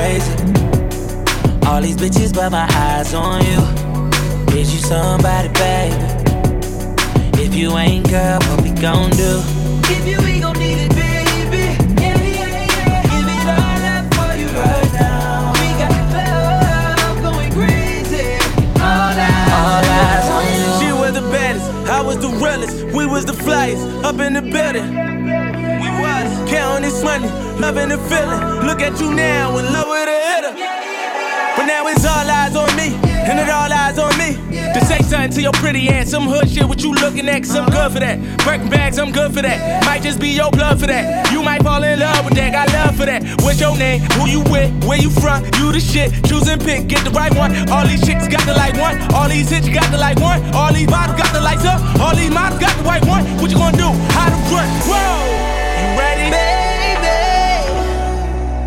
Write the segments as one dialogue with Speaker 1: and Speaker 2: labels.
Speaker 1: crazy. All these bitches, but my eyes on you. Is you somebody, baby? If you ain't, girl, what we gon' do? If you ain't gon' need it, baby. Yeah, yeah, yeah. Give it all up for you right now. We got love going crazy. All eyes, all eyes on you.
Speaker 2: She was the baddest, I was the realest. We was the flyest, up in the building. Counting this money, loving the feeling. Look at you now, in love with a hitter. But now it's all eyes on me, and it all eyes on me. To say something to your pretty ass, some hood shit, what you looking at, cause I'm good for that. Birkin bags, I'm good for that. Might just be your blood for that. You might fall in love with that, got love for that. What's your name? Who you with? Where you from? You the shit. Choose and pick, get the right one. All these chicks got the like one. All these hits got the like one. All these bottles got the lights up. All these models got the white one. What you gonna do? How to run? Whoa!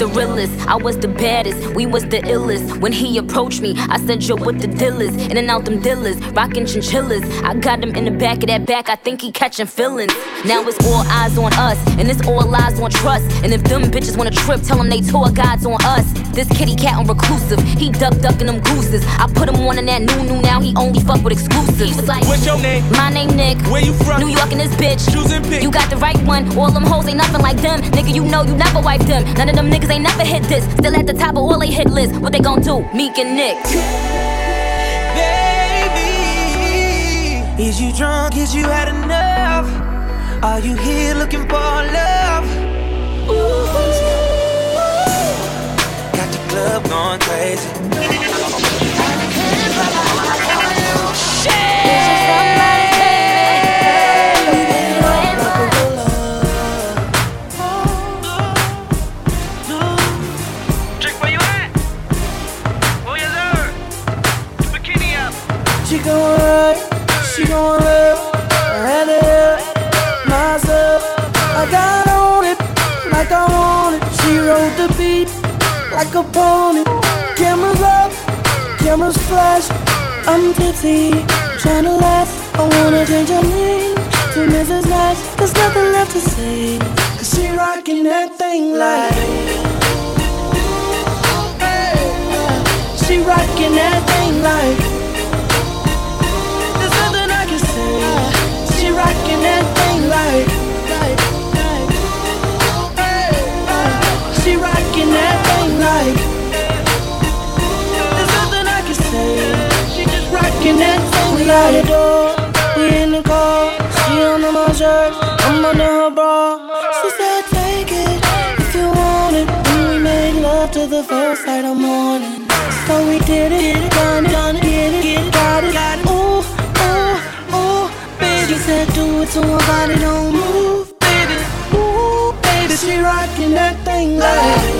Speaker 1: The
Speaker 3: realest, I was the baddest, we was the illest. When he approached me, I said, Yo, what the deal is? In and out them dealers, rockin' chinchillas. I got him in the back of that back, I think he catching feelings. Now it's all eyes on us, and it's all lies on trust. And if them bitches wanna trip, tell them they tour guides on us. This kitty cat on reclusive, he duck ducking them gooses. I put him on in that new new now, he only fuck with exclusives. He was like,
Speaker 2: What's your name?
Speaker 3: My name Nick.
Speaker 2: Where you from?
Speaker 3: New York and this bitch.
Speaker 2: Choose and pick.
Speaker 3: You got the right one. All them hoes ain't nothing like them. Nigga, you know you never wipe them. None of them niggas ain't never hit this. Still at the top of all they hit list. What they gon' do? Meek and Nick.
Speaker 1: Baby, is you drunk? Is you had enough? Are you here looking for love? Ooh. Got the club going crazy.
Speaker 2: Where you at? Oh, yes, sir. Bikini up.
Speaker 4: She gon' ride, she gon' live, like a pony. Cameras up, cameras flash. I'm tipsy, tryna laugh. I wanna change her name to Mrs. Nash. There's nothing left to say. Cause she rockin' that thing like. She rockin' that thing like. We in the car. She shirt, I'm under her bra. She said, take it if you want it. We made love to the first light of morning. So we did it, done it, get it, got it. Ooh, ooh, ooh, baby. She said, do it so her body don't move, baby. Ooh, baby, she rockin' that thing like.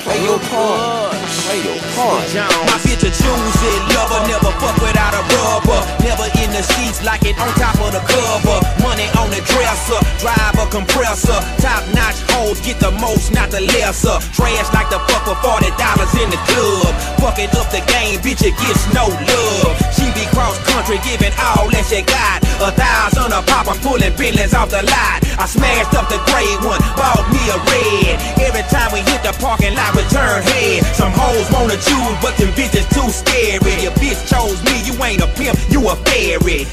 Speaker 5: Play your part. Play your part.
Speaker 6: My bitch a choosy lover, never fuck without a rubber. Never in the sheets like it on top of the cover. Money on the dresser, drive a compressor. Top notch hoes get the most, not the lesser. Trash like the fuck for forty dollars in the club. Fucking up the game, bitch it gets no love. She be cross country, giving all that she got. A thousand a pop, I'm pulling billions off the lot. I smashed up the gray one, bought me a red. Every time we hit the parking lot, return head. Some hoes wanna choose, but them bitches too scary. Your bitch chose me, you ain't a pimp, you a fairy.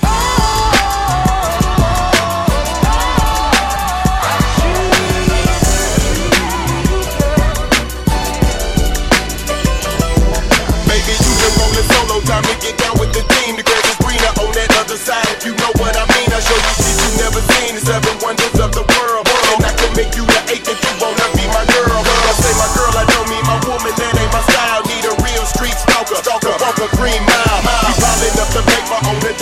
Speaker 7: Baby, you been solo, time to get down with the team. The grass is greener on that other side. If you know what I mean, I show you shit you never seen. The seven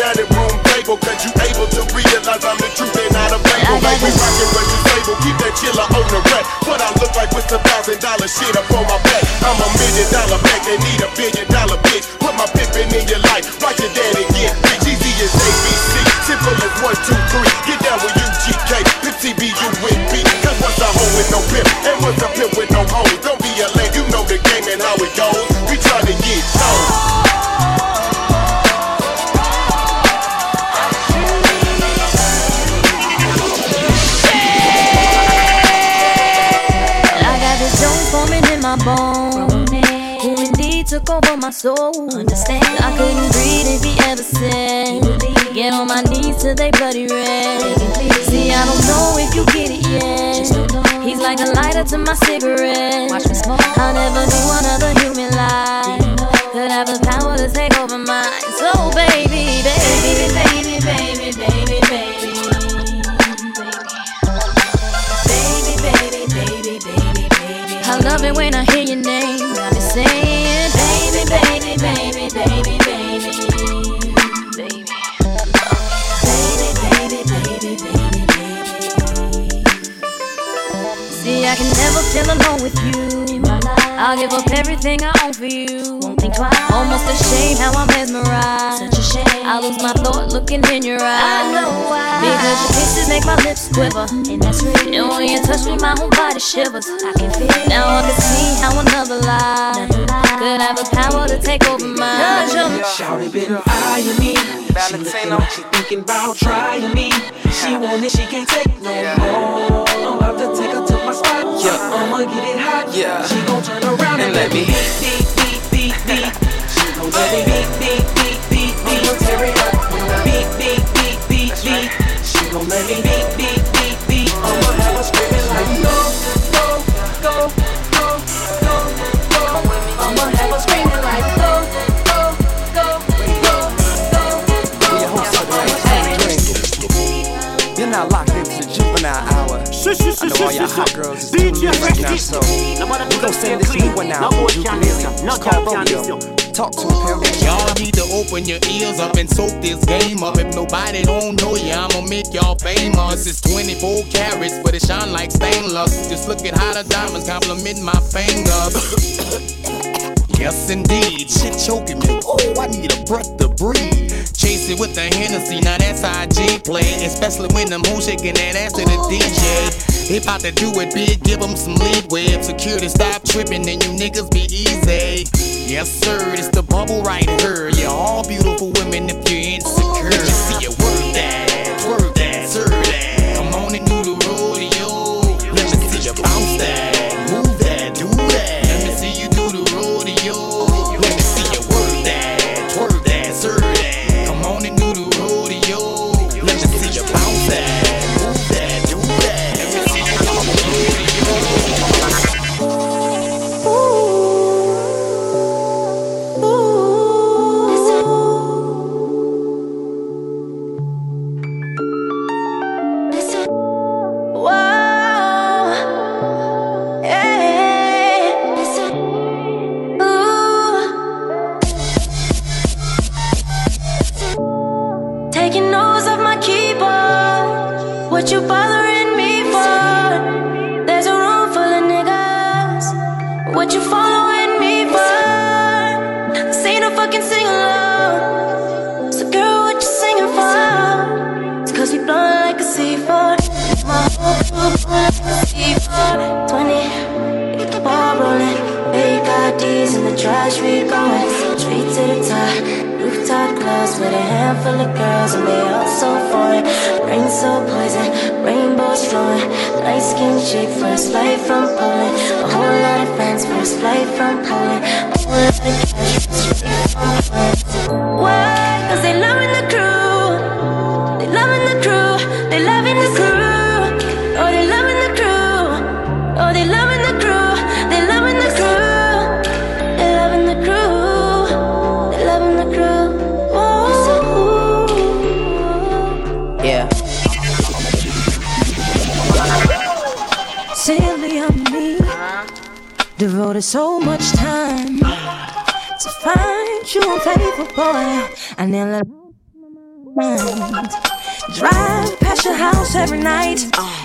Speaker 7: on the room table, cause you able to realize I'm the truth and not a fable. Like we rockin' you stable, keep that chiller on the rack. What I look like with some thousand dollar shit up on my back. I'm a million dollar back, they need a billion dollar bitch. Put my pimpin' in your life, watch your daddy get rich. Easy as ABC, simple as one, two, three. Get down with UGK, Pimp CBU with B. Cause what's a hoe with no pimp, and what's a pimp with no hoes?
Speaker 8: My soul. Understand? I couldn't breathe if he ever said. Get on my knees till they bloody red. See, I don't know if you get it yet. He's like a lighter to my cigarette. I never knew another human life could have the power to take over mine. So, baby, baby, baby, baby, baby, baby. Baby, baby, baby, baby, baby. I love it when I hear your name. I can never feel alone with you. I'll give up everything I own for you. Won't think twice. Almost ashamed how I'm mesmerized. Such a shame. I lose my thought looking in your eyes. I know why. Because your kisses make my lips quiver. And that's real. And when you touch me, my whole body shivers. I can feel. Now I can see how another lie could have the power to take over mine.
Speaker 4: Shawty been eyeing me. She looking like she thinking about trying me. She want it, she can't take no more. I'm about to take her to my spot. Yeah, I'ma get it hot.
Speaker 9: Yeah.
Speaker 4: She gon' turn around and,
Speaker 9: And
Speaker 4: let
Speaker 9: let
Speaker 4: me
Speaker 9: me-
Speaker 4: beat, beat, beat, beat, beat. She gon' let me beat, beat, beat, beat, beat. I'ma tear it up. Beat, beat, beat, beat, beat. She gon' let me beat, beat, beat,
Speaker 9: I know all y'all hot girls is tuning in right now, so we gon' send this new one out. Ukulele. It's called Rodeo. Talk to him.
Speaker 2: Y'all need to open your ears up and soak this game up. If nobody don't know you, I'ma make y'all famous. It's 24 carats, but it shine like stainless. Just look at how the diamonds compliment my fingers. Yes, indeed. Shit choking me. Oh, I need a breath to breathe. Chase it with the Hennessy, now that's IG play. Especially when them hoes shaking that ass to the DJ. They bout to do it big, give them some leeway. If security stop tripping, then you niggas be easy. Yes, sir, it's the bubble right here. You're all beautiful women if you're insecure. Let me see you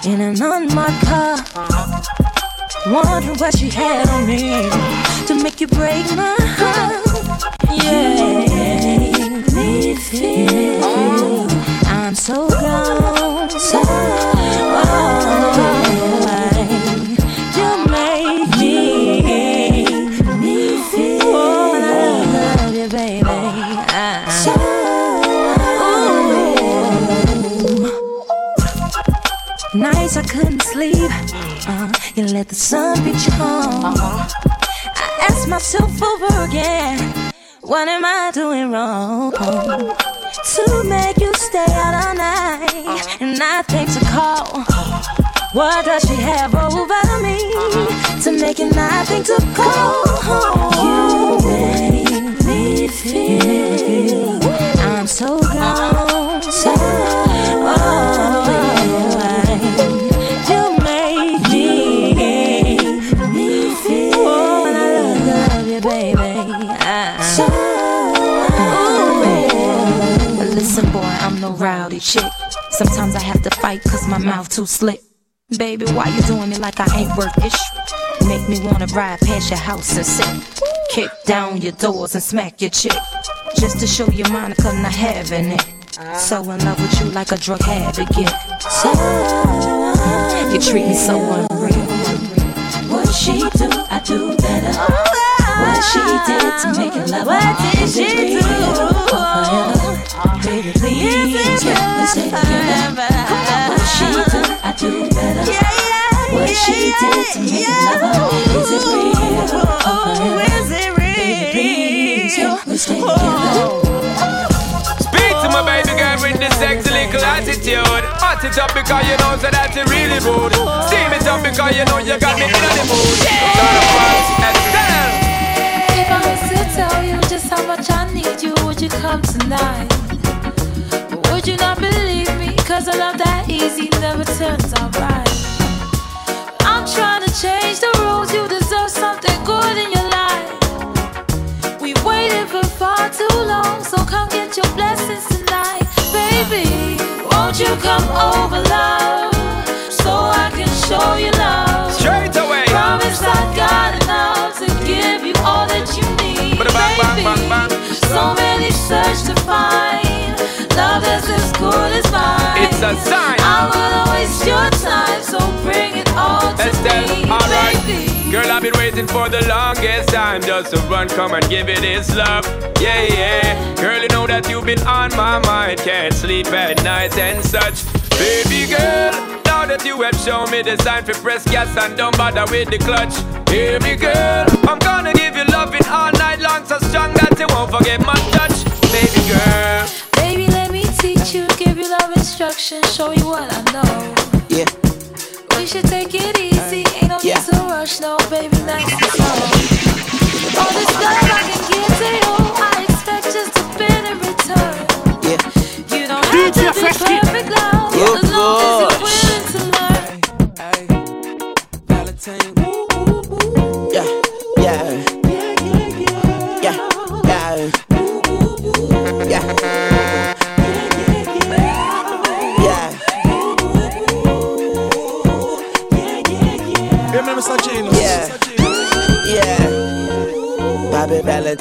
Speaker 10: in an unmarked car. Wondering what she had on me to make you break my what am I doing wrong? To make you stay out all night and not think to call. What does she have over me to make it not think to call? Mouth too slick. Baby, why you doing me like I ain't worth it? Make me wanna ride past your house and sit. Kick down your doors and smack your chick. Just to show you Monica not having it. So in love with you like a drug habit. So, you treat me so unreal. What she do, I do better. What she did to make it love What did she do? Baby, please, let me say together. What she do, I do better. What she did to make it love Is it real? Oh, is it real? Baby, please, let me stay oh. together.
Speaker 11: Speak to my baby girl with the sexy little attitude. Hot it up because you know so that you really rude. Steam it up because you know you got me in the mood. Turn up once and stand.
Speaker 12: I was to tell you just how much I need you, would you come tonight? Would you not believe me? Cause a love that easy never turns out right. I'm trying to change the rules, you deserve something good in your life. We waited for far too long, so come get your blessings tonight. Baby, won't you come over, love? So I can show you love.
Speaker 11: Bang, bang,
Speaker 12: baby.
Speaker 11: bang, bang.
Speaker 12: So many search to find love that's as good as mine.
Speaker 11: It's a sign.
Speaker 12: I wouldn't waste your time, so bring it all to
Speaker 11: Estelle,
Speaker 12: me,
Speaker 11: alright.
Speaker 12: baby.
Speaker 11: Girl, I've been waiting for the longest time just to run, come and give it this love. Yeah, yeah. Girl, you know that you've been on my mind. Can't sleep at night and such. Baby girl, now that you have shown me the sign for press gas and don't bother with the clutch. Hear me, girl. I'm gonna give you loving all night long, so strong that you won't forget my touch. Baby girl.
Speaker 12: Baby, let me teach you, give you love instruction, show you what I know.
Speaker 13: Yeah.
Speaker 12: We should take it easy, ain't no
Speaker 13: Yeah.
Speaker 12: need to rush, no, baby, nice and slow. All this love I can give to you, I expect just a bit in return.
Speaker 13: Yeah.
Speaker 12: You don't have to be perfect, love,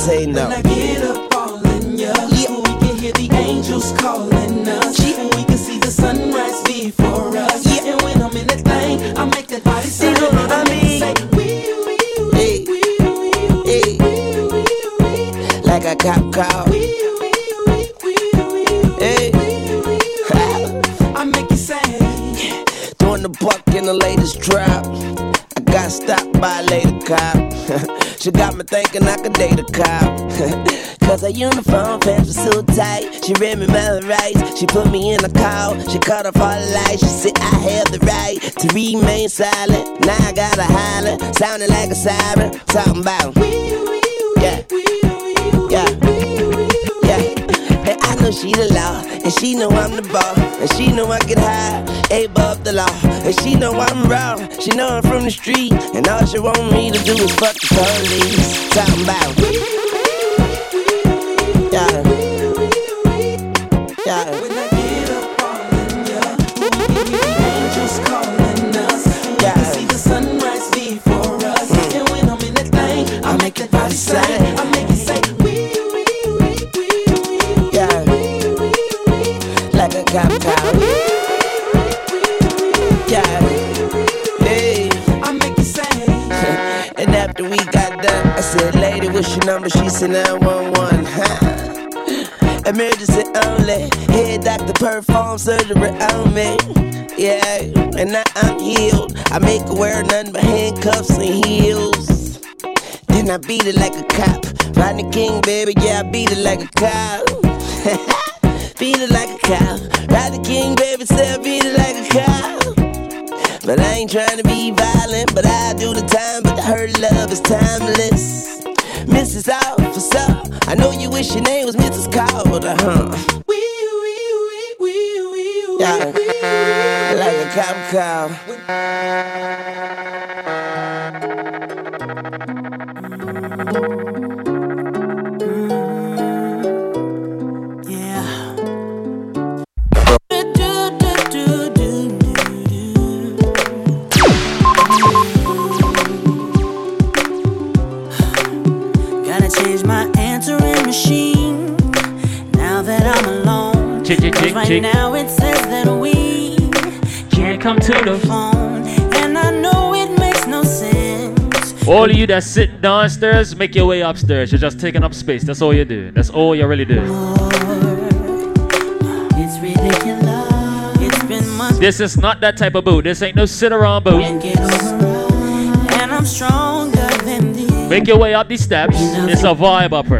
Speaker 13: say no.
Speaker 11: When I get up all in ya, yeah. we can hear the angels calling us, yeah. and we can see the sunrise before us. Yeah. And when I'm in that thing, I make that body say, you know what I mean? Say,
Speaker 13: hey. Hey. Like a cop. Hey.
Speaker 11: I make you say,
Speaker 13: Doing the buck in the latest drop. I got stopped by a lady cop. she got me thinking I could date a cop. Cause her uniform pants were so tight. She read me my rights. She put me in a call. She cut off all the lights. She said I have the right to remain silent. Now I gotta holler. Sounding like a siren. Talking about. Yeah. Yeah. Know she the law. And she know I'm the ball. And she know I get high. Above the law. And she know I'm raw. She know I'm from the street. And all she want me to do is fuck the police. Talking about. Yeah. Yeah. Cop car. Yeah. Hey.
Speaker 11: I make it say.
Speaker 13: and after we got done, I said, Lady, what's your number? She said 911. Huh. Emergency only. Head doctor perform surgery on me. Yeah, and now I'm healed. I make her wear nothing but handcuffs and heels. Then I beat it like a cop. Rodney King, baby, yeah, I beat it like a cop. beat it like a cop. Rodney King, baby, I beat it like a cop. But I ain't trying to be violent, but I do the time. But her love is timeless. Mrs. Officer, I know you wish your name was Mrs. Carter, huh? Yeah, like a cop cow.
Speaker 4: Machine now that I'm alone.
Speaker 14: Chick, chick,
Speaker 4: 'Cause
Speaker 14: chick,
Speaker 4: right now it says that we
Speaker 14: Can't come to the
Speaker 4: phone, and I know it makes no sense.
Speaker 14: All of you that sit downstairs, make your way upstairs. You're just taking up space. That's all you do. That's all you really do.
Speaker 4: It's ridiculous. It's been months
Speaker 14: This is not that type of boot. This ain't no sit around boot.
Speaker 4: and I'm stronger.
Speaker 14: Make your way up these steps. It's a vibe upper.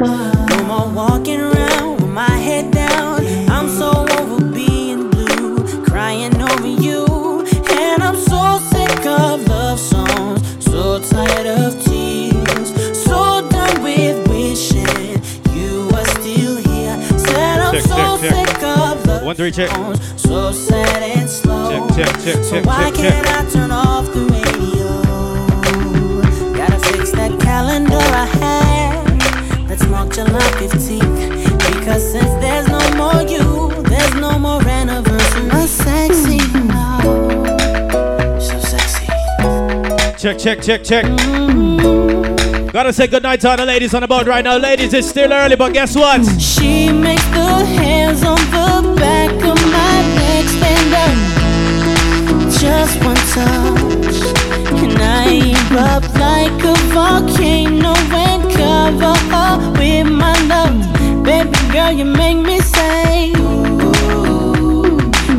Speaker 4: No more walking around with my head down. I'm so over being blue, crying over you. And I'm so sick of love songs, so tired of tears, so done with wishing you were still here. Said I'm
Speaker 15: Check,
Speaker 4: so
Speaker 15: check, check.
Speaker 4: sick of love
Speaker 15: One, three, check.
Speaker 4: songs, so sad and slow.
Speaker 15: Check, check, check,
Speaker 4: so
Speaker 15: check,
Speaker 4: why
Speaker 15: check,
Speaker 4: can't
Speaker 15: check.
Speaker 4: I turn off the radio? Had. July 15th. Because since there's no more you, there's no more anniversary. So sexy now. So sexy.
Speaker 15: Check, check, check, check. Gotta say goodnight to all the ladies on the boat right now. Ladies, it's still early, but guess what?
Speaker 4: She makes the hairs on the back of my neck stand up. Just one touch, and I erupt like a volcano and cover up with my love. Baby girl, you make me say, ooh,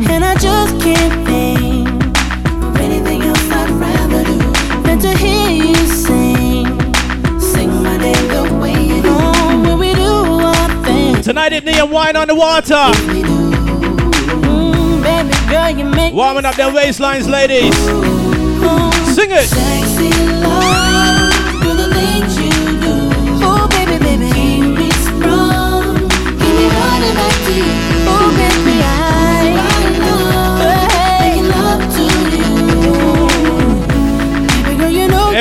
Speaker 4: and I just can't think of anything else I'd rather do than to hear you sing, sing my name the way you do. When we do our thing.
Speaker 15: Tonight at Neon Whine on the Water.
Speaker 4: Mm, baby girl, you make
Speaker 15: Warming up their waistlines, ladies. Sing it.
Speaker 4: sexy love. The things you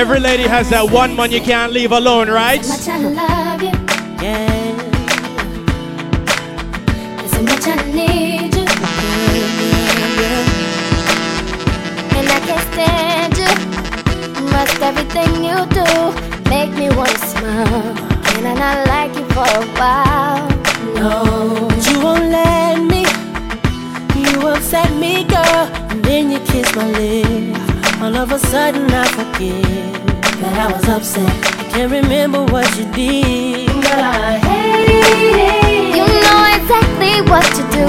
Speaker 15: Every lady has that one man you can't leave alone, right?
Speaker 4: much I love you. Yeah.
Speaker 16: So much I need you. And I can't stand you. Must everything you do make me wanna smile. and I not like you for a while.
Speaker 4: No, but you won't let me. You upset me, girl, and then you kiss my lips. All of a sudden I forget that I was upset. I can't remember what you did, but I hate it.
Speaker 16: You know exactly what to do,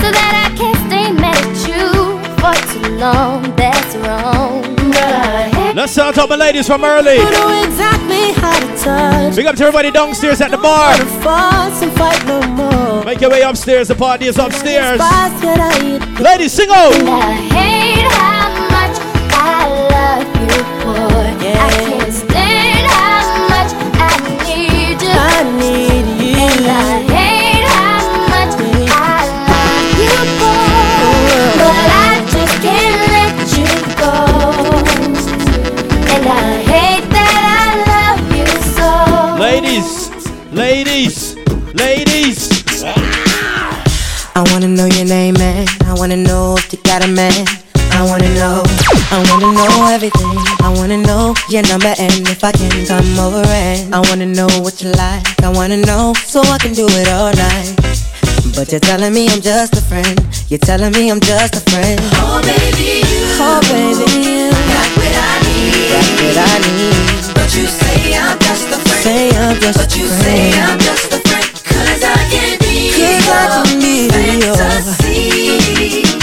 Speaker 16: so that I can't stay mad at you for too long. That's wrong.
Speaker 4: But I hate
Speaker 15: Let's start up my ladies from early.
Speaker 4: You know exactly how to touch.
Speaker 15: Big up to everybody downstairs at the bar.
Speaker 4: Wanna fuss and fight no.
Speaker 15: Make your way upstairs. The party is upstairs.
Speaker 4: Spice, yet I eat
Speaker 15: Ladies, sing out.
Speaker 17: Know if you got a man. I wanna know, I wanna know everything. I wanna know your number and if I can come over and I wanna know what you like. I wanna know so I can do it all night. But you're telling me I'm just a friend. You're telling me I'm just a friend.
Speaker 10: Oh baby, you
Speaker 17: Oh baby, you
Speaker 10: got what I need.
Speaker 17: got what I need.
Speaker 10: But you say I'm just a friend.
Speaker 17: Say I'm just
Speaker 10: But
Speaker 17: a
Speaker 10: you say. I'm just a friend. Cause I can be
Speaker 17: Cause I can be
Speaker 10: your
Speaker 17: your.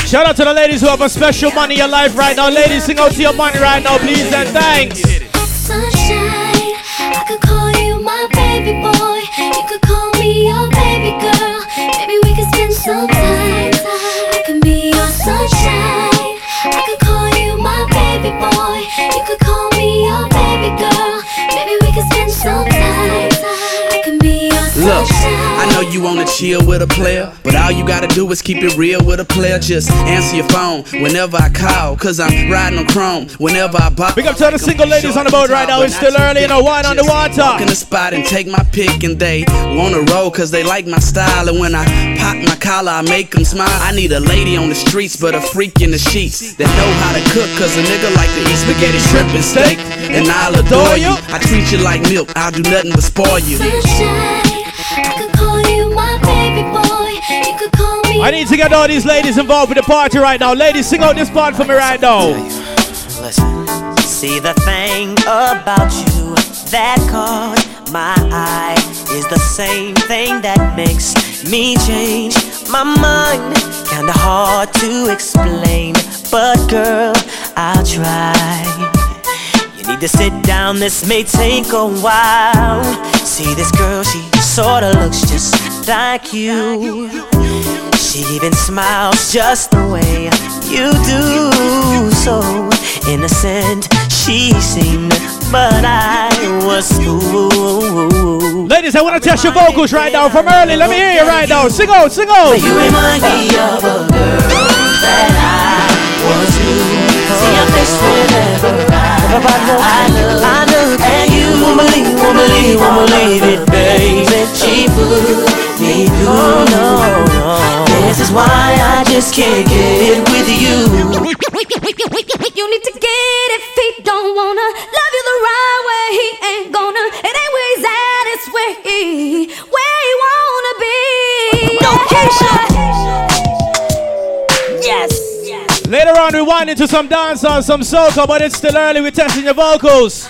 Speaker 15: Shout out to the ladies who have a special money in your life right now. Ladies, sing out to your money right now, please and thanks.
Speaker 16: Sunshine, I could call you my baby boy. You could call me your baby girl. Maybe we could spend some time. I can be your sunshine. I could call you my baby boy. You could call me your baby girl. Maybe we could spend some time. I can be your
Speaker 11: Look,
Speaker 16: sunshine.
Speaker 11: I know you wanna chill with a player, but all you gotta do is keep it real with a player. Just answer your phone whenever I call, cause I'm riding on chrome. Whenever I bop,
Speaker 15: Big up to the single ladies on the boat right now. It's still early and a whine on the water.
Speaker 11: Walk
Speaker 15: water.
Speaker 11: in the spot and take my pick, and they wanna roll cause they like my style. And when I pop my collar, I make them smile. I need a lady on the streets, but a freak in the sheets that know how to cook, cause a nigga like to eat spaghetti, shrimp, and steak. And I'll adore you. I treat you like milk, I'll do nothing but spoil you.
Speaker 16: Sunshine, I
Speaker 15: need to get all these ladies involved with the party right now. Ladies, sing out this part for me right now.
Speaker 1: Listen, see the thing about you that caught my eye is the same thing that makes me change my mind. Kinda hard to explain, but girl, I'll try. Need to sit down, this may take a while. See this girl, she sorta looks just like you. She even smiles just the way you do. So innocent she seemed, but I was fooled.
Speaker 15: Ladies, I want to test your vocals right now from early. Let me hear you right now. Sing out, sing out.
Speaker 1: You remind me of a girl that I was you. See your face whenever I, I look, I look, and you won't believe, won't believe, won't believe it, baby. She put me through. No, no. This is why I just can't get with you.
Speaker 16: You need to get if he don't wanna love you the right way. He ain't gonna. It ain't where he's at. It's where he where he wanna be.
Speaker 1: Yes.
Speaker 15: Later on, we wind into some dance on some soca, but it's still early. We're testing your vocals.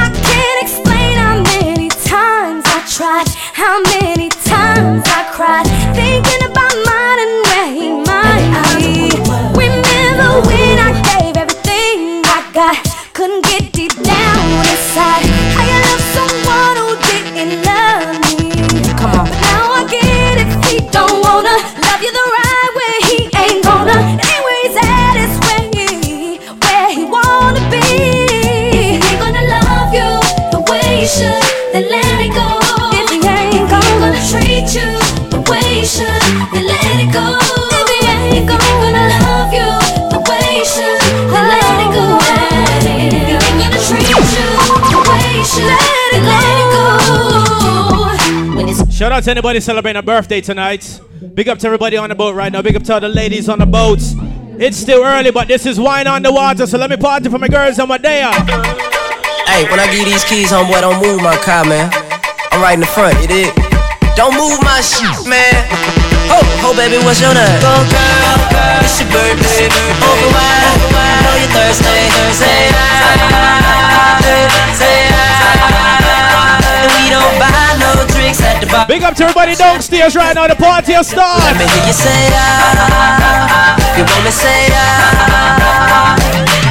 Speaker 16: tried, how many times I cried, thinking about mine and where he might be. Remember when I gave everything I got, couldn't get deep down inside. How you love someone who didn't love me?
Speaker 4: Come on.
Speaker 16: But now I get it, he don't wanna love you the right way, he ain't gonna. Anywhere he's at is where he, where he wanna be. Ain't gonna love you the way he should.
Speaker 15: Shout out to anybody celebrating a birthday tonight. Big up to everybody on the boat right now. Big up to all the ladies on the boats. It's still early, but this is whine on the water, so let me party for my girls on my day off.
Speaker 18: Hey, when I give these keys, homeboy, don't move my car, man. I'm right in the front, it is. Don't move my shit, man. Ho, ho, baby, what's your name? Go, girl, girl, it's your birthday. Open wide, I know you're thirsty. Say ah, say ah. And we don't buy no drinks at the bar.
Speaker 15: Big up to everybody downstairs right now. The party will start.
Speaker 18: Let me hear you say ah. You want me say ah.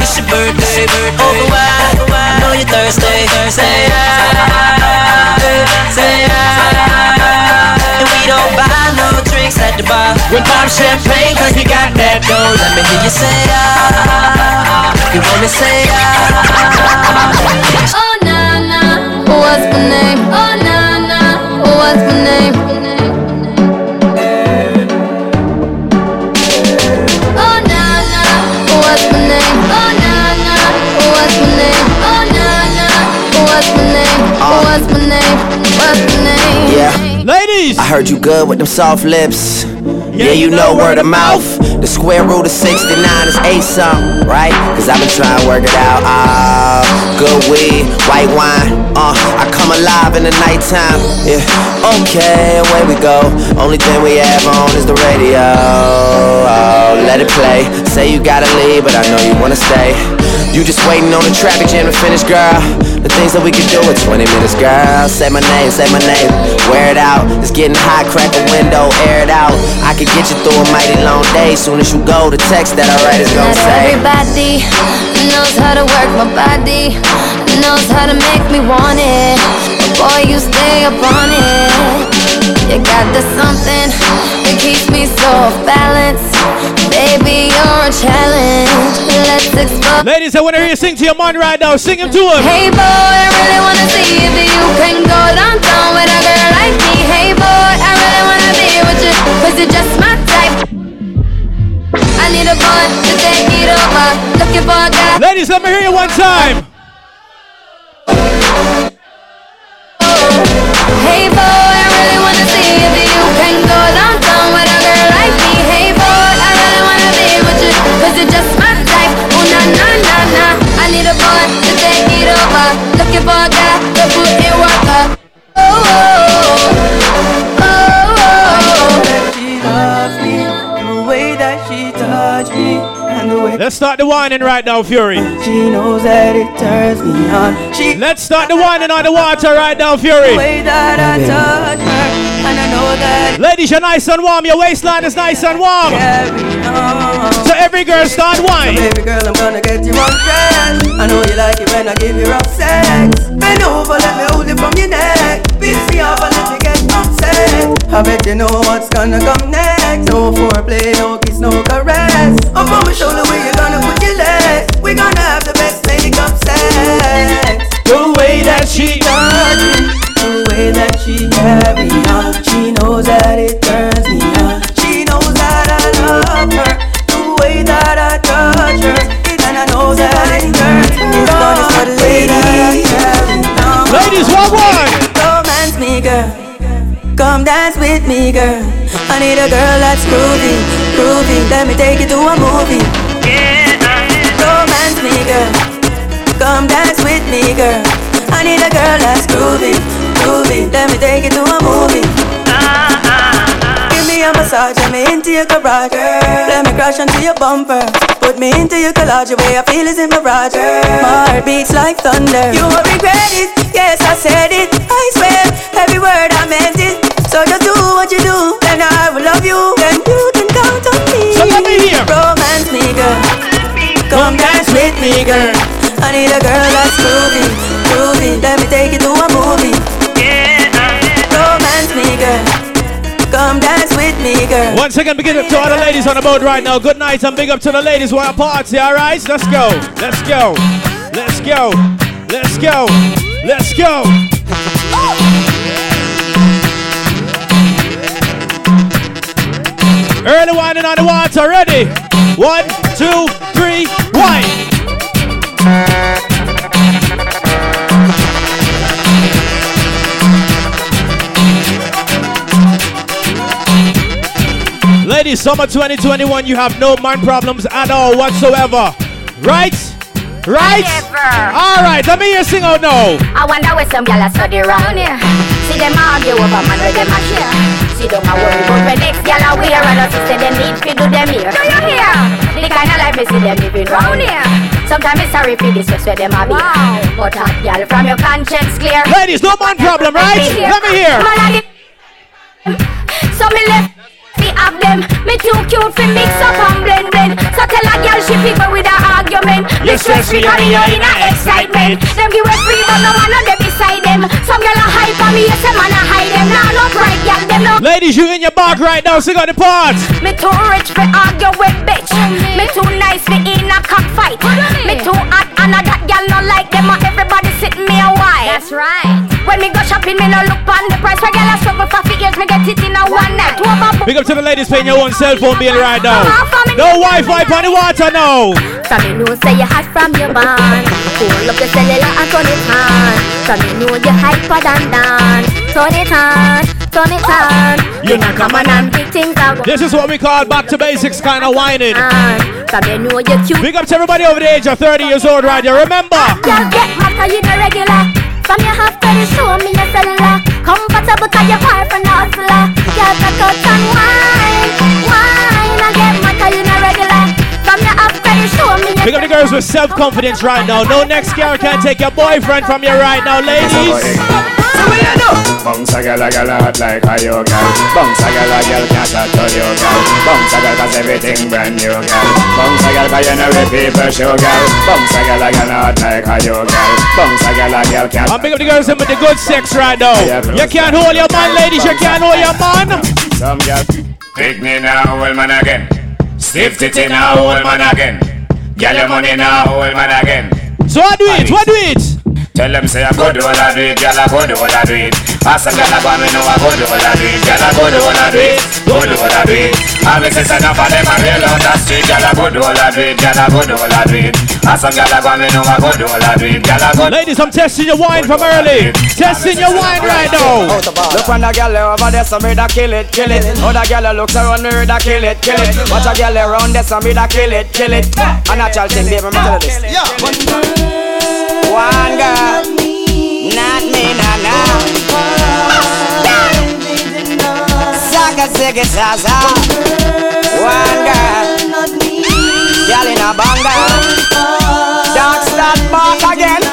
Speaker 18: it's your birthday, over wide. I know you're thirsty. Say ah, say ah. And we don't buy no drinks at the bar. We pop champagne cause we got that dough. Let me hear you say ah. You wanna say ah.
Speaker 16: Oh na na, what's my name? Oh na na, what's my name? What's my name? What's my name?
Speaker 18: Yeah.
Speaker 15: Ladies!
Speaker 18: I heard you good with them soft lips. Yeah, you know word of mouth. The square root of 69 is 8 something, right? Cause I've been trying to work it out. Ah, good weed, white wine. Uh, I come alive in the nighttime. Yeah, okay, away we go. Only thing we have on is the radio. Oh, let it play. Say you gotta leave, but I know you wanna stay. You just waiting on the traffic jam to finish, girl. The things that we can do in 20 minutes, girl. Say my name, say my name. Wear it out. It's getting hot, crack a window, air it out. I could get you through a mighty long day. Soon as you go, the text that I write is gonna
Speaker 16: Not
Speaker 18: say.
Speaker 16: everybody knows how to work my body, knows how to make me want it. Boy, you stay up on it. You got the something that keeps me so off balance. Baby, you're a challenge. Let's explore.
Speaker 15: Ladies, I want to hear you sing to your man right now. Sing him to him.
Speaker 16: Hey boy, I really wanna see if you can go downtown with a girl like me. Hey boy, I really wanna be with you, cause you're just my type. I need a boy to take it over. Looking for a guy.
Speaker 15: Ladies, let me hear you one time.
Speaker 16: Hey boy, Looking for a guy to put in work up. Oh, oh, oh,
Speaker 10: She loves me, the way that she touch me, and the way
Speaker 15: Let's start the whining right now, Fury.
Speaker 10: she knows that it turns me on. She
Speaker 15: Let's start the whining on the water right now, Fury.
Speaker 10: the way that I touch her, and I know that
Speaker 15: Ladies, you're nice and warm. Your waistline is nice and warm. So every girl start whine.
Speaker 10: Baby girl, I'm gonna get you on undressed. I know you like it when I give you rough sex. Bend over, let me hold it from your neck. Piss me off and let me get upset. I bet you know what's gonna come next. No foreplay, no kiss, no caress. Up on my shoulder where you gonna put your legs. We gonna have the best make up sex. The way that she does me, the way that she carry on. She knows that it way that I touch her, and I know that it turns me on. It's the way that I carry on.
Speaker 15: Ladies, one one.
Speaker 10: Romance me, girl. Come dance with me, girl. I need a girl that's groovy, groovy. Let me take you to a movie. Romance me, girl. Come dance with me, girl. I need a girl that's groovy, groovy. Let me take you to a movie. Give me a massage, let me into your garage. Let me crash onto your bumper. Put me into your collage, the way I feel is in my garage. My heart beats like thunder. You won't regret it, yes I said it. I swear, every word I meant it. So just do what you do, then I will love you. Then you can count on me.
Speaker 15: So let me hear.
Speaker 10: Romance me, girl. Come dance with me, girl. I need a girl that's groovy, groovy. Let me take you to a movie. Romance me, girl. Come dance with me, girl.
Speaker 15: Once again, big up to all the ladies on the boat right now. Good night and big up to the ladies who are party, alright? Let's go. Let's go. Let's go. Let's go. Let's go. Early winding on the water, ready? One, two, three, wine. Ladies, summer 2021, you have no man problems at all whatsoever. Right? Right? Alright, let me hear sing out now.
Speaker 16: I wonder where some gyal are study round here. See them argue over man where them a share. See them a worry about where next gyal are wear and us say them need to do them here. Do you hear? The kind of life me see them living round here. Sometimes it's sorry for this stress where them a be. But hot gyal from your conscience clear.
Speaker 15: Ladies, no man problem, right? Let me hear.
Speaker 16: Man, I did- So me left fi have them. Me too cute fi mix up and blend blend. So tell a girl she pick me with a argument. Me
Speaker 15: Yes,
Speaker 16: stress
Speaker 15: yes,
Speaker 16: free
Speaker 15: me
Speaker 16: 'cause me
Speaker 15: and
Speaker 16: in a excitement. Them give us free but no one on them beside them. Some girl a hype on me, yes, a man a hide them. Nah, no bright girl, them no.
Speaker 15: Ladies, you in your bag right now, sing out the parts.
Speaker 16: Me too rich fi argue with bitch. Me too nice fi in a cockfight. Me too hot and a that girl no like them. and Everybody sit me a while. That's right. When me go shopping, me no look on the price. Where girl a struggle for fi years, me get it in a one night. Two of
Speaker 15: Big up to the ladies paying your own cell phone bill right now. No Wi-Fi on the water now.
Speaker 16: From you know say you hot from your band Pull up the cellular and turn it on From you know you hyper than Dan Turn it on, turn it on You not come on and big things are
Speaker 15: This is what we call back to basics kind of whining.
Speaker 16: From you know you cute.
Speaker 15: Big up to everybody over the age of 30 years old right here. Remember,
Speaker 16: Girl get mad cause you the regular? From you have to show me your cellular. Comfortable cause you far from the hustler. Girl back out and wine, wine. And get mad you the regular? From you have to show me your
Speaker 15: big up the girls with self-confidence right now. No next girl can take your boyfriend from you right now, ladies.
Speaker 19: Bounce a gal a gal hot like a yo gal Bounce a gal a gal can't shot to you gal Bounce a gal cause everything brand new gal Bounce a gal cause you know the people show gal Bounce a gal a gal hot like a yo gal Bounce a gal a gal can't
Speaker 15: I'm big up the girls with the good sex right now. You can't hold your man, ladies. You can't hold your man.
Speaker 19: Some gal Pick me now, old man again Stiff titty now, old man again Gal your money now, old man again
Speaker 15: So what do it? What do it?
Speaker 19: Tell them say I go do all I do it, girl I go do all I do it. Ask a girl I go me know I go do all I do it, girl I go do all I do it, go do all I do it. I make sense enough for them I real on the street, girl I go do all I do it, girl I go do all I do it. Ask a girl I go me know I go do all I do it, girl I go.
Speaker 15: Ladies, I'm testing your wine from early. Testing your wine right now.
Speaker 20: Look on the girl over there, so me da kill it, kill it. Other girl looks around me, da kill it, kill it. Watch a girl around there, so me da kill it, kill it. A natural thing, baby, me tell you this. One girl, not me, nah, nah. Saga, ziggy, zaza. One girl, girl in a banga. Dance that back again.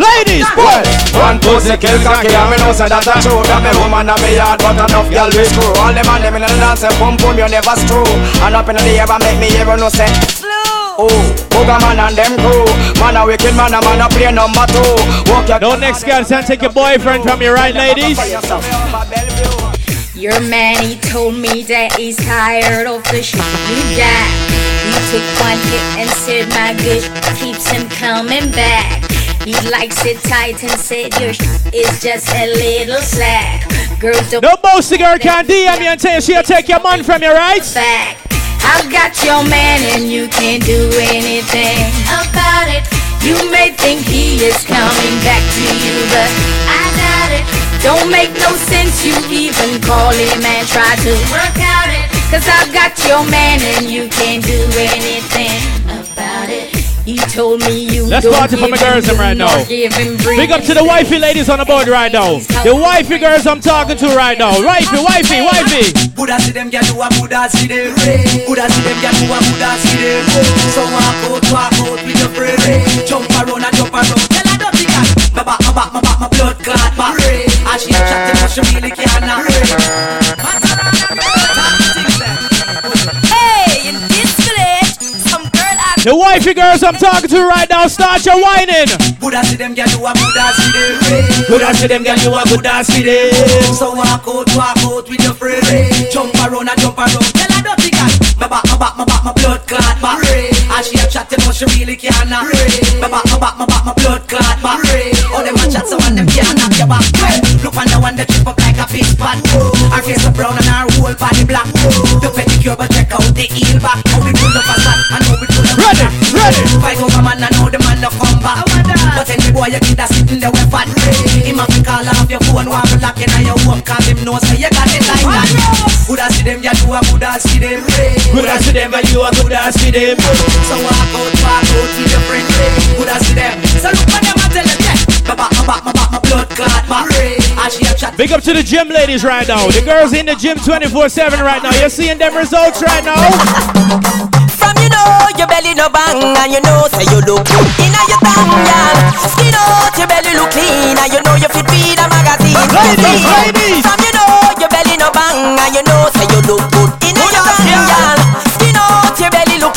Speaker 15: Ladies,
Speaker 20: well, one pussy kill cocky and me know say that a true Got me woman and me yard but enough girl we screw All them and them in the dance say pum pum you never screw And up in the air make me even know say Oh, Booga man and them crew Man a wicked man a man a play number two Walk your
Speaker 15: No next girl can take your boyfriend from you, right, ladies?
Speaker 3: Your man, he told me that he's tired of the shit you got. You took one hit and said my good keeps him coming back. He likes it tight and said your shit is just a little slack. Girls don't
Speaker 15: No bossy girl can DM you and tell you she'll take your man from you, right?
Speaker 3: back. I've got your man and you can't do anything about it. You may think he is coming back to you, but I doubt it. Don't make no sense you even call him and try to work out it. Cause I've got your man and you can't do anything it. You told me you
Speaker 15: Let's
Speaker 3: don't
Speaker 15: party for my
Speaker 3: give him
Speaker 15: girls right now. Big up to the wifey ladies on the board right now. The wifey girls I'm talking to right now. Wifey, wifey, wifey.
Speaker 21: Buddha see them get do a Buddha see them Buddha see them get do a Buddha see them So walk out, walk out with your friend Jump around and jump around Tell her don't think My back, my back, my back, my blood clot back And she a chatting but she really can't
Speaker 15: The wife If you girls I'm talking to right now, start your whining.
Speaker 21: Buddha see them, girl, you a Buddha see them. Buddha see them, girl, you a Buddha see them. So walk out, walk out with your friend. Jump around and jump around. Tell her dirty girl. My back, my back, my back, my blood clot back. As she a chat, you know she really can't. My back, my back, my back, my blood clot back. All them a chat, so one them can't knock your back. Look on the one that trip up like a fish pot. Her face a brown and her whole body black. The pedicure, but check out the heel back. How we pull up a slap and how we pull up
Speaker 15: Ready, ready.
Speaker 21: Fight over man, I know the man no come back. Oh, but any boy you get that sitting there with fat. Him have to call off your phone, want to lock in on your home, cause him know say you got it like that. Woulda see them, you do a woulda see them. Woulda see them, and you a woulda see them. So walk out, walk out with your friend. Woulda see them. So look for them and tell them, yeah.
Speaker 15: Big up to the gym ladies right now. The girls in the gym 24-7 right now. You're seeing them results right now.
Speaker 10: From you know your belly no bang and you know say you look good in your tongue, girl. Skin out your belly look clean and you know you fit feed a magazine.
Speaker 15: Ladies, ladies.
Speaker 10: From you know your belly no bang and you know say you look good in your tongue, girl.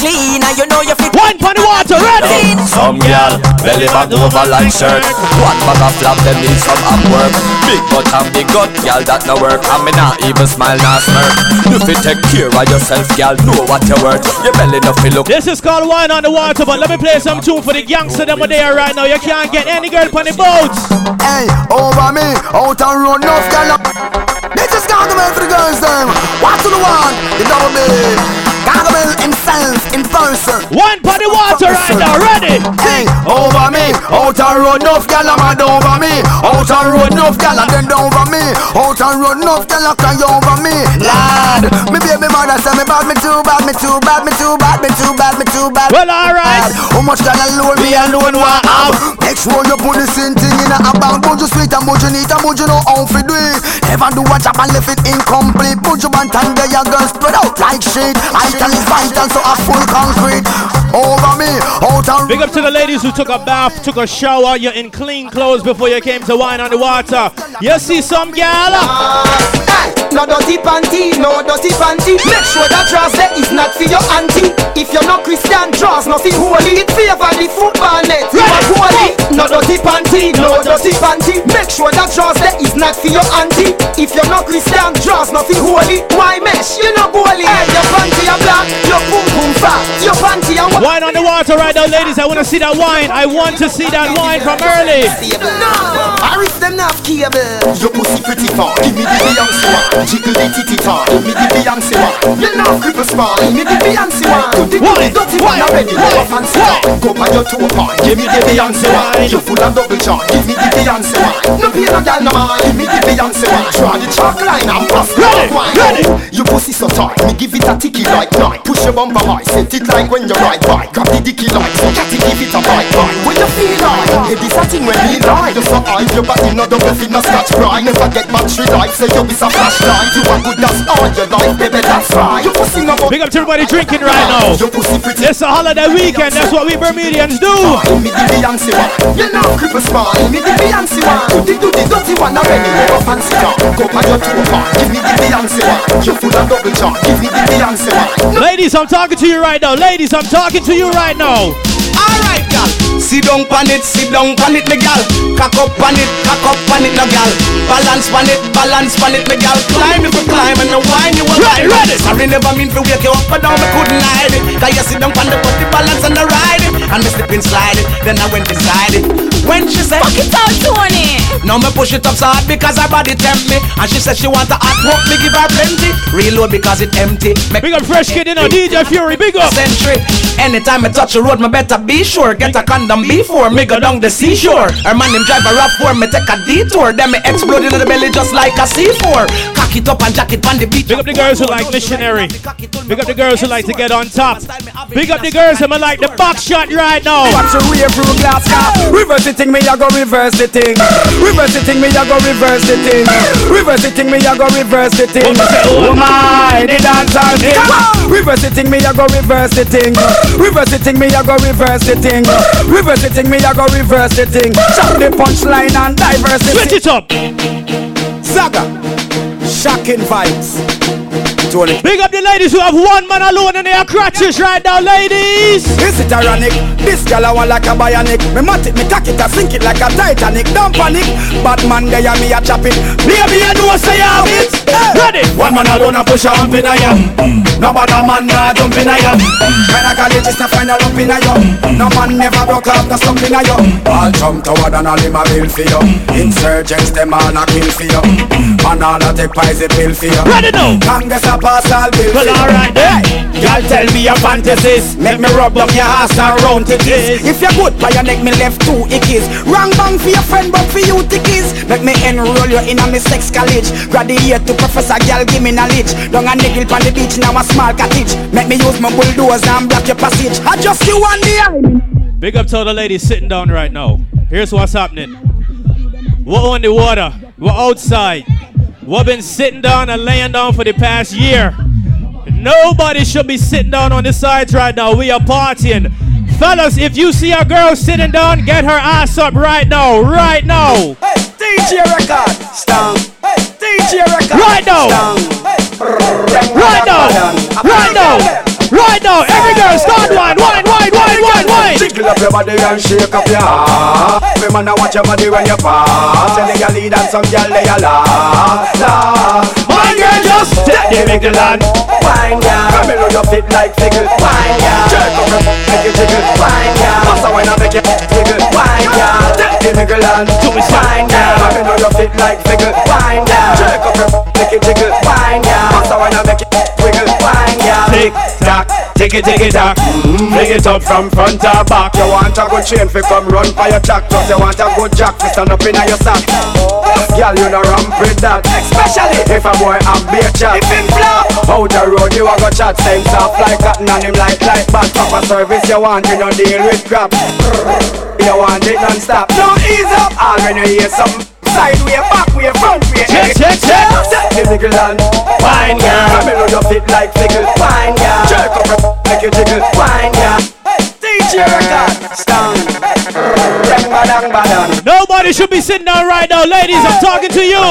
Speaker 10: Clean and you know you fit.
Speaker 15: One for the water, ready?
Speaker 22: Some girl, belly bag over like shirt. What bag of flap, them need some up work. Big butt and big gut, girl, that no work. And me not even smile, not smirk. You fit take care of yourself, girl, know what you worth. Your belly no feel look.
Speaker 15: This is called Whine on the Water, but let me play some tune for the gangster them are there right now. You can't get any girl on the boats.
Speaker 23: Hey, over me, out and run enough, girl. They just can't come for the girls, them. What to the one? The double Gargamel himself in person.
Speaker 15: One for the water right now, ready?
Speaker 23: Hey, over me, out and run enough, girl, I'm mad over me. Out and run enough, girl, and then over me. Out and run enough, girl, cry over me. Lad, me baby mother say me bad, me too bad, me too bad, me too bad, me too bad, me too bad.
Speaker 15: Well, alright.
Speaker 23: How much girl alone me alone want have? Make sure you put the same thing in a bank. Put you sweet and put you neat and put you know how to do it. Never do a job and left it incomplete. Put you band and there your girl spread out like shit. Vital is vital, so a full concrete. Over me, out and
Speaker 15: Big up to the ladies who took a bath, took a shower. You're in clean clothes before you came to wine on the water. You see some gal?
Speaker 20: Hey, no dirty panty, no dirty panty. Make sure that dress there is not for your auntie. If you're not Christian, draws nothing holy. It favor the football net. You are holy. No dirty panty, no dirty panty. Make sure that dress there is not for your auntie. If you're not Christian, draws nothing holy. Why mesh? You know holy. Hey, your panty are your boom boom fat, your panty are
Speaker 15: Wine on the water right now, ladies. I want to see that wine. I want to see that wine from early.
Speaker 20: No, I reach them not cable.
Speaker 23: Your pussy pretty far, give me the Beyonce one. Jiggle the titty tar, give me the Beyonce one.
Speaker 20: You know cripple spawn, give me the Beyonce one. Do the
Speaker 23: Why?
Speaker 20: dirty
Speaker 23: Why?
Speaker 20: one already.
Speaker 23: Why?
Speaker 20: No fancy one.
Speaker 23: Go by your two part, give me the Beyonce one. You full of double charm, give me the Beyonce one.
Speaker 20: No pay no gal no man.
Speaker 23: Give me the Beyonce one. Draw the chalk line and pass the
Speaker 15: Ready,
Speaker 23: wine.
Speaker 15: ready.
Speaker 23: Your pussy so tight, me give it a ticky like nine. Push your bumper high, set it like when you ride bike. Grab the dicky light, so, catty give it a bite bite. When you feel like, hey, this a thing when me lie. Just hide your body, no double fit, no scratch pride. Never get battery life, say you is a flashlight. You are good, that's all your life, baby, that's right. Your pussy no
Speaker 15: Big up to everybody drinking right now.
Speaker 23: Your pussy pretty.
Speaker 15: It's a holiday weekend. That's what we Bermudians do.
Speaker 23: Give me the Beyonce one. You know cripple. Give me the Beyonce one. Do the do the dirty one already. Never fancy talk. Go by your two. Give me the Beyonce one. You full of double charm. Give me the Beyonce one.
Speaker 15: Ladies, I'm talking to you right now. Ladies, I'm talking to you right now.
Speaker 20: Alright, gal. Sit down pan it, sit down pan it, me gal. Cock up pan it, cock up pan it, no gal. Balance pan it, balance pan it, me gal. Climb if you climb and no wine you will
Speaker 15: Ready, ready.
Speaker 20: Sorry, never mean to wake you up, but down me couldn't hide it. Cause you sit down pan the body balance and the ride it. And me slip inside it, then I went inside it. When she said,
Speaker 24: Fuck it out, Tony.
Speaker 20: now me push it up so hard because her body tempt me. And she said she want a hot walk, me give her plenty. Reload because it empty. Make
Speaker 15: Big up Fresh Kidd, you know, DJ Fury, big up.
Speaker 20: century. Anytime I touch the road, me better be sure. Get a condom before me go down the seashore. Her man him drive a rough for me take a detour. Then me explode in the belly just like a C4. Cock it up and jack it on the beach.
Speaker 15: Big up the girls who like missionary. Big up the girls who like to get on top. Big up the girls who like the box shot right now.
Speaker 20: Watch your way through glass car.
Speaker 22: Reverse the thing, me I go reverse the thing. Reverse the thing, me I go reverse the thing. Reverse the thing, me I go reverse the thing. Oh my, the dancer thing. Reverse the thing, me I go reverse the thing. Reverse the thing, me I go reverse the thing. Reverse the thing, me I go reverse the thing. Chop the punchline and diversity.
Speaker 15: Switch it up.
Speaker 22: Saga, shocking vibes.
Speaker 20: Tony.
Speaker 15: Big up the ladies who have one man alone in their crutches right now, ladies.
Speaker 20: This is ironic? This gal I want like a bionic. Me mat it, me cock it, I sink it like a Titanic. Don't panic. Bad man there, me a chop it. Baby, I know say I have it.
Speaker 15: Ready?
Speaker 20: One man alone a push a hump in a yam. No bother man nah jump in a yam. When I college is to find a lump in a yam. No man never broke off the slump in a yam. All jump toward and all him a bill for you. Insurgents them all a kill for you. Man all a take poison pill for you.
Speaker 15: Ready now?
Speaker 20: Congress a pass all bill for
Speaker 15: Well, alright then.
Speaker 20: Y'all tell me your fantasies. Make me rub up your ass and round it is If you're good by your neck, me left two ickies Wrong bang for your friend, but for you tickies Make me enroll you in a me sex college. Graduate to professor, girl, give me knowledge. Down a niggle on the beach, now a small cottage. Make me use my bulldozer and block your passage. I just you and the eye
Speaker 15: Big up to the ladies sitting down right now. Here's what's happening. We're on the water. We're outside. We've been sitting down and laying down for the past year. Nobody should be sitting down on the sides right now. We are partying. Fellas, if you see a girl sitting down, get her ass up right now. Right now.
Speaker 20: Hey, DJ record, stung DJ record,
Speaker 15: Right now. Right now. Right now. Right now. Every girl start wine, wine, wine.
Speaker 20: Jiggle up your body and shake up your ass Me man, I watch your body when you pass. Tell you lead and some girl they a la la My girl just take the wiggle and wine ya Come in your fit like figgle wine ya Jerk up your make you jiggle. wine ya Massa when I make you wiggle wine ya Take the wiggle and wine ya Come in your fit like figgle wine ya Jerk up your make you jiggle. Wine ya Massa when I make you wiggle wine ya Tick tock, tick it, tick it tock. Fling it up from front or back. You want a good chain fi come run for your jack Plus you want a good jack fi stand up in your sack. Girl, you no ramp with that. Especially if a boy have beer chat. If him flop. Out the road you a go chat. Same soft like cotton and him like like bad Proper service you want you no deal with crap You want it non-stop. No ease up. All when you hear some Side way, back way, front way
Speaker 15: Check, check, check.
Speaker 20: Set the wiggle and wine, in on your feet like fickle Wine, girl Jerk up your make you jiggle. Wine, girl DJ record Stand. Badang, badang.
Speaker 15: Nobody should be sitting down right now. Ladies, I'm talking to you.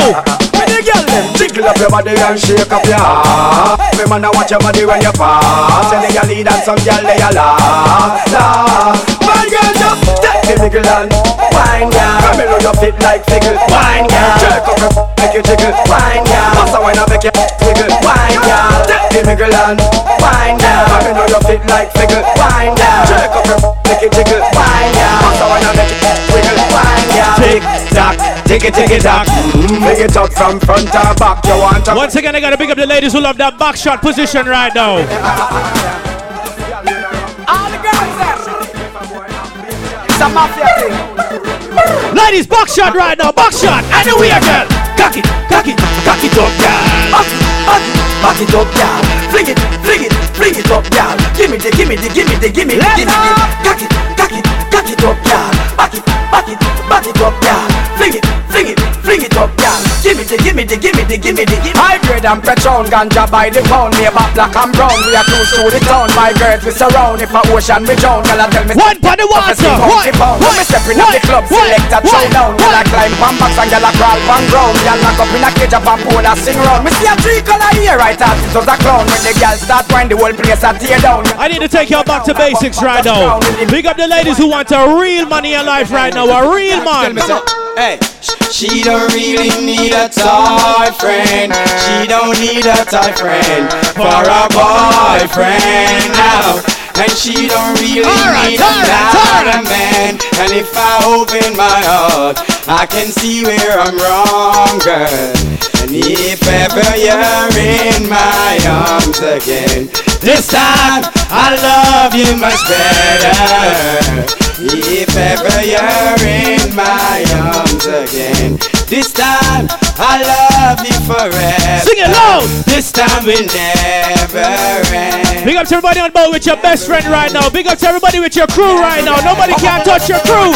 Speaker 20: When the girl them jiggle up your body and shake up your ass Me man, I watch your body when you pass. Tell the girl lead and some girl they a la la. My girl just the wiggle and wine, girl on your feet like fickle Wine, girl Jerk up your make you jiggle Wine, girl Massa when I make you wiggle. Wine, girl the wiggle and wine, girl on your feet like fickle Wine, girl Jerk up your make you jiggle Wine, girl Massa when I make you wiggle. Wine, girl Tick tock, tick it, tick it tock Bring it up from front or back. You want to
Speaker 15: Once again, I gotta pick up the ladies who love that back shot position right now.
Speaker 20: A mafia thing
Speaker 15: Ladies, back shot right now. Back shot. Anywhere, girl. Cock it, cock it, cock it up, girl.
Speaker 20: Back it, back it, back it up, girl Fling it, fling it, fling it up, girl Give me the, give me the, give me the, give me the, give me the Cock it, cock it, cock it up, girl Back it, back it, back it up, girl Fling it, fling it, fling it up, girl Give me the, give me the, give me the, give me the, High grade and Patron, ganja by the pound. Neighbor black and brown, we are cruise through the town. My girls we surround, if a ocean we drown. Girl I tell me
Speaker 15: One for the water. One,
Speaker 20: When me step in the club, select a showdown Girl I climb pan box and girl I crawl pan ground. Girl lock up in a cage up and pole a sing round. Me see a tree color here, right out it was a clown. When the girl start wind, the whole place a tear down.
Speaker 15: I need to take y'all back to basics right now. Big up the ladies who want a real money in life right now. A real man.
Speaker 20: Hey, she don't really need a toy friend. She don't need a toy friend for a boyfriend now. And she don't really
Speaker 15: Alright,
Speaker 20: need
Speaker 15: alright,
Speaker 20: another man. And if I open my heart, I can see where I'm wrong, girl. And if ever you're in my arms again, this time I love you much better. If ever you're in my arms again, this time I love you forever.
Speaker 15: Sing it loud.
Speaker 20: This time will never end.
Speaker 15: Big up to everybody on board with your best friend right now. Big up to everybody with your crew right now. Nobody can touch your crew.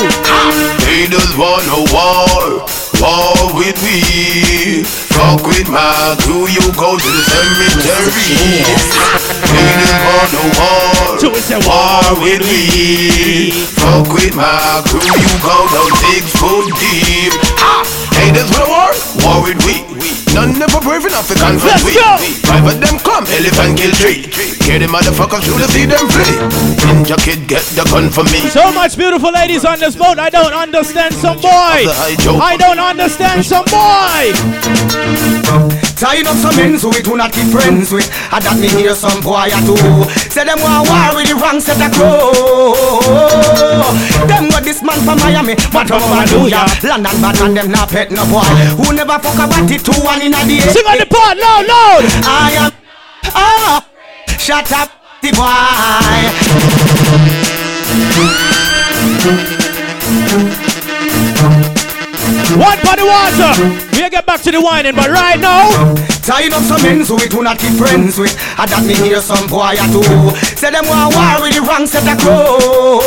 Speaker 25: Haters wanna war, war with me. Fuck with my crew, you go to the cemetery. Haters wanna war,
Speaker 15: it's a
Speaker 25: war with me. Fuck with my crew, you go down six foot deep. Ha! With a war, war with we. None never brave enough to confront we. of them come, elephant kill three. Hear the motherfuckers through the see them flee. Ninja kid get the gun for me.
Speaker 15: So much beautiful ladies on this boat. I don't understand some boy. I don't understand some boy.
Speaker 23: Tied up some men so we do not keep friends with. I that me hear some boy I do. Say them want war with the wrong set of crow Them got this man from Miami But from York London but and them not pet no boy. Who never fuck about it two one in a day.
Speaker 15: Sing on the part loud loud.
Speaker 23: I am Ah Shut up the boy
Speaker 15: One for the water. We'll get back to the whining, but right now.
Speaker 23: Tied up some men so we do not keep friends with I that me hear some boy I do Say them want war with the wrong set of crow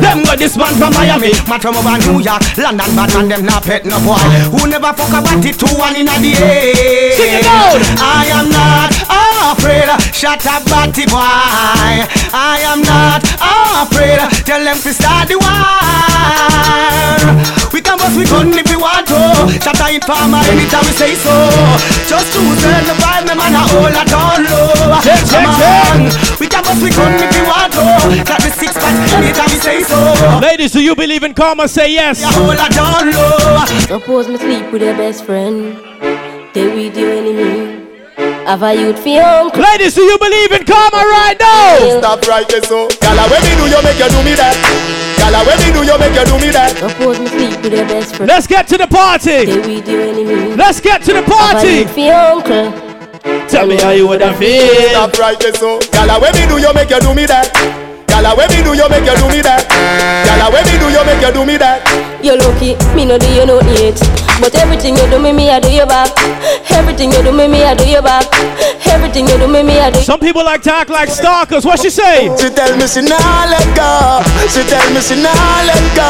Speaker 23: Them got this man from Miami Man from over New York London but and them not pet no boy Who never fuck about it two one in a day
Speaker 15: Sing it loud.
Speaker 23: I am not afraid Shut up batty boy I am not afraid Tell them to start the war We can bust we gun if we want to Shut up in farmer anytime we say so Just choose the vibe, me man a hold a down low
Speaker 15: Check, check,
Speaker 23: Come
Speaker 15: check.
Speaker 23: on We can bust we gun if we want to Got the six pack anytime we say so
Speaker 15: Ladies, do you believe in karma? Say yes.
Speaker 23: I hold a down low
Speaker 26: Suppose me sleep with your best friend. They with your enemy. Have a youth for your uncle.
Speaker 15: Ladies, do you believe in karma right now?
Speaker 27: Stop right there, so. Gala, when me do you make you do me that? Gala, when me do you make you do me that?
Speaker 26: Suppose me sleep with your best friend.
Speaker 15: Let's get to the party.
Speaker 26: They with.
Speaker 15: Let's get to the party.
Speaker 26: youth for your uncle.
Speaker 15: Tell me how you would have feel.
Speaker 27: Stop right there, so. Gala, when me do you make you do me that? Gala, when me do you make you do me that? Gala, when me do you make you do me that?
Speaker 26: You're lucky, me no do you no yet. But everything you do me, me I do you back. Everything you do me, me I do you back. Everything you do me, me I do.
Speaker 15: Some people like to act like stalkers. What she say?
Speaker 27: She tell me she nah let go. She tell me she nah let go.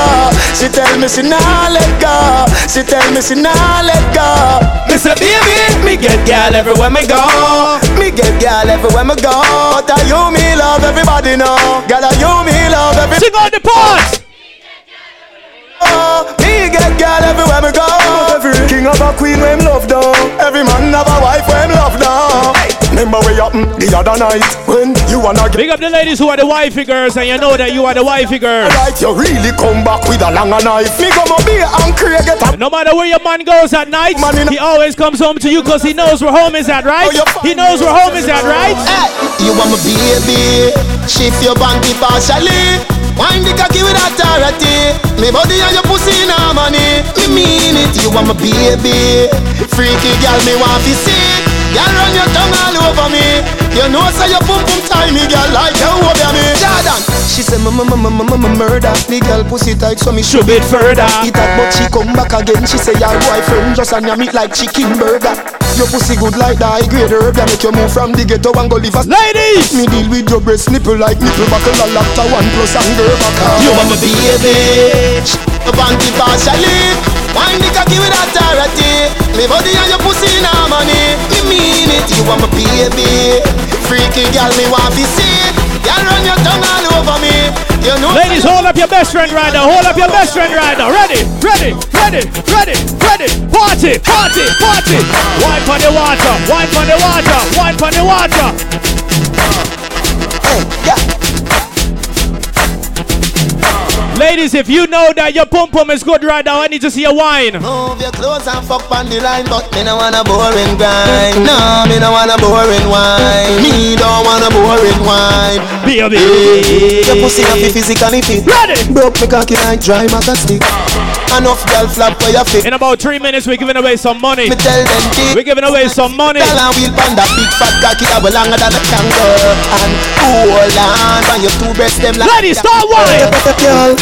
Speaker 27: She tell me she nah let go. She tell me she nah let go. Me say baby, me get girl everywhere me go. Me get girl everywhere me go. But I you me love everybody know. Girl I you me love everybody.
Speaker 15: Sing on the part.
Speaker 27: Oh, me get girl everywhere me go. Every king of a queen when him love down. Every man have a wife when him love down. Remember we happen the other night when you wanna get
Speaker 15: Big up the ladies who are the wifey girls, and you know that you are the wifey girls.
Speaker 27: right. You really come back with a longer knife. Me go my beer and create get a
Speaker 15: No matter where your man goes at night, he always comes home to you because he knows where home is at, right? Oh, he knows where home is at, right?
Speaker 27: Hey, you want my baby? Shift your banky partially. Wind the cocky with authority. Me body and your pussy in harmony. Me mean it. You want my baby? Freaky girl, me want to see. Girl, run your tongue all over me. You know, say your pum pum tie me, girl, like you over me. Jordan, she say, mama mama mama murder. The girl pussy tight, so me
Speaker 15: Should it further.
Speaker 27: It up, but she come back again. She say your boyfriend just on your meat like chicken burger. Your pussy good like the high grade herb. That make you move from the ghetto and go live a
Speaker 15: Ladies!
Speaker 27: Me deal with your breast nipple like nipple buckle a laptop one plus and girl back. You want my baby? Up and keep partially. Wind the cocky with authority. Me body and your pussy in harmony. Me mean it. You want my baby? Freaky girl, me want to see. Girl, run your tongue all over me. You know.
Speaker 15: Ladies, hold up your best friend right now. Hold up your best friend right now. Ready, ready, ready, ready, ready. Party, party, party. Wine for the water, wine for the water, wine for the water. Ladies, if you know that your pum pum is good right now, I need to see a wine.
Speaker 27: Move your clothes and fuck on the line, but me no want a boring grind. No, me no want a boring wine. Me don't want a boring wine.
Speaker 15: Baby,
Speaker 27: your pussy have to be physically fit.
Speaker 15: Ready?
Speaker 27: Broke me cocky like dry maca stick. Enough girl flap for your fit.
Speaker 15: In about three minutes, we're giving away some money.
Speaker 27: Me tell them.
Speaker 15: We're giving away some money.
Speaker 27: Girl and wheel pan that big fat cocky that longer than a kangaroo. And hold on, on your two breasts them like.
Speaker 15: Ladies, start wine.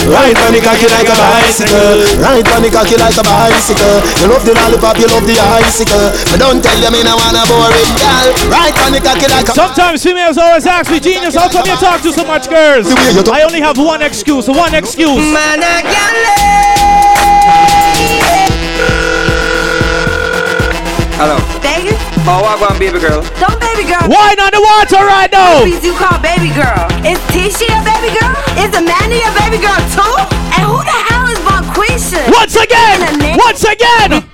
Speaker 27: Girl, ride on the cocky like a bicycle. Ride on the cocky like a bicycle. You love the lollipop, you love the icicle. But don't tell you me no want a boring girl. Ride on the cocky like a.
Speaker 15: Sometimes females always ask me, Genius, how come you talk to so much girls? I only have one excuse, one excuse.
Speaker 11: Man, I
Speaker 28: Hello.
Speaker 29: Vegas?
Speaker 28: Oh, I want baby girl.
Speaker 29: Don't baby girl.
Speaker 15: Wine on the water right now.
Speaker 29: Who you call baby girl? Is Tisha a baby girl? Is Amanda a baby girl too? And who the hell is Bonquisha?
Speaker 15: Once again.
Speaker 29: In a
Speaker 15: Once again.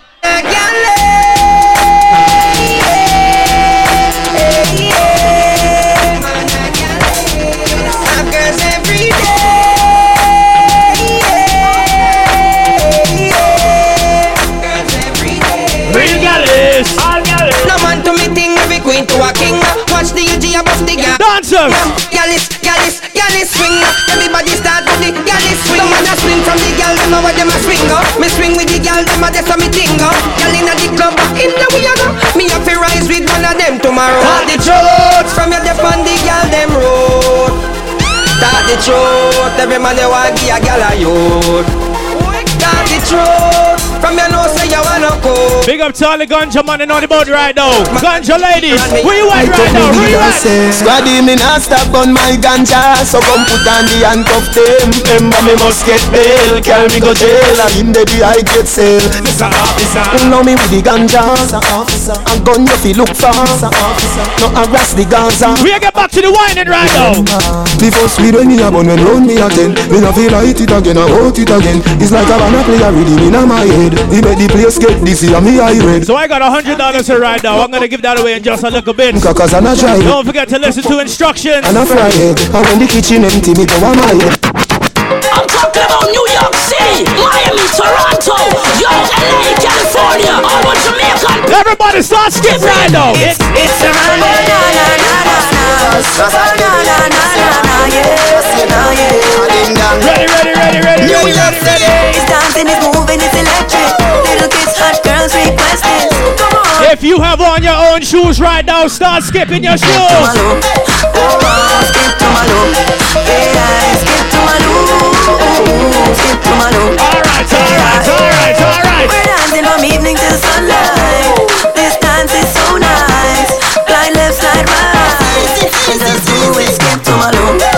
Speaker 15: Dancers.
Speaker 23: Gallis, gallis, gallis swing. up. Everybody start with the gallis swing. Some man a swing from the gal, them a where them a swing go. Me swing with the gal, them a that's me thing go. Gal inna the club, in the we a go. Me have to rise with one of them tomorrow. Talk the truth from your dep on the gal them road. Talk the truth, every man they want give a gal a youth. Talk the truth from your nose say you wanna go.
Speaker 15: Big up to all the ganja man on the boat right now. Ganja ladies, where you at right now? Where you at?
Speaker 27: Squaddy, me not stop on my ganja So come put on the handcuff them Remember me must get bail Carry me go jail And in the day I get sale Mr. Officer Know me with the ganja Mr. Officer And gun you fi look for Mr. Officer No harass the Gaza
Speaker 15: We get back to the whining right now
Speaker 27: Before sweet when me a bun when round me a ten Me no feel like it again, I want it again It's like a banana play a rhythm in my head He make the place get dizzy and me I red
Speaker 15: So I got a hundred dollars here right now. I'm gonna give that away in just a little bit.
Speaker 27: Cause I'm not trying
Speaker 15: Don't forget to listen to instructions.
Speaker 27: And I fry it And when the kitchen empty me go on my head
Speaker 10: I'm New York City, Miami, Toronto, yo, LA, California, all over Jamaica.
Speaker 15: Everybody start skip right now.
Speaker 10: It's, it's a run.
Speaker 15: Ready, ready, ready, ready.
Speaker 10: New York City.
Speaker 30: It's dancing, it's moving, it's electric. Little kids, hot girls requesting. Come on.
Speaker 15: If you have on your own shoes right now, start skipping your shoes.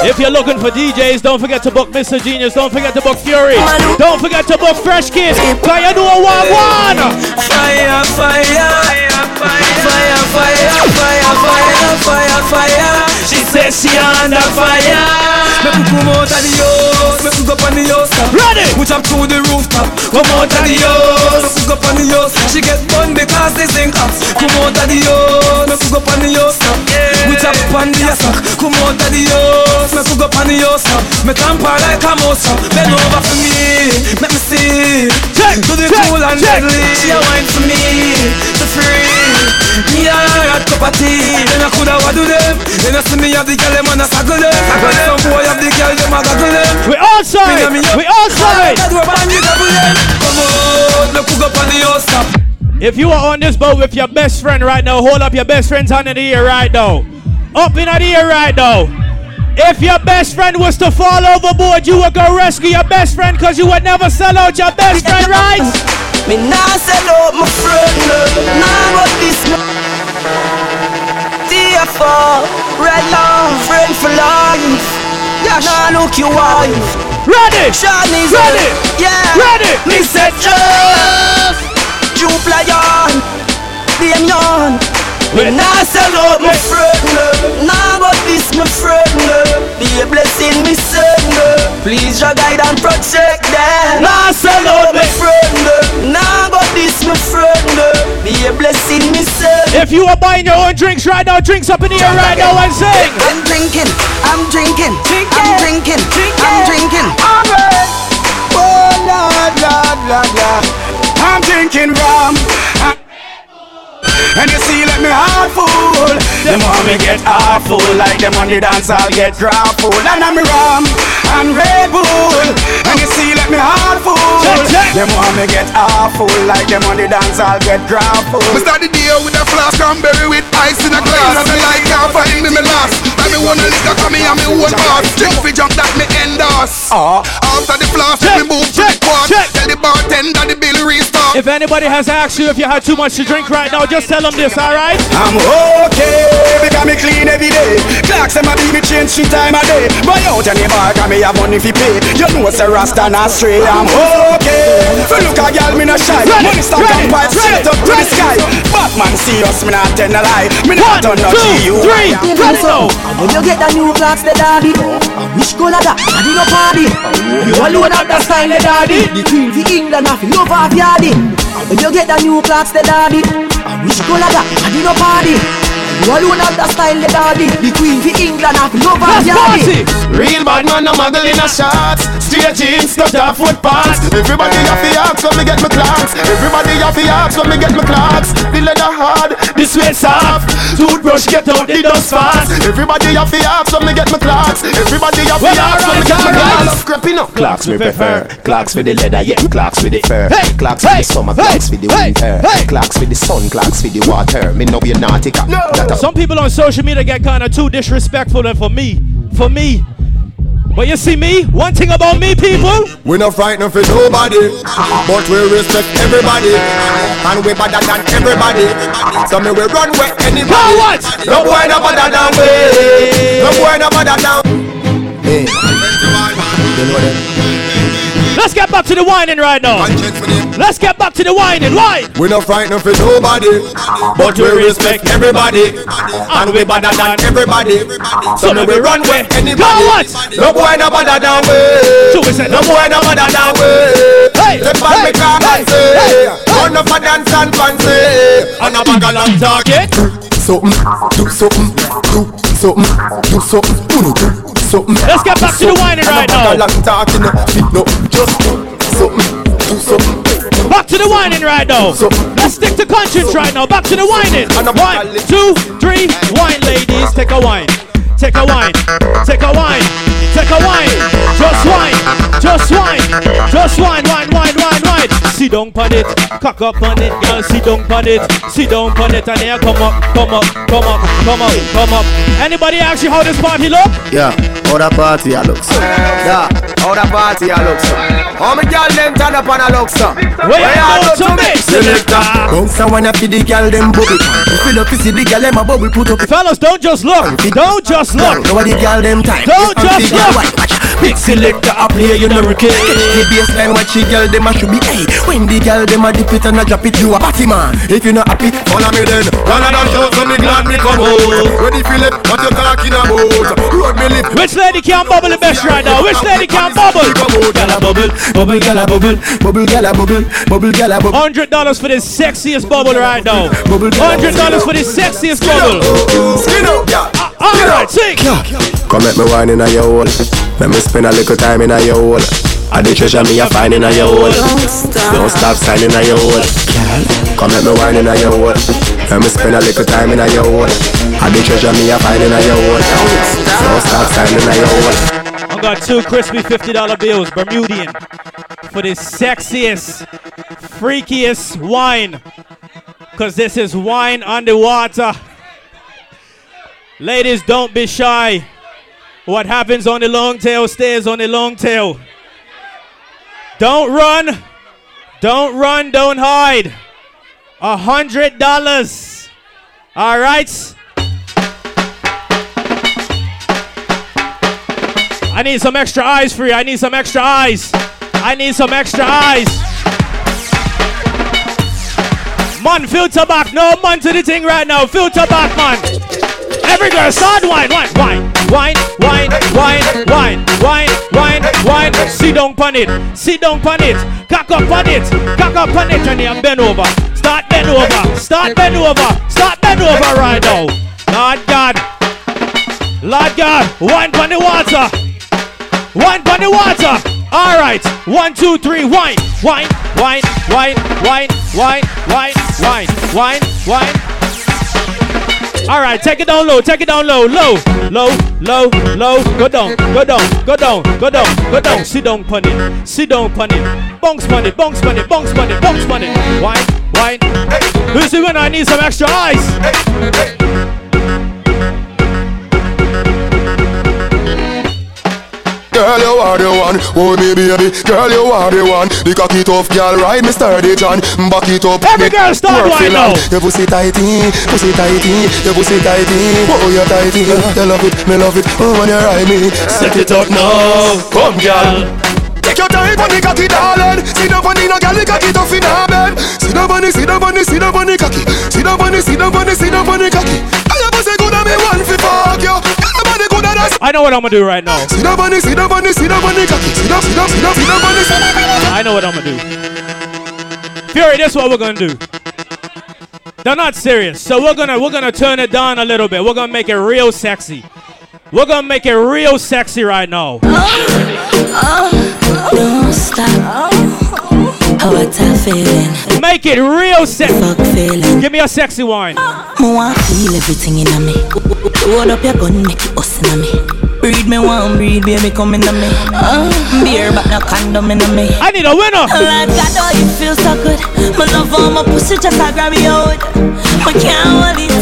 Speaker 15: If you're looking for DJs, don't forget to book Mr. Genius. Don't forget to book Fury. Don't forget to book Fresh Kidd. Cause you know what one.
Speaker 11: Fire, fire, fire, fire, fire, fire, fire, fire, fire. She says she under fire. Make we come out of the house, make we go on the house top.
Speaker 15: Ready?
Speaker 11: We jump through the rooftop. Come out of the house, make we go on the house. She get bun because they sing ups. Come out of the house, make we go on the house top. We jump on the house, come out of the house, make we go on the house top. Me tamper like a mouse up. Bend over for me, make me see.
Speaker 15: Check,
Speaker 11: to the cool and deadly. She a wine for me, free. Me a hot cup of tea. Then I coulda them. Then I see me have the girl them and I saggle them. Some boy have the girl them gaggle them.
Speaker 15: We outside. We outside.
Speaker 11: That way bang you gaggle them. Come on, look who go on the house top.
Speaker 15: If you are on this boat with your best friend right now, hold up your best friend's hand in the air right now. Up in the air right now. If your best friend was to fall overboard, you would go rescue your best friend because you would never sell out your best friend, right?
Speaker 23: Me nah sell out my friend, no. Nah, but this TFR, red long, friend for life. Yeah, nah, look you wife.
Speaker 15: Ready,
Speaker 23: Shawnee's
Speaker 15: ready,
Speaker 23: yeah.
Speaker 15: ready.
Speaker 23: Me said just, Jupe Lion, Damien. Me nah sell out my friend. Nah, but this my friend. Be a blessing, me son. Please, your guide and protect them. Nah sell out my friend. Nah, but this my friend. Be a blessing, me son.
Speaker 15: If you are buying your own drinks right now, drinks up in the air right now and sing.
Speaker 23: I'm drinking, I'm drinking, I'm drinking, I'm drinking.
Speaker 20: Oh Lord, Lord, Lord, Lord. I'm drinking rum. And let me heart full. Them want me get full, like them on the dance, I'll get crowd full. And I'm rum and Red Bull. And you see, let me heart full. Them want me get heart full, like them on the dance, I'll get crowd full.
Speaker 31: We start the day with a flask cranberry with ice in a glass. And me like can't find me, me last. And me wanna liquor come me and me own boss. Drink fi jump that me endorse. Ah. After the flask, let me move to the quad. Tell the bartender the bill restart.
Speaker 15: If anybody has asked you if you had too much to drink right now, just tell them this, alright?
Speaker 20: I'm okay, because me clean every day. Clocks and my baby change three time a day. Buy out any bar, cause me have money fi pay. You know it's a rasta not stray. I'm okay. For look a girl, me no shy. Money stack and pipe straight up to the sky. Batman see us, me not tell no lie. Me not turn no G.U.
Speaker 23: Ready so, and when you get the new clocks, the daddy, I wish color that, I did no party.
Speaker 32: You alone have the style, the daddy. The queen for England, have love of yardy. When you get the new clocks, the daddy. I wish color that, I did no party. You alone have the style, the daddy. The queen for England, have love of yardy.
Speaker 27: Real bad man, no muggle in a shots. Straight jeans, cut off pants. Everybody have the axe when me get my clocks. Everybody have the axe when me get my clocks. The leather hard, the sweat soft. Toothbrush get out the dust fast. Everybody have the axe when me get my clocks. Everybody have the
Speaker 15: Well,
Speaker 27: axe when me get my
Speaker 15: alright.
Speaker 27: clocks. Love creeping up.
Speaker 18: Clocks me prefer, clocks for the leather, yeah, clocks for the fur,
Speaker 27: Hey,
Speaker 18: clocks for
Speaker 27: hey,
Speaker 18: the summer,
Speaker 27: hey,
Speaker 18: clocks for the winter,
Speaker 27: hey.
Speaker 18: clocks for the sun, clocks for the water. Me know you're naughty, no. that a
Speaker 15: Some people on social media get kind of too disrespectful, and for me, for me. But you see me, one thing about me, people.
Speaker 27: We're not frightened for nobody, but we respect everybody, and we better than everybody. So me we run with anybody.
Speaker 15: Now what?
Speaker 27: No boy no better than we. No boy no better than. Hey, you know them.
Speaker 15: Let's get back to the whining right now. Let's get back to the whining. Why?
Speaker 27: We not frightened for nobody, but we respect everybody, and we better than everybody. So me we run with anybody.
Speaker 15: Now what?
Speaker 27: No boy no better than we.
Speaker 15: So we say,
Speaker 27: No boy no better than we.
Speaker 15: Hey,
Speaker 27: on
Speaker 15: hey,
Speaker 27: me car
Speaker 15: hey,
Speaker 27: and say, Run up a dance and fancy, and a bag of long talking. Something, do something, do something, do something, do something.
Speaker 15: Let's get back to the whining right now.
Speaker 27: Long talking, no, just something, do something.
Speaker 15: Back to the whining right now. Let's stick to conscience right now. Back to the whining. One, two, three, wine, ladies. Take a wine. Take a wine. Take a wine. Take a wine. Just wine. Just wine. Just wine. Wine, wine, wine, wine. Sit down on it. Cock up on it. Girl, sit down on it. Sit down on it. And here come up, come up, come up, come up, come up. Anybody ask you how this party look?
Speaker 27: Yeah, how that party a look so? Yeah, how that party a look so? How me girl them turn up and a look so?
Speaker 15: Where you go to mix selector?
Speaker 27: Bounce a wanna fi the girl them bubble. You feel up fi see the girl them a bubble put up.
Speaker 15: Fellas, don't just look. Don't just look.
Speaker 27: Know what the girl them time.
Speaker 15: Don't just look.
Speaker 27: Big selector a play you know rookie. The baseline what she girl them a should be. Hey, when the girl them a dip it and a drop it, you a party man. If you not happy, follow me then. Of them shows so me glad me come out. Ready feel it? What you talking about? Road me lip.
Speaker 15: Which lady can bubble the best right now? Which lady can bubble?
Speaker 27: Gala bubble, bubble, gala bubble, bubble, gala bubble, bubble, gala bubble.
Speaker 15: Hundred dollars for the sexiest bubble right now. Hundred dollars for the sexiest bubble.
Speaker 27: Skin up, yeah.
Speaker 15: All right, sing.
Speaker 18: Come make me wine in a your hole. Let me spend a little time in a your hole. I the treasure me a find in a your hole. Don't stop signing a your hole. Come make me wine in a your hole. Let me spend a little time in a your hole. I the treasure me a find in a your hole. Don't stop signing a your hole.
Speaker 15: I got two crispy $50 bills, Bermudian, for the sexiest, freakiest wine. Because this is wine underwater. Ladies, don't be shy. What happens on the long tail stays on the long tail. Don't run. Don't run. Don't hide. A hundred dollars. All right. I need some extra eyes for you. I need some extra eyes. I need some extra eyes. Man, filter back. No man to the thing right now. Filter back, man. Every girl, start wine, wine, wine, wine, wine, wine, wine, wine, wine, wine. Sit down on it. Sit down on it. Cock up on it. Cock up on it. And then bend over. Start bend over. Start bend over. Start bend over right now. Lord God. Lord God. Wine on the water. Wine on the water. All right. One, two, three. Wine, wine, wine, wine, wine, wine, wine, wine, wine, wine. All right, take it down low, take it down low, low, low, low, low. Go down, go down, go down, go down, go down. Sit down, pon it, sit down, pon it. Bounce pon it, bounce pon it, bounce pon it, bounce pon it. Wine, wine. Who's the winner? I need some extra eyes.
Speaker 27: Girl, you are the one, oh me baby. Girl, you are the one. The cocky tough girl, ride me sturdy John. Back it up,
Speaker 15: Every girl start
Speaker 27: work
Speaker 15: wine
Speaker 27: it on.
Speaker 15: now.
Speaker 27: Your pussy tighty, pussy tighty, your pussy tighty. Oh, you tighty, you love it, me love it. Oh, when you ride me, set it up now. Come, girl. Take your time on the cocky, darling. On the no girl, the cocky tough in her bed. On the, down on the, down on the cocky. Sit down on the, down on the, down on the cocky. I have pussy good and me one fi fuck you.
Speaker 15: I know what I'm gonna do right now.
Speaker 27: Sit on sit on sit on. Sit sit sit
Speaker 15: I know what I'm gonna do. Fury, this is what we're gonna do. They're not serious, so we're gonna we're gonna turn it down a little bit. We're gonna make it real sexy. We're gonna make it real sexy right now.
Speaker 10: Oh, oh, oh, Don't stop. How I tell feeling.
Speaker 15: Make it real sexy.
Speaker 10: Fuck feeling.
Speaker 15: Give me a sexy wine.
Speaker 10: Me want feel everything in me. Load up your gun, make it us in me. Breed me one, breed baby come in me. Uh, beer but no condom in me.
Speaker 15: I need a winner.
Speaker 10: Lord God, oh you feel so good. My love on my pussy just a grab you out. I can't hold it.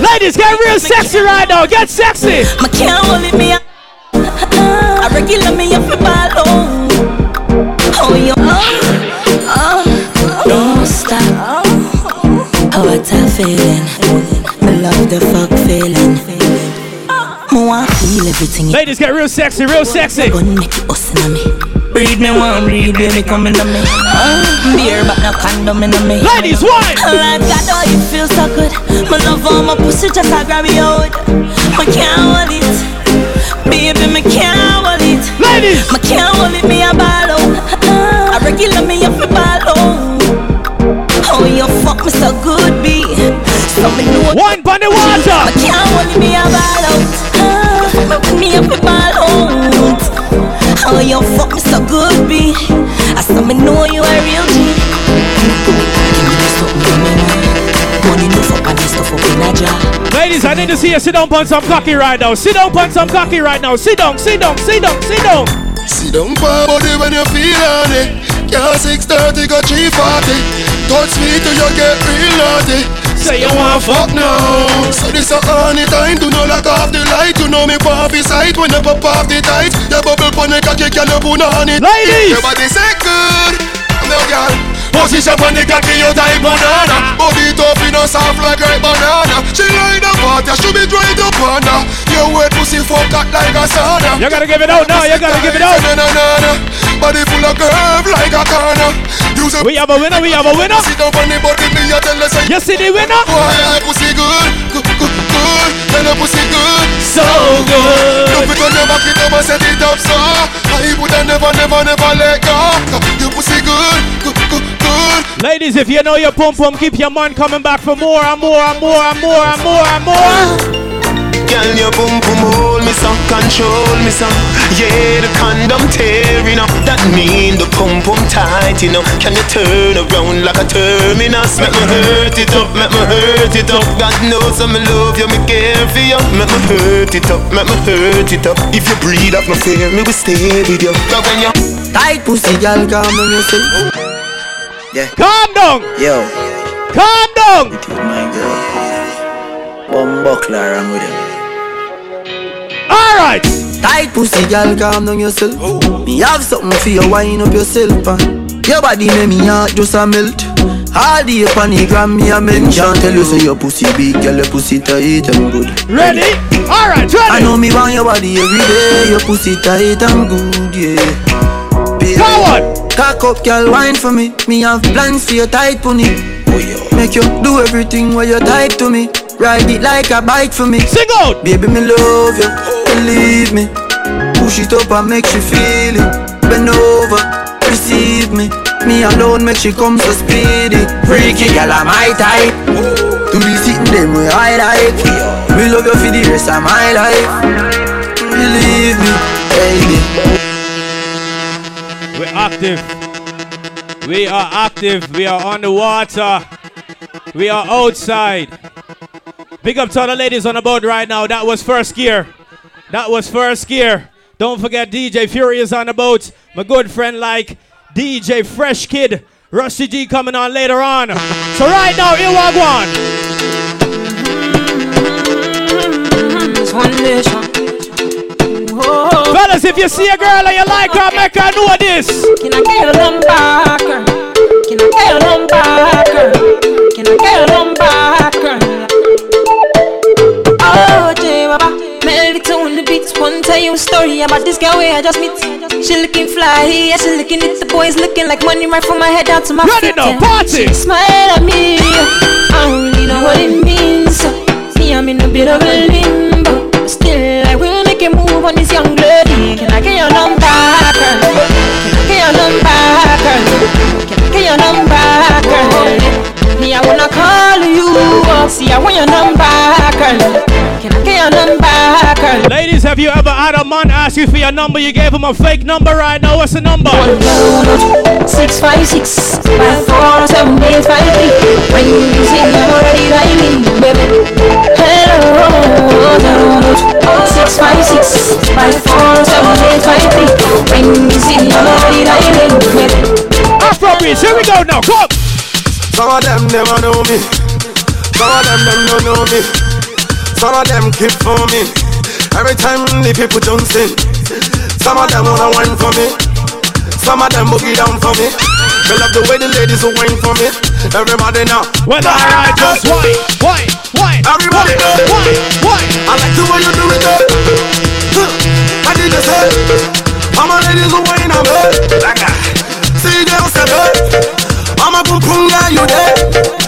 Speaker 15: Ladies, get real sexy right now. Get sexy.
Speaker 10: I can't hold it me. a- I regular me up for ball Don't stop. How I tell feeling. I love the fuck feeling. Me feel everything.
Speaker 15: Ladies, get real sexy, real sexy.
Speaker 10: Gun make it us in me. One, breed baby come in me. Uh, beer but no condom in me.
Speaker 15: Ladies, wine.
Speaker 10: Lord God, oh you feel so good. My love on my pussy just a grab you out. I can't hold it, baby, me can't hold it.
Speaker 15: Ladies,
Speaker 10: me can't hold it, me a ball me so good, B. So me know.
Speaker 15: One bunny water.
Speaker 10: I can't hold it, me a ball out. Uh, me up a ball out. Oh, you fuck me so good, B. I saw me know you a real G. Give me this something, give me one. Money no fuck and this stuff up in a jar.
Speaker 15: Ladies, I need to see you sit down on some cocky right now. Sit down on some cocky right now. Sit down, sit down, sit down, sit down.
Speaker 31: Sit down for body when you feel on it. Can't 630 go 340. Touch me till you get real naughty. Say you want fuck now. So this a honey time. Do not lock off the light. You know me pop sight when you pop off the tight. Your bubble pon the cocky can you put on it.
Speaker 15: Ladies!
Speaker 31: Your body say good. No girl. Position pon the cocky you type banana. Body tough you know soft like ripe banana. She like the water. She be dried up on her. Your wet pussy fuck hot like a sauna.
Speaker 15: You gotta give it out now. You gotta give it out.
Speaker 31: Body full of curve like a corner.
Speaker 15: We have a winner. We have a winner.
Speaker 31: Sit down on the body, me a tell her say
Speaker 15: You see the winner?
Speaker 31: Boy, your pussy good, good, good, good Tell your pussy good,
Speaker 15: so good
Speaker 31: Don't on your back, it up and set it up so I would never, never, never let go pussy good, good, good, good
Speaker 15: Ladies, if you know your pum pum, keep your man coming back for more and more and more and more and more and more.
Speaker 27: Girl, your boom boom hold me so, control me so. Yeah, the condom tearing up. That mean the pum pum tight, you know. Can you turn around like a terminus? Make me hurt it up, make me hurt it up. God knows I'm love you, me care for you. Make me hurt it up, make me hurt it up. If you breathe up no fear, me will stay with you. Now when you
Speaker 26: Tight pussy, girl, calm down yourself. Yeah.
Speaker 15: Calm down.
Speaker 26: Yo.
Speaker 15: Calm down.
Speaker 26: It is my girl. Bum buckler, I'm with him.
Speaker 15: All right.
Speaker 26: Tight pussy, girl, calm down yourself. Me have something for you, wind up yourself. And your body make me heart just a melt. All the up on the gram, me a mention. Tell you say your pussy big, girl, your pussy tight and good.
Speaker 15: Ready? All right, ready.
Speaker 26: I know me want your body every day. Your pussy tight and good, yeah. Baby,
Speaker 15: Coward.
Speaker 26: Cock up, girl, wine for me. Me have plans for your tight pony. Oh, make you do everything while you're tight to me. Ride it like a bike for me.
Speaker 15: Sing out.
Speaker 26: Baby, me love you. Believe me. Push it up and make you feel it. Bend over, receive me. Me alone make she come so speedy. Freaky girl, I'm my type. To be sitting them where I like. Me love you for the rest of my life. Believe me, baby.
Speaker 15: We're active. We are active. We are on the water. We are outside. Big up to all the ladies on the boat right now. That was first gear. That was first gear. Don't forget DJ Fury is on the boat. My good friend like DJ Fresh Kidd. Rusty G coming on later on. So right now,
Speaker 16: one nation.
Speaker 15: Fellas, if you see a girl and you like her, make her know this.
Speaker 16: Can I get a back? Can I get a them tell you a story about this girl where I just meet. She looking fly, yeah, she looking at the boys looking like money right from my head down to my
Speaker 15: Ready
Speaker 16: feet. yeah.
Speaker 15: party.
Speaker 16: She smile at me, I don't really know what it means. Me, I'm in a bit of a limbo. Still, I will make a move on this young lady. Can I get your number, Wanna call you. See, I want your number, girl. Can I get your number, girl?
Speaker 15: Ladies, have you ever had a man ask you for your number? You gave him a fake number right now. What's the number?
Speaker 16: Six five six five four seven eight five three. When you sing, I'm already rhyming, baby. Hello, six five six five four seven eight five three. When you sing, I'm already rhyming, baby.
Speaker 15: Afrobeats, here we go now. Come.
Speaker 26: Some of them never know me. Some of them them don't know me. Some of them keep for me. Every time the people jump in. Some of them wanna wine for me. Some of them boogie down for me. They love the way the ladies will wine for me. Everybody now.
Speaker 15: Well, alright, just wine, wine, wine.
Speaker 26: Everybody know.
Speaker 15: Wine, wine.
Speaker 26: I like the way you do it. Though. I did the same. All my ladies will wine on me. Like that. See girls say pupunga you there.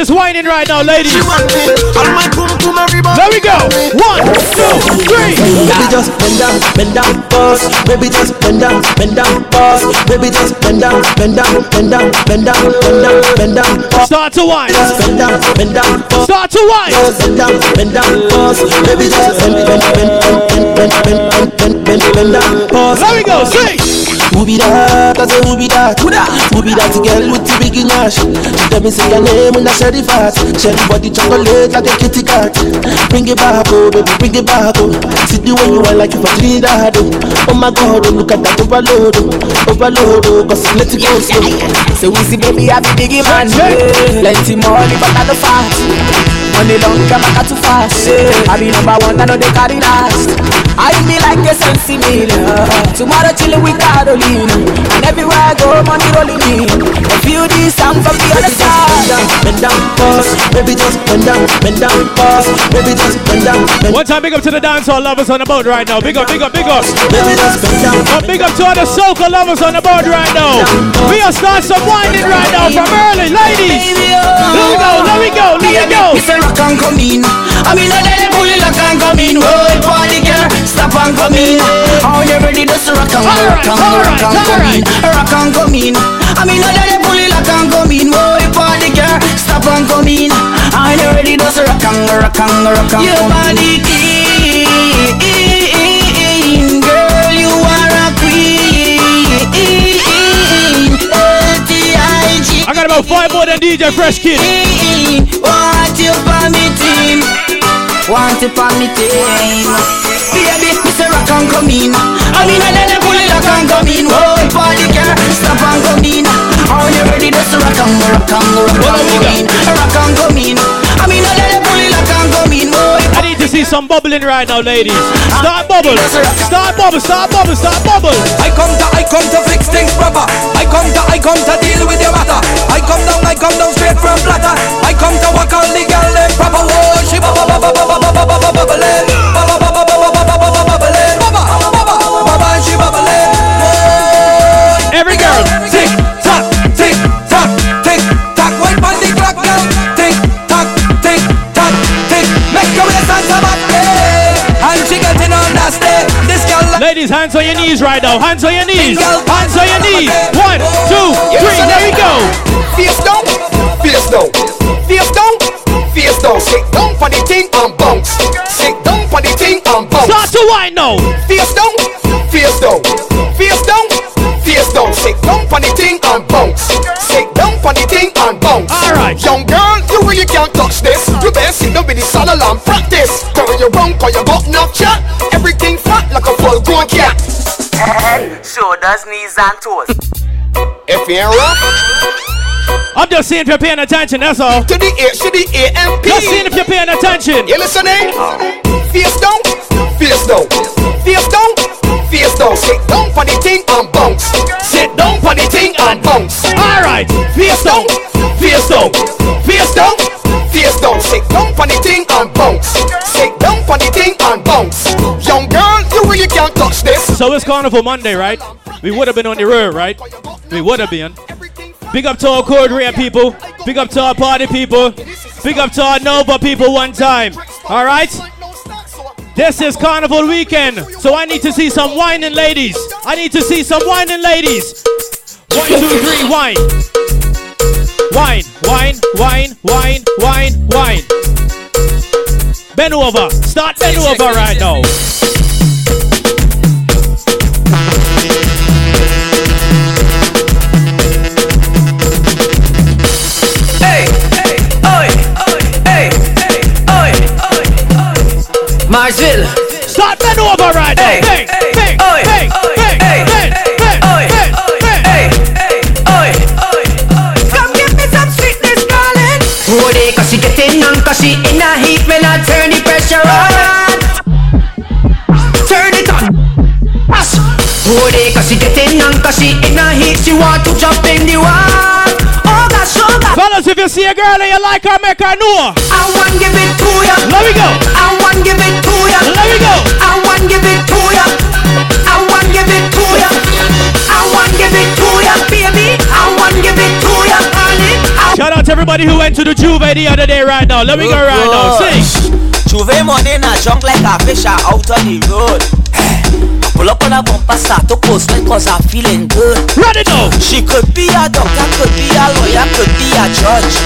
Speaker 15: Let's get to this whining right now, ladies.
Speaker 26: She want me. All my boom boom, everybody.
Speaker 15: There we go. One, two, three.
Speaker 27: Baby just bend down, bend down, boss. Baby just bend down, bend down, boss. Baby just bend down, bend down, bend down, bend down, bend down, bend down.
Speaker 15: Start to whine.
Speaker 27: Just bend down, bend down, boss.
Speaker 15: Start to whine.
Speaker 27: Just bend down, bend down, boss. Baby just bend, bend, bend, bend, bend, bend, bend, bend, bend, bend down, boss.
Speaker 15: There we go. Sing.
Speaker 27: Who be that? I say who be that? Who that? Who be that girl with the big nash? She tell me say your name and I share the fat. Share the body chocolate like a kitty cat. Bring it back, oh baby, bring it back, oh. See the way you are like you for Trinidad, oh. Oh my God, oh look at that overload, oh. Overload, oh, cause let it go slow.
Speaker 20: So we see baby I be biggie man yeah. Plenty money but I no fat Money long come back too fast yeah. I be number one I know they carry last I be like a sensi meal Tomorrow chillin' with Carolina And everywhere I go money rolling in I feel this sound from the other side
Speaker 27: Bend down, boss. Baby just bend down, bend down, boss. Baby just bend down, bend
Speaker 15: One time, big up to the dancehall lovers on the boat right now. Big up, big up, big up.
Speaker 27: Baby just bend down.
Speaker 15: And big up to all the soca lovers on the board right now. We are starting some whining right now from early, ladies. Let oh. we go, let we go, let we go.
Speaker 21: Rock and come in. I mean, I let it pull it rock and come in. Oh, party girl, stop and come in. Oh, you ready to rock and rock and rock and come in. Rock and come in. I mean, I let it pull it rock and come in. Oh, party girl, stop and come in. Are you ready to rock and rock and rock and come in? Your body clean,
Speaker 15: I got about five more than DJ Fresh Kidd.
Speaker 21: Want you for me team. Want you for me team. Baby, Mr. Rock and come in I mean, I let pull it and come in party stop and come in Are you ready rock and rock and rock and come in Rock and come in I mean, I let pull it and come in
Speaker 15: see some bubbling right now, ladies. Start bubble. Start bubble, start bubble, start bubble.
Speaker 33: I come to, I come to fix things proper. I come to, I come to deal with your matter. I come down, I come down straight from platter. I come to walk all the girl them proper. Oh, she bubble, bubble, bubble, bubble, bubble, bubbling. Bubble, bubble, bubble, bubble, bubble, bubbling. Bubble, bubble, bubble, she bubbling. Oh,
Speaker 15: Every girl,
Speaker 33: tick
Speaker 15: Ladies, hands on your knees right now. Hands on your knees. Hands on your knees. One, two, three. There we go.
Speaker 34: Face down, face down, face down, face down. Sit down for the thing and bounce. Sit down for the thing and bounce.
Speaker 15: Start to whine now.
Speaker 34: Face down, face down, face down, face down. Sit down for the thing and bounce. Sit down for the thing and bounce.
Speaker 15: All right.
Speaker 34: Young girl, You better sit down with the saddle and practice. Turn you round, cause you got enough chat. Everything fat like a full grown cat.
Speaker 35: Shoulders, knees, and toes.
Speaker 34: If you ain't rough,
Speaker 15: I'm just seeing if you're paying attention, that's all.
Speaker 34: to the A, to the A M P.
Speaker 15: Just seeing if you're paying attention.
Speaker 34: You listening? Eh? Face down, face down, face down, face down. Sit down for the thing and bounce. Sit down for the thing and bounce.
Speaker 15: All right.
Speaker 34: Face down, face down, face down, face down. The thing and bounce. Sit down the thing and bounce. Young girl, you really can't touch this.
Speaker 15: So it's Carnival Monday, right? We would have been on the road, right? We would have been. Big up to our Code people. Big up to our party people. Big up to our Nova people one time. All right? This is carnival weekend, so I need to see some whining ladies. I need to see some whining ladies. One, two, three, wine. Wine, wine, wine, wine, wine, wine. Bend over. Start bend over right now.
Speaker 20: Hey, hey, oi, hey, hey, oi, Marsville.
Speaker 15: Start bend over right now.
Speaker 20: Hey, hey, Hold it, cause she getting on, cause she in a heat, she want to jump in the water. Oh gosh, oh gosh.
Speaker 15: Fellas, if you see a girl and you like her, make her know.
Speaker 20: I want give it to ya.
Speaker 15: Let me go.
Speaker 20: I want give it to ya.
Speaker 15: Let me go.
Speaker 20: I want give it to ya. I want give it to ya. I want give it to ya, baby. I want give it to ya, honey.
Speaker 15: Shout out to everybody who went to the J'ouvert the other day right now. Let me go right now. Sing.
Speaker 21: J'ouvert money na junk like a fish are out on the road. Pull up on a bumper, start to post cause I'm feeling good.
Speaker 15: Ready now.
Speaker 21: She could be a doctor, could be a lawyer, could be a judge.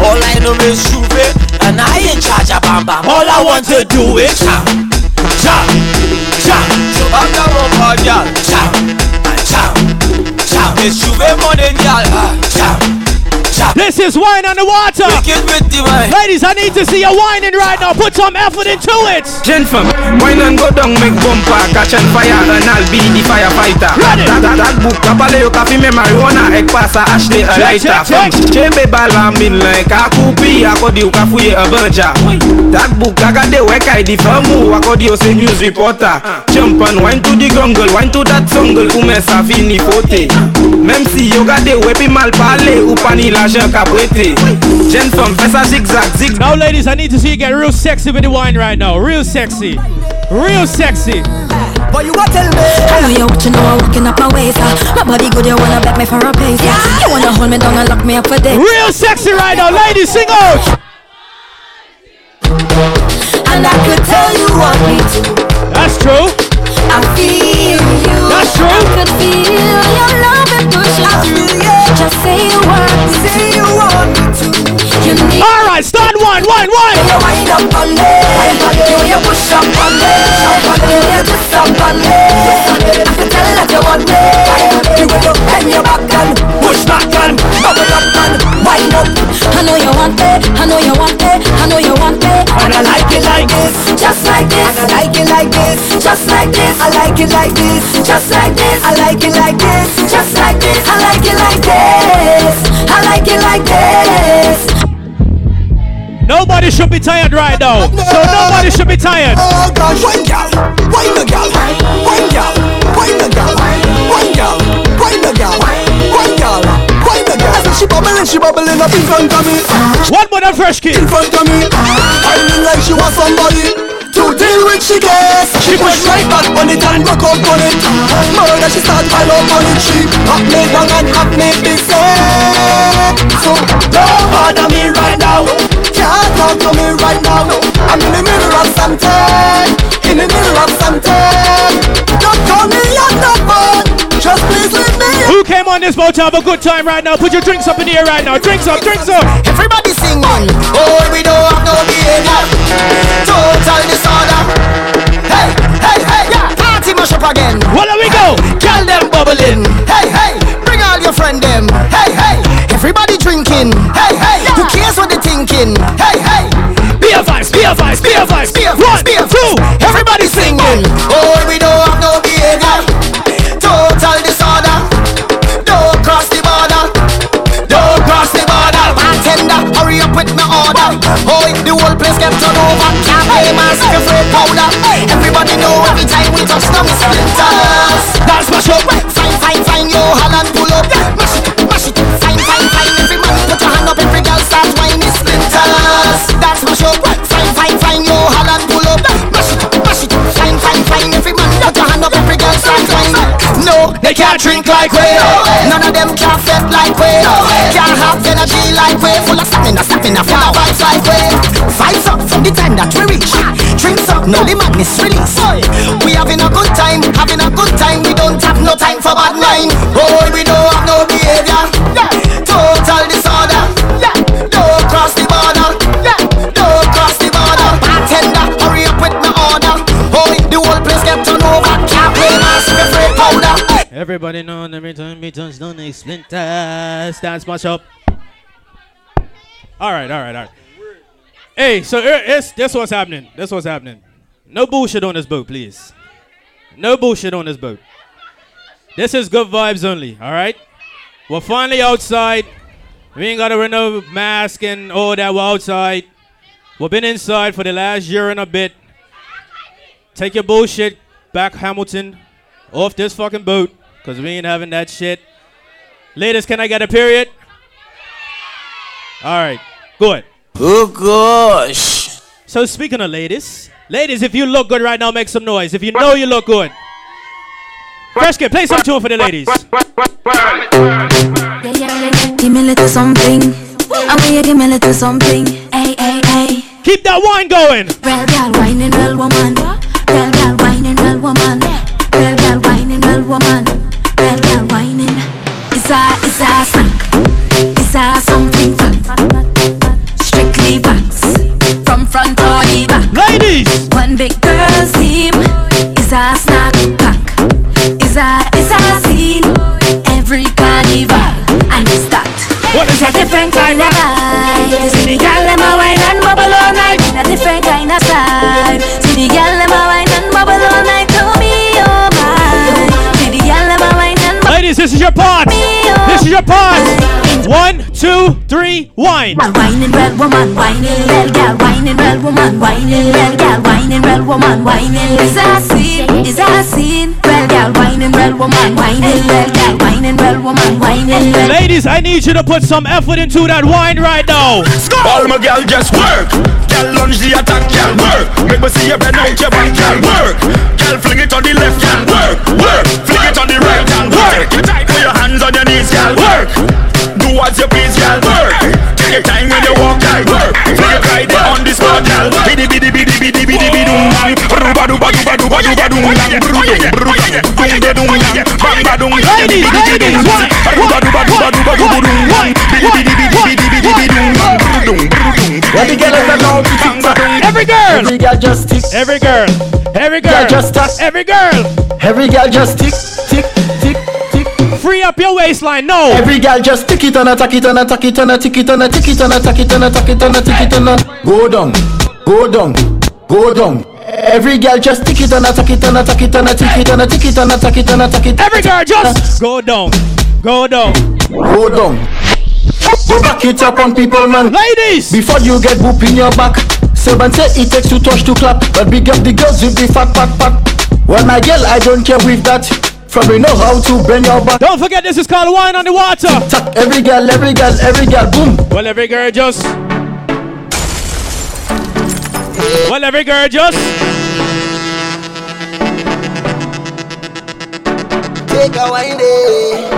Speaker 21: All I know is J'ouvert, eh, and I in charge of Bam Bam. All I want to do is jam, jam, jam. So I'm the bumper, girl. Jam, jam, jam. It's Juve money, girl. Jam,
Speaker 15: This is Whine on the Water.
Speaker 21: The.
Speaker 15: Ladies, I need to see you whining right now. Put some effort into it.
Speaker 20: Gentlemen, wine and go down, make bumper, catch and fire, and I'll be the firefighter.
Speaker 15: Ready.
Speaker 20: That, that, that book, kapale yo kafi me marijuana, ek pasa ashley a lighter.
Speaker 15: check.
Speaker 20: Chembe balba min like a kupi, akodi yo kafuye a banja. That book, agade wek I di famu, akodi yo se news reporter. Jump and wine to the gungle, wine to that jungle, kume sa fini fote. Même si yo gade wepi mal pale, upani l'argent kapwete. Jeune femme, fais ça zigzag, zig.
Speaker 15: Now, ladies, I need to see you get real sexy with the wine right now. Real sexy. Real sexy.
Speaker 23: But you gotta tell me.
Speaker 16: I know you what you know, I'm walking up my waist. Uh. My body good, you wanna bet me for a pace. Yeah. You wanna hold me down and lock me up for days.
Speaker 15: Real sexy right now. Ladies, sing out.
Speaker 16: And I could tell you want me to.
Speaker 15: That's true.
Speaker 16: I feel you.
Speaker 15: That's
Speaker 16: You wind up on me. You you push up on me. You twist up on me. I could tell that you want me. You will look bend your back and push back and bubble up and wind up. I know you want it. I know you want it. I know you want it.
Speaker 23: And I like it like this.
Speaker 16: Just like this.
Speaker 23: And I like it like this.
Speaker 16: Just like this.
Speaker 23: I like it like this.
Speaker 16: Just like this.
Speaker 23: I like it like this.
Speaker 16: Just like this. I like it like this. I like it like this.
Speaker 15: Nobody should be tired right now. So nobody should be tired.
Speaker 23: Oh gosh, wine gal, wine the gal, wine gal, wine the gal, wine gal, wine the gal, wine gal, wine the gal. She bubbling, she bubbling up in front of me,
Speaker 15: One more than Fresh Kidd.
Speaker 23: in front of me. Whining like she was somebody to deal with. She gets, she push right back on it and rock up on it. Murder, she start pile up on it. She up me down and up me busy. So don't bother me right now. Can't talk to me right now. I'm in the middle of something. In the middle of something. Don't call me on the phone. Just please leave me.
Speaker 15: Who came on this boat to have a good time right now? Put your drinks up in the air right now. Drinks up, drinks up.
Speaker 23: Everybody singing. Oh, we don't have no behavior. Total disorder. Hey, hey, hey, yeah. Party mash up again.
Speaker 15: Well, there we go.
Speaker 23: Girl them bubbling. Hey, hey, bring all your friend them. Hey, hey, everybody drinking. Hey, hey, who cares what they thinking? Hey, hey,
Speaker 15: Beer a vice, be a vice, beer a vice.
Speaker 23: be a
Speaker 15: One,
Speaker 23: beer a
Speaker 15: two.
Speaker 23: Everybody singing. Oh, we don't have no behavior. Total disorder. Don't cross the border. Don't cross the border. Bartender, hurry up with my order. Oh, the whole place get turned over. Can't pay my secret powder. Everybody know every time we touch them splinters. That's my show.
Speaker 15: They can't
Speaker 36: drink like we. None of them can fed like we. Can't have energy like we. Full of stamina, stamina, full of vibes like we. Vibes up from the time that we reach. Drinks up, no the madness release. We having a good time, having a good time. We don't have no time for bad mind. Boy, we don't
Speaker 15: Everybody know every time me touch down the splinters. Dance much up. All right, all right, all right. Hey, so eh, it's, this what's happening. This what's happening. No bullshit on this boat, please. No bullshit on this boat. This is good vibes only, all right? We're finally outside. We ain't got to wear no mask and all that. We're outside. We've been inside for the last year and a bit. Take your bullshit back, Hamilton, off this fucking boat, because we ain't having that shit. Ladies, can I get a period? All right, good.
Speaker 18: Oh gosh.
Speaker 15: So speaking of ladies, ladies, if you look good right now, make some noise. If you know you look good. Fresh Kidd, play some tune for the ladies.
Speaker 16: Give me a little something. I want you give me a little something. Hey, hey, hey.
Speaker 15: Keep that wine going.
Speaker 16: Real girl whining, real woman. Real girl whining, real woman. Real girl whining, real woman.
Speaker 15: Ladies.
Speaker 16: One big girl's team. is a snack pack. It's a, it's a scene. Every carnival. And it's that.
Speaker 15: What is
Speaker 16: a different kind of vibe. See the girl them a wine and bubble all night in a different kind of style. See the girl them a wine and bubble all night to me, oh my. See the girl them a wine and.
Speaker 15: Ladies, this is your part. This is your part. One, two, three, wine.
Speaker 16: Whining real woman, whining real girl, whining real woman, whining real girl, whining real woman, whining. Is a scene, is a scene. Real girl, whining real woman, whining real girl, whining real woman, whining.
Speaker 15: Ladies, I need you to put some effort into that wine right now.
Speaker 37: All my gal just work. Gal lunge the attack, gal work. Make me see you bend out your back, gal work. Gal fling it on the left, gal work. Work. Fling it on the right, gal work. Put your hands on your knees, gal work. Do what you please, gal work. Take your time when you walk, gal work. Fling it right there on the spot, gal. Bidi bidi bidi bidi bidi bidi dum bang. Ruba duba duba duba duba dum bang. Brudum brudum dum de dum bang. Bang ba dum.
Speaker 15: Ladies, ladies, what?
Speaker 37: Ruba duba duba duba duba dum bang. Bidi bidi bidi bidi bidi bidi dum bang. Brudum brudum.
Speaker 36: Every girl is allowed to tick tock.
Speaker 15: Every girl.
Speaker 36: Every girl just tick.
Speaker 15: Every girl. Every girl.
Speaker 36: Girl just tick.
Speaker 15: Every girl.
Speaker 36: Every girl just tick, tick, tick, tick.
Speaker 15: Free up your waistline. No.
Speaker 36: Every girl just tick it and a tack it and a tack it and a tick it and a tick it and a tack it and a tack it and a tick it and go down, go down, go down. Every girl just tick it and a tack it and a tack it and a tick it and a tick it and a tack it and a tack it.
Speaker 15: Every girl just go down, go down,
Speaker 36: go down. Go back it up on people, man.
Speaker 15: Ladies,
Speaker 36: before you get whoop in your back. Seven say it takes two touch to clap, but big up the girls with the fat pat pat. Well, my girl, I don't care with that. From we know how to bend your back.
Speaker 15: Don't forget this is called Whine on the Water.
Speaker 36: Tuck every girl, every girl, every girl, boom.
Speaker 15: Well, every girl just. Well, every girl just.
Speaker 23: Take a wine eh. day.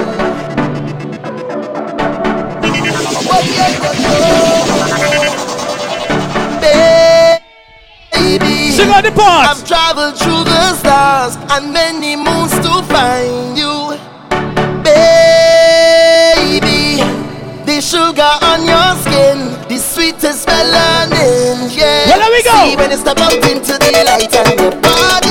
Speaker 23: Baby,
Speaker 15: Sing out the part.
Speaker 23: I've traveled through the stars and many moons to find you. Baby, the sugar on your skin, the sweetest melanin, yeah.
Speaker 15: Well, there we go.
Speaker 23: See when you step out into the light and your body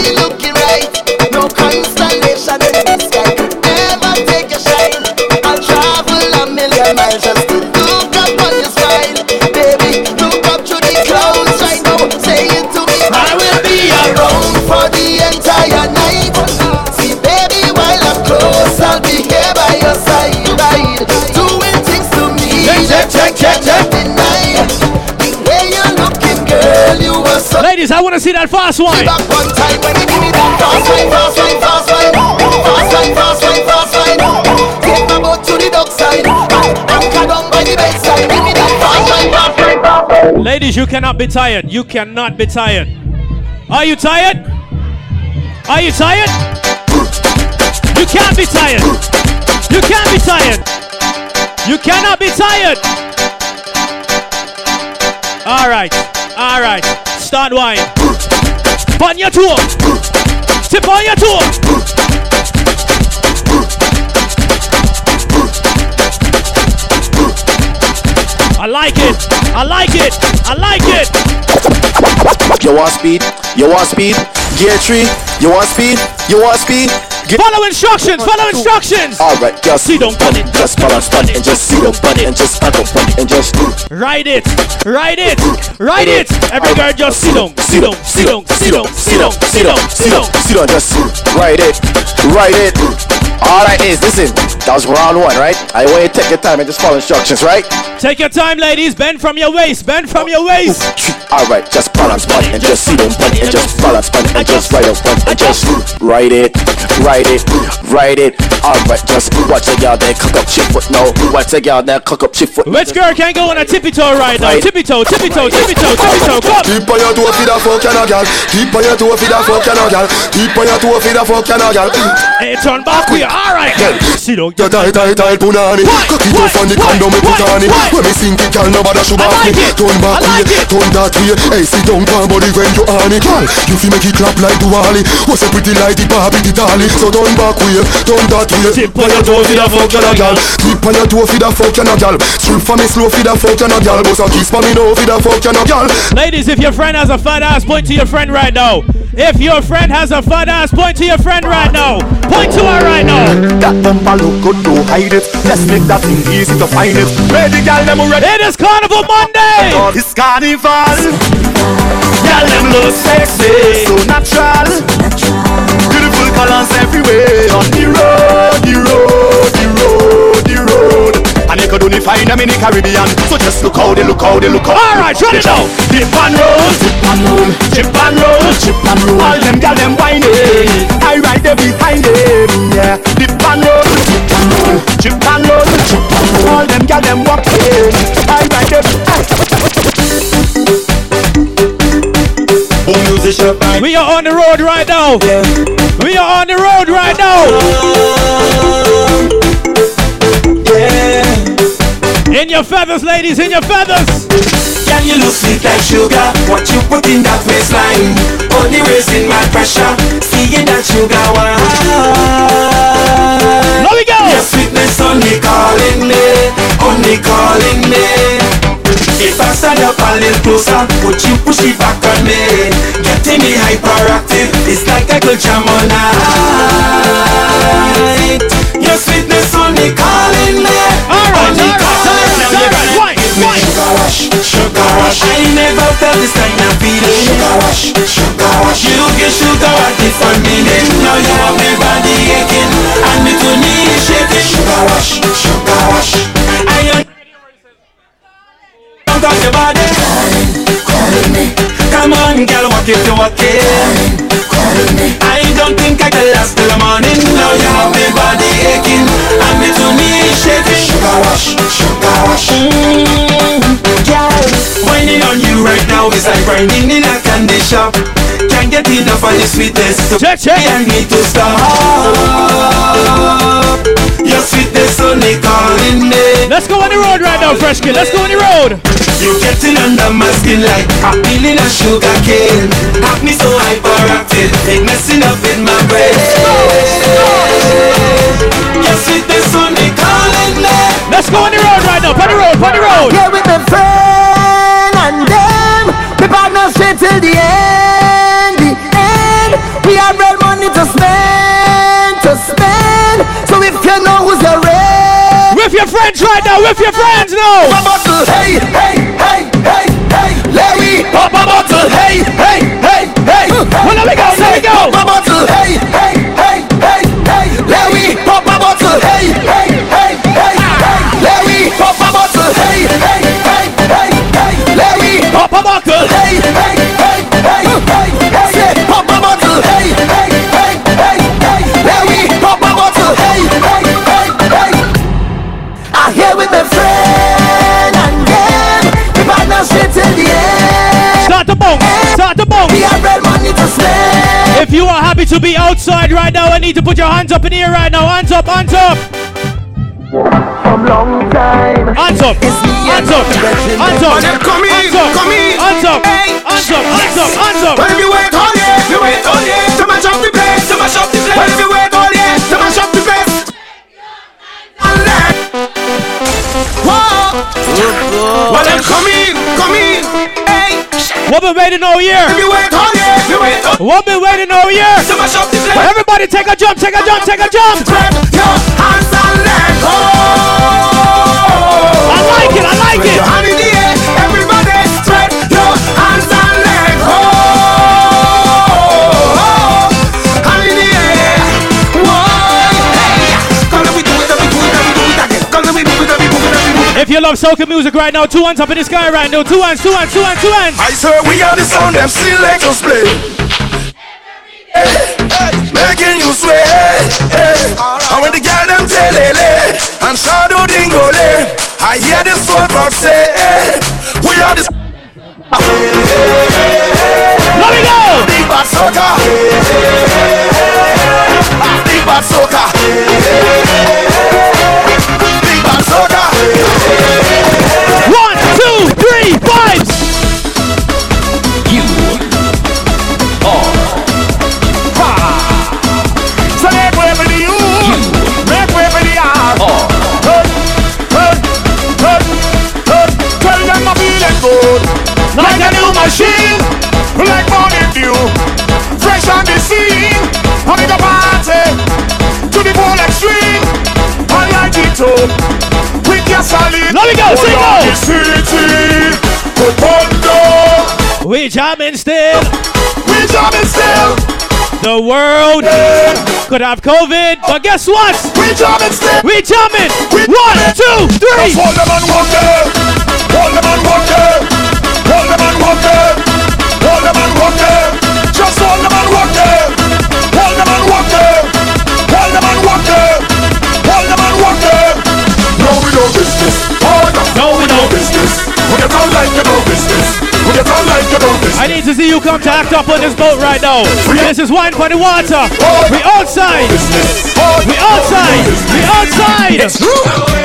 Speaker 15: Ladies, I want to see that fast.
Speaker 23: Back one time when you give me that fast wine, fast wine, fast wine, fast wine, fast wine, fast wine. Take my boat to the dockside. Anchor down by the bedside. Give me that fast wine, fast wine, fast wine.
Speaker 15: Ladies, you cannot be tired. You cannot be tired. Are you tired? Are you tired? You can't be tired. You can't be tired. You cannot be tired. All right, all right. Start wine. On your toe. Tip on your toe. I like it. I like it. I like it.
Speaker 18: You want speed? You want speed? Gear three. You want speed? You want speed? Get
Speaker 15: follow instructions. Follow instructions.
Speaker 18: All right, just see don't put it, just balance it, and just see don't put it, and just stand up it, and just
Speaker 15: Ride it. Ride it. Ride it. Every girl just sit down. Sit down. Sit down. Sit down. Sit down. Sit down. Sit down.
Speaker 18: sit down, just ride it, ride it. All right, is listen. That was round one, right? I want you to take your time and just follow instructions, right?
Speaker 15: Take your time, ladies. Bend from your waist. Bend from your waist.
Speaker 18: All right, just balance on and just sit down on and just balance on and just ride up on and just ride it, ride it, ride it. All right, just watch a girl there cock up she foot now. Watch a girl there cock up she foot.
Speaker 15: Which girl can go on a tippy toe right now? Tippy toe, tippy toe, tippy toe, tippy toe. Come.
Speaker 31: Keep on your toe for the fuck and a gal. Keep on your toe for the fuck and a gal. Keep on your toe for the fuck and a gal.
Speaker 15: Hey, turn back with you. All right, girl. Sit down.
Speaker 31: You tight, tight, tight, punani. Cock it off on the condom me put on it. When me sink it, girl, nobody should back me. Turn back way, turn that way. Hey, sit down, palm body when you on it. Girl, you feel make it clap like Duali. What's a pretty like the Barbie, the dolly. So turn back way, turn that way. On your toe fuck gal. Keep on your toe fuck gal. Strip for me slow fuck and a gal. Boss a kiss for me no fuck a gal.
Speaker 15: Ladies, if your friend has a fat ass, point to your friend right now. If your friend has a fat ass, point to your friend right now. Point to her right now.
Speaker 37: That bumper look good to hide it. Let's make that thing easy to find it. Ready, gal, them ready.
Speaker 15: It is Carnival Monday.
Speaker 37: It's carnival. Gal, them look sexy, so natural. Beautiful colors everywhere on the road, the road, the road, the road. And you could only find them in the Caribbean. So just look how they look how they look how.
Speaker 15: All right, run it out.
Speaker 37: Dip and roll, dip and roll, chip and roll, chip and roll. All them gal them whining. I ride every behind them, yeah. Dip and roll, dip and roll, chip and roll, chip and roll. All them gal them walking. I ride them.
Speaker 15: We are on the road right now. We are on the road right now. In your feathers, ladies, in your feathers.
Speaker 20: Can you look sweet like sugar? What you put in that waistline? Only raising my pressure. Seeing that sugar wine.
Speaker 15: Go.
Speaker 20: Your sweetness only calling me, only calling me. If I stand up a little closer, would you push it back on me? Getting me hyperactive, it's like I could jam all night. Your sweetness only calling me, only calling me. Give me sugar rush, sugar rush. I never felt this kind of feeling. Sugar rush, sugar rush. You get sugar at different meaning. Now you have my body aching and me to knee shaking. Sugar rush, sugar rush. I don't touch your body. Come on, girl, walk if you walk it. I don't think I can last till the morning. Now you have my body aching and me to knee shaking. Sugar rush, sugar rush. Mm, girl, whining on you right now is like grinding in a candy shop. Can't get enough of the sweetness, so
Speaker 15: check, check.
Speaker 20: I need to stop. Your sweetness only calling me.
Speaker 15: Let's go on the road right now, Fresh Kidd. Let's go on the road.
Speaker 20: You're getting under my skin like a peeling a sugar cane. Have me so hyperactive, it messing up in my brain. Your sweetness only calling me.
Speaker 15: Let's go on the road right now. On the road, on the road.
Speaker 23: Here with my friend and them. We partner straight till the end, the end. We have real money to you know who's your friend,
Speaker 15: with your friends right now, with your friends now.
Speaker 23: Pop bottle, hey, hey, hey, hey, hey. Larry, pop a bottle, hey, hey, hey, hey.
Speaker 15: Well, let me go, let me go.
Speaker 23: Pop a bottle, hey, hey, hey, hey, hey. Larry, pop a bottle, hey, hey, hey, hey, hey. Larry, pop a bottle, hey, hey, hey, hey, hey. Larry,
Speaker 15: pop a bottle, you are happy to be outside right now, I need to put your hands up in the air right now. Hands up, hands up.
Speaker 23: From long time.
Speaker 15: Hands up. Hands up. Hands up.
Speaker 23: Come in,
Speaker 15: Hands up.
Speaker 23: come in.
Speaker 15: Hands up.
Speaker 23: Hey.
Speaker 15: Hands up. Hands up. Hands up.
Speaker 23: Well, if you wait all year, if you wait all year to mash up the place, to mash up the place. Well, if you wait all year to mash up the place. And then, whoa. Well, then come in, come in.
Speaker 15: What been waiting all year?
Speaker 23: If you wait all year, if you wait all
Speaker 15: What been waiting all year?
Speaker 23: to mash up the.
Speaker 15: Everybody take a jump, take a jump, take a jump.
Speaker 23: Spread your hands and let go.
Speaker 15: I like it, I like it. If you love soca music right now, two hands up in the sky right now. Two hands, two hands, two hands, two hands.
Speaker 31: I swear we are the sound them still let us play. Hey, hey, making you sweat. Hey, and when the girl them telele and shadow dingole, I hear the soul box say, hey, we are the.
Speaker 15: Let me go.
Speaker 31: Big bad soca. Big bad soca. Machine, like morning dew, fresh on the scene. I'm in the party to the full extreme. I like it up with your solid.
Speaker 15: Let me go, sing
Speaker 31: Hold on
Speaker 15: go.
Speaker 31: the city, on.
Speaker 15: We jamming still.
Speaker 31: We jamming still.
Speaker 15: The world could have COVID, but guess what?
Speaker 31: We jamming still.
Speaker 15: We jamming. One, two, three.
Speaker 31: Just hold them and walk there. Hold them and walk there. Hold them and walk. Hold them and walk. Just hold them and walk. Hold them and walk. Hold them and walk. Hold them and walk. No, we no business. Oh, no.
Speaker 15: No, we no
Speaker 31: business. We get on like you no business. We get on like you no business.
Speaker 15: I need to see you come to act up on this boat right now. This is wine for the water. We outside. We outside. We outside.
Speaker 31: hooligan, a hooligan.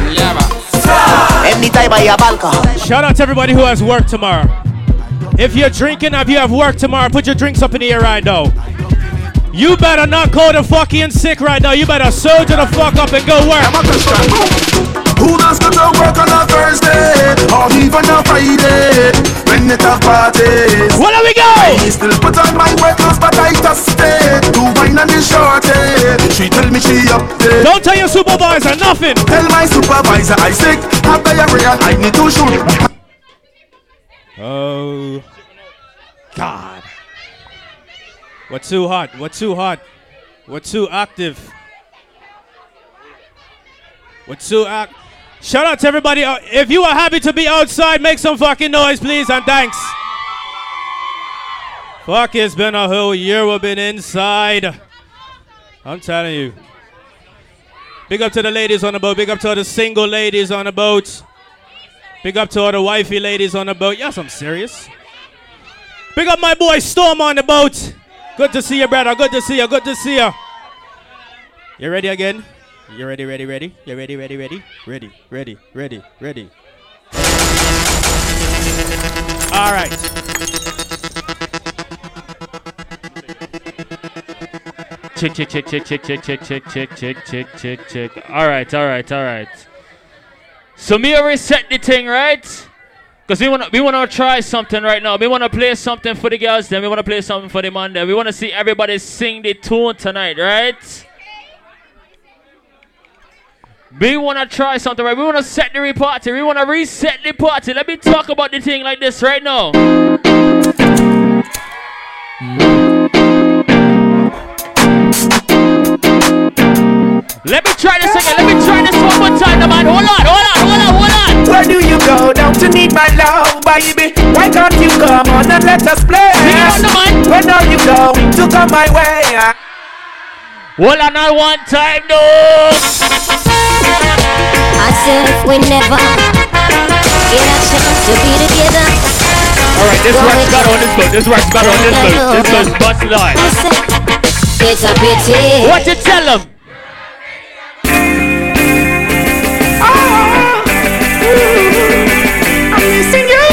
Speaker 38: Anytime I have alcohol.
Speaker 15: Shout out to everybody who has work tomorrow. If you're drinking, if you have work tomorrow, put your drinks up in the air right now. You better not call the fucking sick right now. You better soldier the fuck up and go work.
Speaker 31: Who does go to work on a Thursday or even a Friday it a parties?
Speaker 15: Where do we go?
Speaker 31: I still put on my work clothes, but I just stay to wine and the shorty. She tell me she up there.
Speaker 15: Don't tell your supervisor nothing.
Speaker 31: Tell my supervisor I sick, have diarrhea, I need to shoot.
Speaker 15: Oh, God. What too hot? What too hot? What too active? What too act? Shout out to everybody. Uh, if you are happy to be outside, make some fucking noise, please, and thanks. Fuck, it's been a whole year we've been inside. I'm telling you. Big up to the ladies on the boat. Big up to all the single ladies on the boat. Big up to all the wifey ladies on the boat. Yes, I'm serious. Big up my boy Storm on the boat. Good to see you, brother. Good to see you. Good to see you. You ready again? You ready, ready, ready? You ready, ready, ready? Ready, ready, ready, ready. All right. Check, check, check, check, check, check, check, check, check, check, check, check, check. All right, all right, all right. So me already set the thing, right? Cause we wanna we wanna try something right now. We wanna play something for the girls, then we wanna play something for the man. Then we wanna see everybody sing the tune tonight, right?
Speaker 14: We wanna try something, right? We wanna set the party. We wanna reset the party. Let me talk about the thing like this right now. Let me try this again. Let me try this one more time, man. Hold on, hold on, hold on, hold on.
Speaker 20: Where do you go down to need my love, baby? Why can't you come on and let us play? When are you going to come my way?
Speaker 14: Hold on, not one time, no.
Speaker 3: I said if we never get a chance to be together.
Speaker 14: Alright, this works better on this boat. This works better on this boat. This boat's bust line.
Speaker 3: It's a pity.
Speaker 14: What you tell them? Oh, I'm missing you.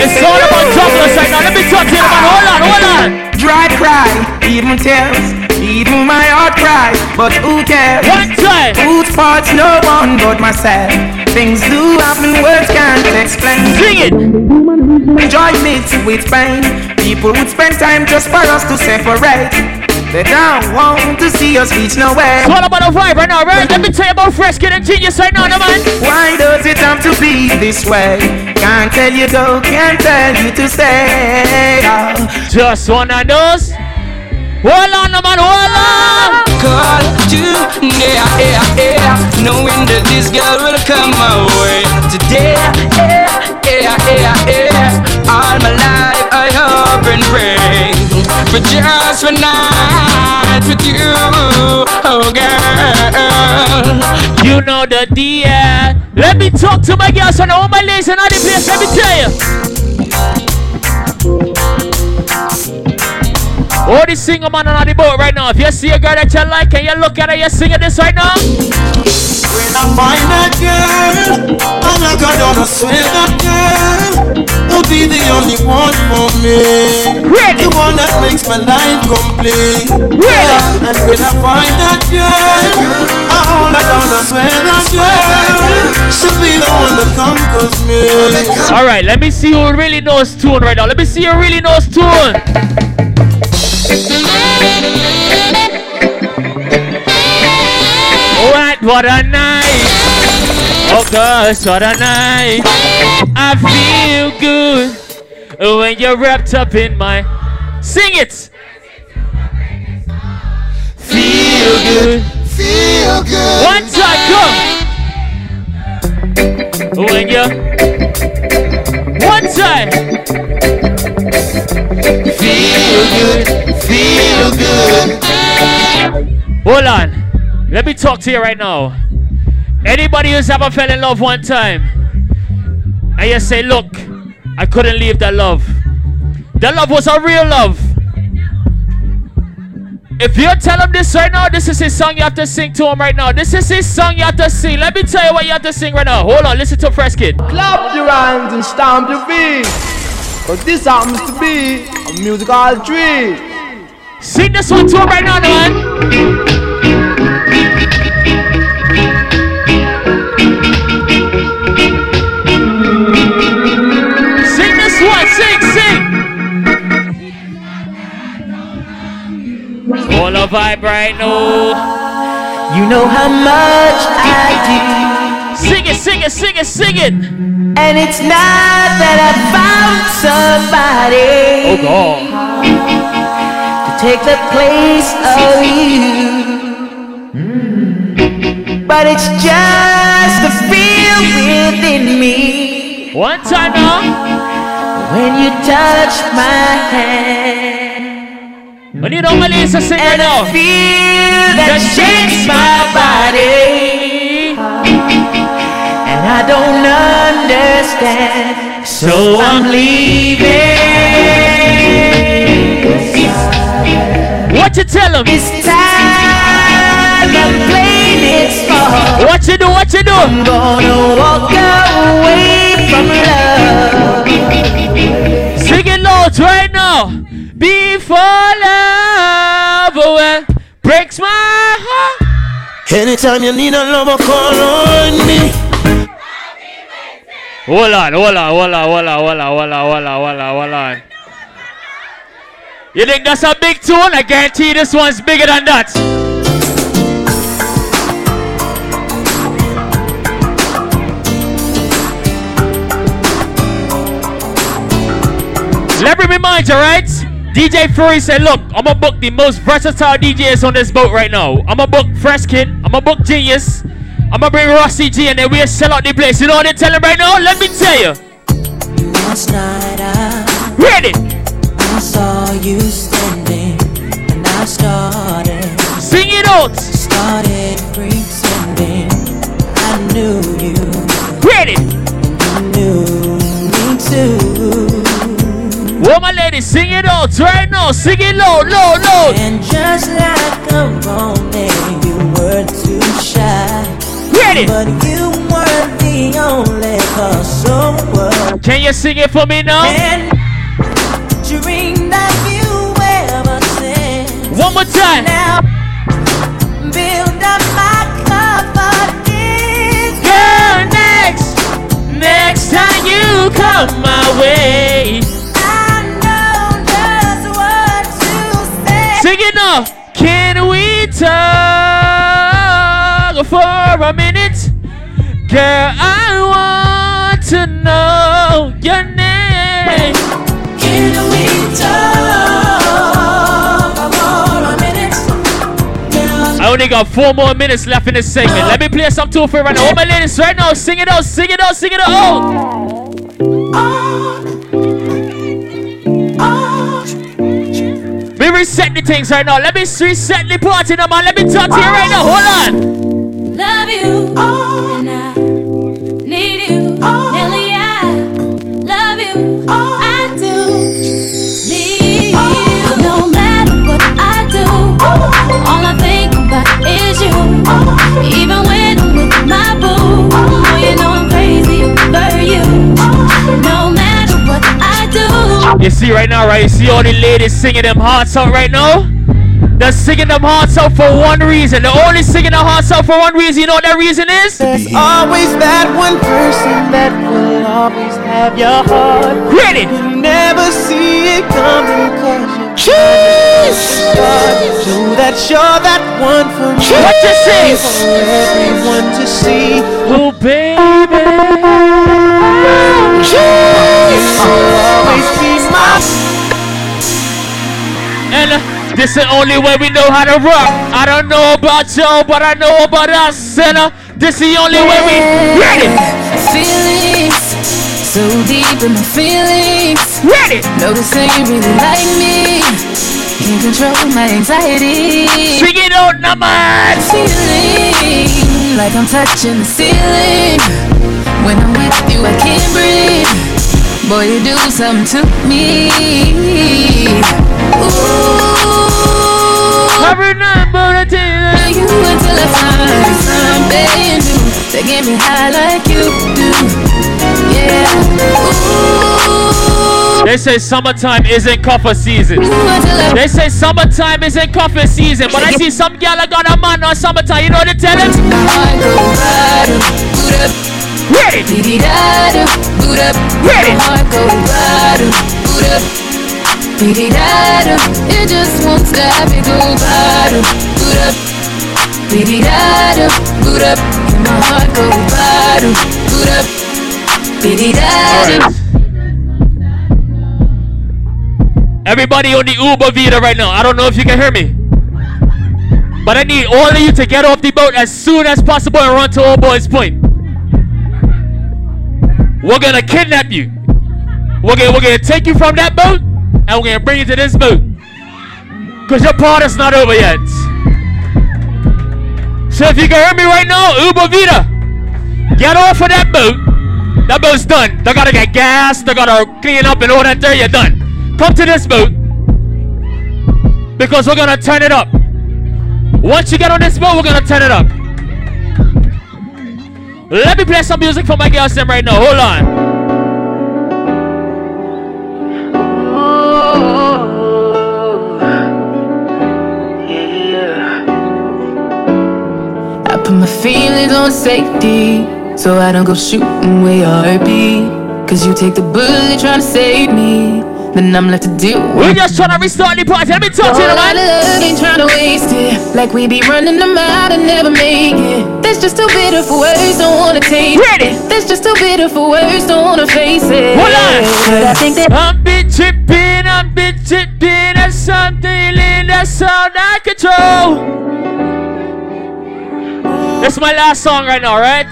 Speaker 14: It's all about Douglas right now. Let me talk to you, man. Hold on, hold on.
Speaker 20: Dry cry, even tears, even my heart cries. But who cares?
Speaker 14: One time.
Speaker 20: Whose fault's no one but myself. Things do happen, words can't explain.
Speaker 14: Sing it.
Speaker 20: Joy mixed with pain. People would spend time just for us to separate. They don't want to see us reach nowhere.
Speaker 14: It's all about a vibe right now, right? Let me tell you about Fresh Kidd and Genius right now, no man.
Speaker 20: Why does it have to be this way? Can't tell you go, can't tell you to stay. Oh.
Speaker 14: Just one of those. Hold on, man, hold on.
Speaker 39: Call you, yeah, yeah, yeah. Knowing that this girl will come my way today. Yeah, yeah, yeah, yeah. All my life I hope and pray for just one night with you, oh girl.
Speaker 14: You know the deal. Let me talk to my girls and all my ladies in all the place. Let me tell you. All the single man on the boat right now. If you see a girl that you like and you look at her, you singing this right now.
Speaker 26: When I find that girl, I'm not gonna swear that girl will be the only one for me.
Speaker 14: Really?
Speaker 26: The one that makes my life complete.
Speaker 14: Really?
Speaker 26: And when I find that girl, I'm not gonna swear that girl she'll be the one that conquers me.
Speaker 14: All right, let me see who really knows tune right now. Let me see who really knows tune. What, what a night. Oh gosh, what a night. I feel good when you're wrapped up in my. Sing it. Feel good.
Speaker 26: Feel good.
Speaker 14: One time, come. When you. One time. Feel good. Feel good. Hold on. Let me talk to you right now. Anybody who's ever fell in love one time, and you say, Look, I couldn't leave that love. That love was a real love. If you tell him this right now, this is his song you have to sing to him right now. This is his song you have to sing. Let me tell you what you have to sing right now. Hold on, listen to Fresh Kidd.
Speaker 40: Clap your hands and stamp your feet. Cause this happens to be a musical treat.
Speaker 14: Sing this one to him right now, man. Sing this one, sing, sing. All a vibe right now.
Speaker 41: You know how much I do.
Speaker 14: Sing it, sing it, sing it, sing it.
Speaker 41: And it's not that I found somebody
Speaker 14: Oh God.
Speaker 41: to take the place of you. Mm. But it's just the feel within me
Speaker 14: One time now.
Speaker 41: when you touch my hand.
Speaker 14: When you my Lisa sing right
Speaker 41: And feel that shakes my body. And I don't understand. So I'm leaving.
Speaker 14: What you tell him?
Speaker 41: It's time I'm playing it small.
Speaker 14: What you do? What you do?
Speaker 41: I'm gonna walk away from love.
Speaker 14: Sing it loud right now. Before love oh well, breaks my heart.
Speaker 26: Anytime you need a lover, call on me.
Speaker 14: Hold on, hold on, hold on, hold on, hold on, hold on, hold on, hold on, hold on. You think that's a big tune? I guarantee this one's bigger than that. Let me remind you, right? DJ Fury said, look, I'm gonna book the most versatile DJs on this boat right now. I'm gonna book Fresh Kidd, I'm gonna book Genius, I'm gonna bring Rusty G, and then we'll sell out the place. You know what they tell him right now? Let me tell you.
Speaker 4: Last night I
Speaker 14: Ready?
Speaker 4: I saw you standing and I started
Speaker 14: Sing it out.
Speaker 4: Started pretending I knew you.
Speaker 14: Ready?
Speaker 4: You knew me too.
Speaker 14: Well, my lady, sing it out right now. Sing it low, low, low.
Speaker 4: And just like a romance, you were too shy.
Speaker 14: Ready?
Speaker 4: But you weren't the only cause, so?
Speaker 14: Can you sing it for me now?
Speaker 4: And dream that you ever.
Speaker 14: One more time.
Speaker 4: Now, build up my confidence.
Speaker 14: Girl, next, next time you come my way.
Speaker 4: I know just what to say.
Speaker 14: Sing it now. Can we talk for a minute? Girl, I want to know your name.
Speaker 4: Can we talk for a minute?
Speaker 14: I only got four more minutes left in this segment. Let me play some two for right now. All my ladies, right now, sing it out, sing it out, sing it out. Oh. Oh. We reset the things right now. Let me reset the party now, man. Let me talk to you right now. Hold on.
Speaker 42: Love you, oh. and I need you, Oh. Nelly. I love you, Oh. I do need oh. you. No matter what I do, oh. all I think about is you. Oh. Even when I'm with my boo, oh, you know I'm crazy over you. Oh. No matter what I do.
Speaker 14: You see right now, right? You see all the ladies singing them hearts out right now? They're singing them hearts out for one reason. They're only singing their hearts out for one reason. You know what that reason is?
Speaker 17: There's always that one person that will always have your heart.
Speaker 14: Ready?
Speaker 17: You never see it coming cause you Cheese! Know that you're that one for me.
Speaker 14: What you say?
Speaker 17: For everyone to see.
Speaker 14: Oh, baby.
Speaker 17: You'll always be my
Speaker 14: And uh, this is the only way we know how to rock. I don't know about y'all, but I know about us. Uh, this is the only way we ready.
Speaker 42: Feelings so deep in my feelings.
Speaker 14: Ready.
Speaker 42: Notice that you really like me. Can't control my anxiety.
Speaker 14: Sing it out, man.
Speaker 42: Feeling like I'm touching the ceiling. When I'm with you, I can't breathe. Boy, you do something to me. Ooh.
Speaker 14: I remember the
Speaker 42: you until I find something new that get me high like you do. Yeah. Ooh.
Speaker 14: They say summertime isn't coffee season. They say summertime isn't coffee season, but I see some gal got a man on summertime. You know what they tell them? Ready? Ready?
Speaker 42: It just won't stop. Go bottom, boot up, boot up, and my heart go bottom, boot up,
Speaker 14: Everybody on the Uber Vita right now. I don't know if you can hear me. But I need all of you to get off the boat as soon as possible and run to Old Boys Point. We're gonna kidnap you. We're gonna, we're gonna take you from that boat and we're gonna bring you to this boat. Cause your part is not over yet. So if you can hear me right now, Uber Vita, get off of that boat. That boat's done. They gotta get gas, they gotta clean up and all that there, you're done. Come to this boat. Because we're gonna turn it up. Once you get on this boat, we're gonna turn it up. Let me play some music for my girls them right now. Hold on.
Speaker 42: On safety so I don't go shooting where heart beat. Cause you take the bullet trying to save me. then I'm left to deal with.
Speaker 14: We just tryna restart the party. Let me talk to you, man.
Speaker 42: love, ain't tryna waste it. Like we be running them out and never make it. That's just too bitter for words, don't wanna take
Speaker 14: Ready.
Speaker 42: it. That's just too bitter for words, don't wanna face it.
Speaker 14: Hold on.
Speaker 42: But I think that
Speaker 14: I'm bit tripping, I'm bit tripping. That's something in that's out of control. This is my last song right now, right?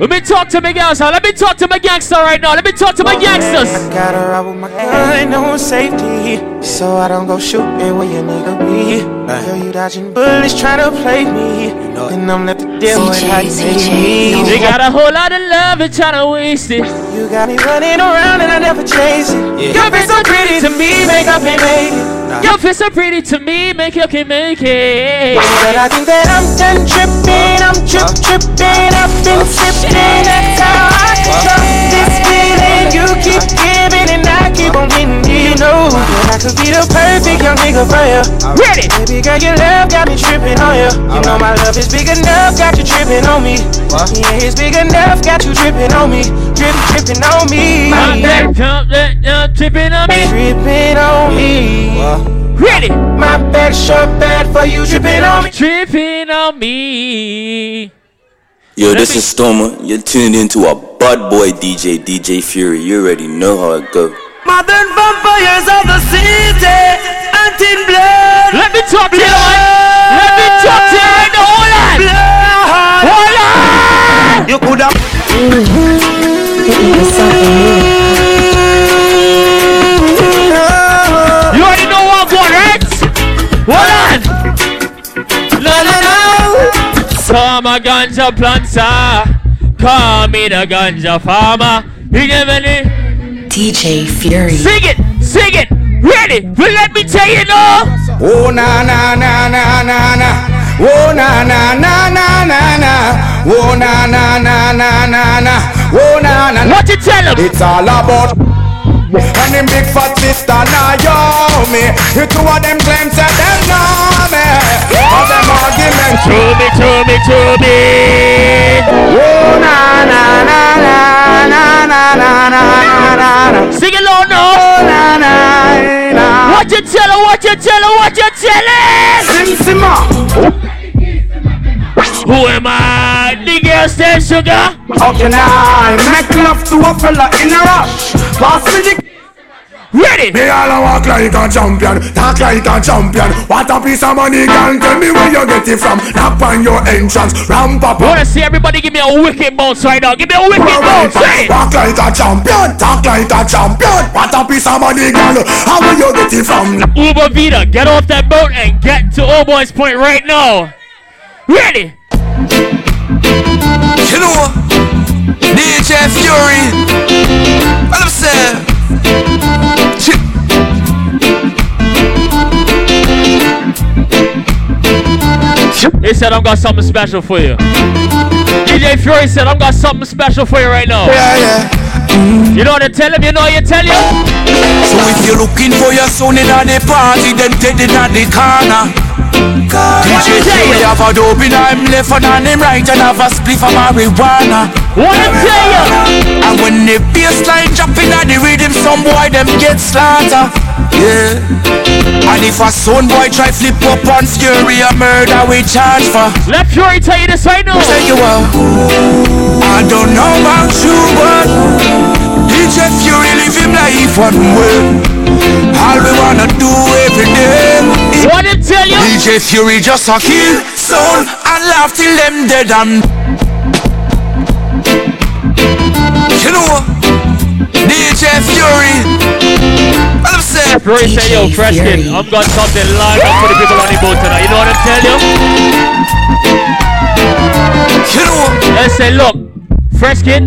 Speaker 14: Let me talk to my girls. Let me talk to my gangster right now. Let me talk to my gangsters.
Speaker 17: Gotta ride with my gun on safety, so I don't go shooting where your nigga be. Girl, you dodging bullets trying to play me, and I'm left to deal with how you make me.
Speaker 14: They got a whole lot of love and trying to waste it.
Speaker 17: You got me running around and I never chase it. Your face so pretty to me, make up and make it.
Speaker 14: Your face so pretty to me, make you can make it.
Speaker 17: But I think that I'm done tripping, I'm trip tripping, I've been sipping. That's how I control this feeling. You keep know that I could be the perfect young nigga for you.
Speaker 14: Ready?
Speaker 17: Baby girl, your love got me tripping on you. You know my love is big enough, got you tripping on me. Yeah, it's big enough, got you tripping on me. Dripping, tripping on me.
Speaker 14: My back jump, that uh, tripping on me.
Speaker 17: Tripping on me.
Speaker 14: Ready?
Speaker 17: My back short bad for you, tripping on me.
Speaker 14: Tripping on me.
Speaker 43: Yo, this is Stormer. You're tuned into a bad boy DJ, DJ Fury. You already know how it go.
Speaker 17: Modern vampires of the city, until blood.
Speaker 14: Let me talk to you. Let me talk to you right now. Hold on. Hold on.
Speaker 17: You could have.
Speaker 14: You already know what I'm going, right? Hold on. No, no, no. Summer ganja planter. Ah. Call me the ganja farmer. You give any?
Speaker 3: DJ Fury.
Speaker 14: Sing it, sing it. Ready? But let me tell you now.
Speaker 44: Oh na na na na na na. Oh na na na na na na. Oh na na na na na na. Oh na na.
Speaker 14: What you tell him?
Speaker 44: It's all about. And them big fat sister now yo me. The two of them claim say them know me. All them arguments.
Speaker 14: To me, to me, to me.
Speaker 44: Oh na na na na na na na na na na.
Speaker 14: Sing it low now.
Speaker 44: Oh na na na.
Speaker 14: What you tell her? What you tell her? What you tell her?
Speaker 44: Sim Sima.
Speaker 14: Who am I? The girl stay sugar.
Speaker 44: How can I make love to a fella in a rush? Pass me the
Speaker 14: Ready?
Speaker 31: Me all a walk like a champion, talk like a champion. What a piece of money, girl. Tell me where you get it from. Knock on your entrance, ramp up.
Speaker 14: I wanna see everybody give me a wicked bounce right now. Give me a wicked bounce. Say it.
Speaker 31: Walk like a champion, talk like a champion. What a piece of money, girl. How will you get it from?
Speaker 14: Uber Vita, get off that boat and get to Old Boys Point right now. Ready?
Speaker 44: You know, DJ Fury. What I'm saying.
Speaker 14: He said I'm got something special for you. DJ Fury said I'm got something special for you right now.
Speaker 44: Yeah, yeah.
Speaker 14: You know what to tell him? You know what you tell you?
Speaker 44: So if you're looking for your son in the party, then take it at the corner. DJ Fury have a dope in him left and on him right and have a spliff of marijuana.
Speaker 14: Wanna tell you?
Speaker 44: And when the bassline dropping at the rhythm, some boy them get slaughter. Yeah. And if a son boy try flip up on Fury, a murder we charge for.
Speaker 14: Let Fury tell you this right now.
Speaker 44: Tell you what. I don't know about you, but DJ Fury live him life one way. All we wanna do every day.
Speaker 14: What did tell you?
Speaker 44: DJ Fury just a kill soul and laugh till them dead and. You know, DJ Fury. What I'm saying?
Speaker 14: Fury say, yo, Fresh Kidd, I'm got something lined up for the people on the boat tonight. You know what I'm telling you?
Speaker 44: You know.
Speaker 14: Let's say, look, Fresh Kidd,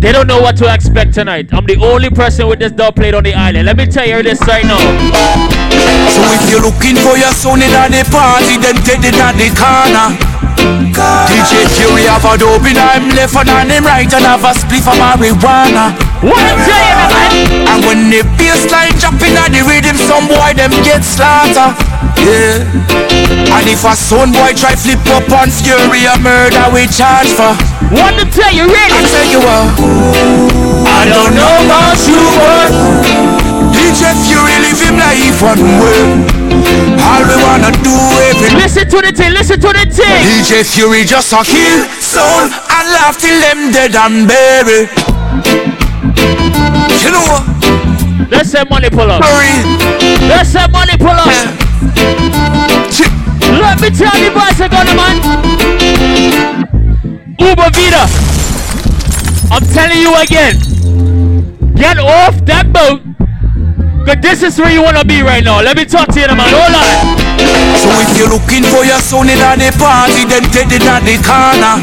Speaker 14: they don't know what to expect tonight. I'm the only person with this dub plate on the island. Let me tell you this right now.
Speaker 44: So if you're looking for your son in the party, then take it at the corner. DJ Fury have a dope in him left and on him right and have a spliff of marijuana.
Speaker 14: What I'm saying, man?
Speaker 44: And when the bassline dropping at the rhythm, some boy them get slaughter. Yeah. And if a son boy try flip up on Fury, a murder we charge for.
Speaker 14: What to tell you, really?
Speaker 44: I tell you what. I don't know about you, but DJ Fury live him life one way. All we wanna do every
Speaker 14: Listen to the thing, listen to the thing.
Speaker 44: DJ Fury just a kill soul and laugh till them dead and buried. You know what?
Speaker 14: Let's say money pull up. Let's say money pull up. Let me tell you boys, I got the man. Uber Vida. I'm telling you again. Get off that boat. Cause this is where you wanna be right now. Let me talk to you, man. Hold on.
Speaker 44: So if you're looking for your son in the party, then take it at the corner.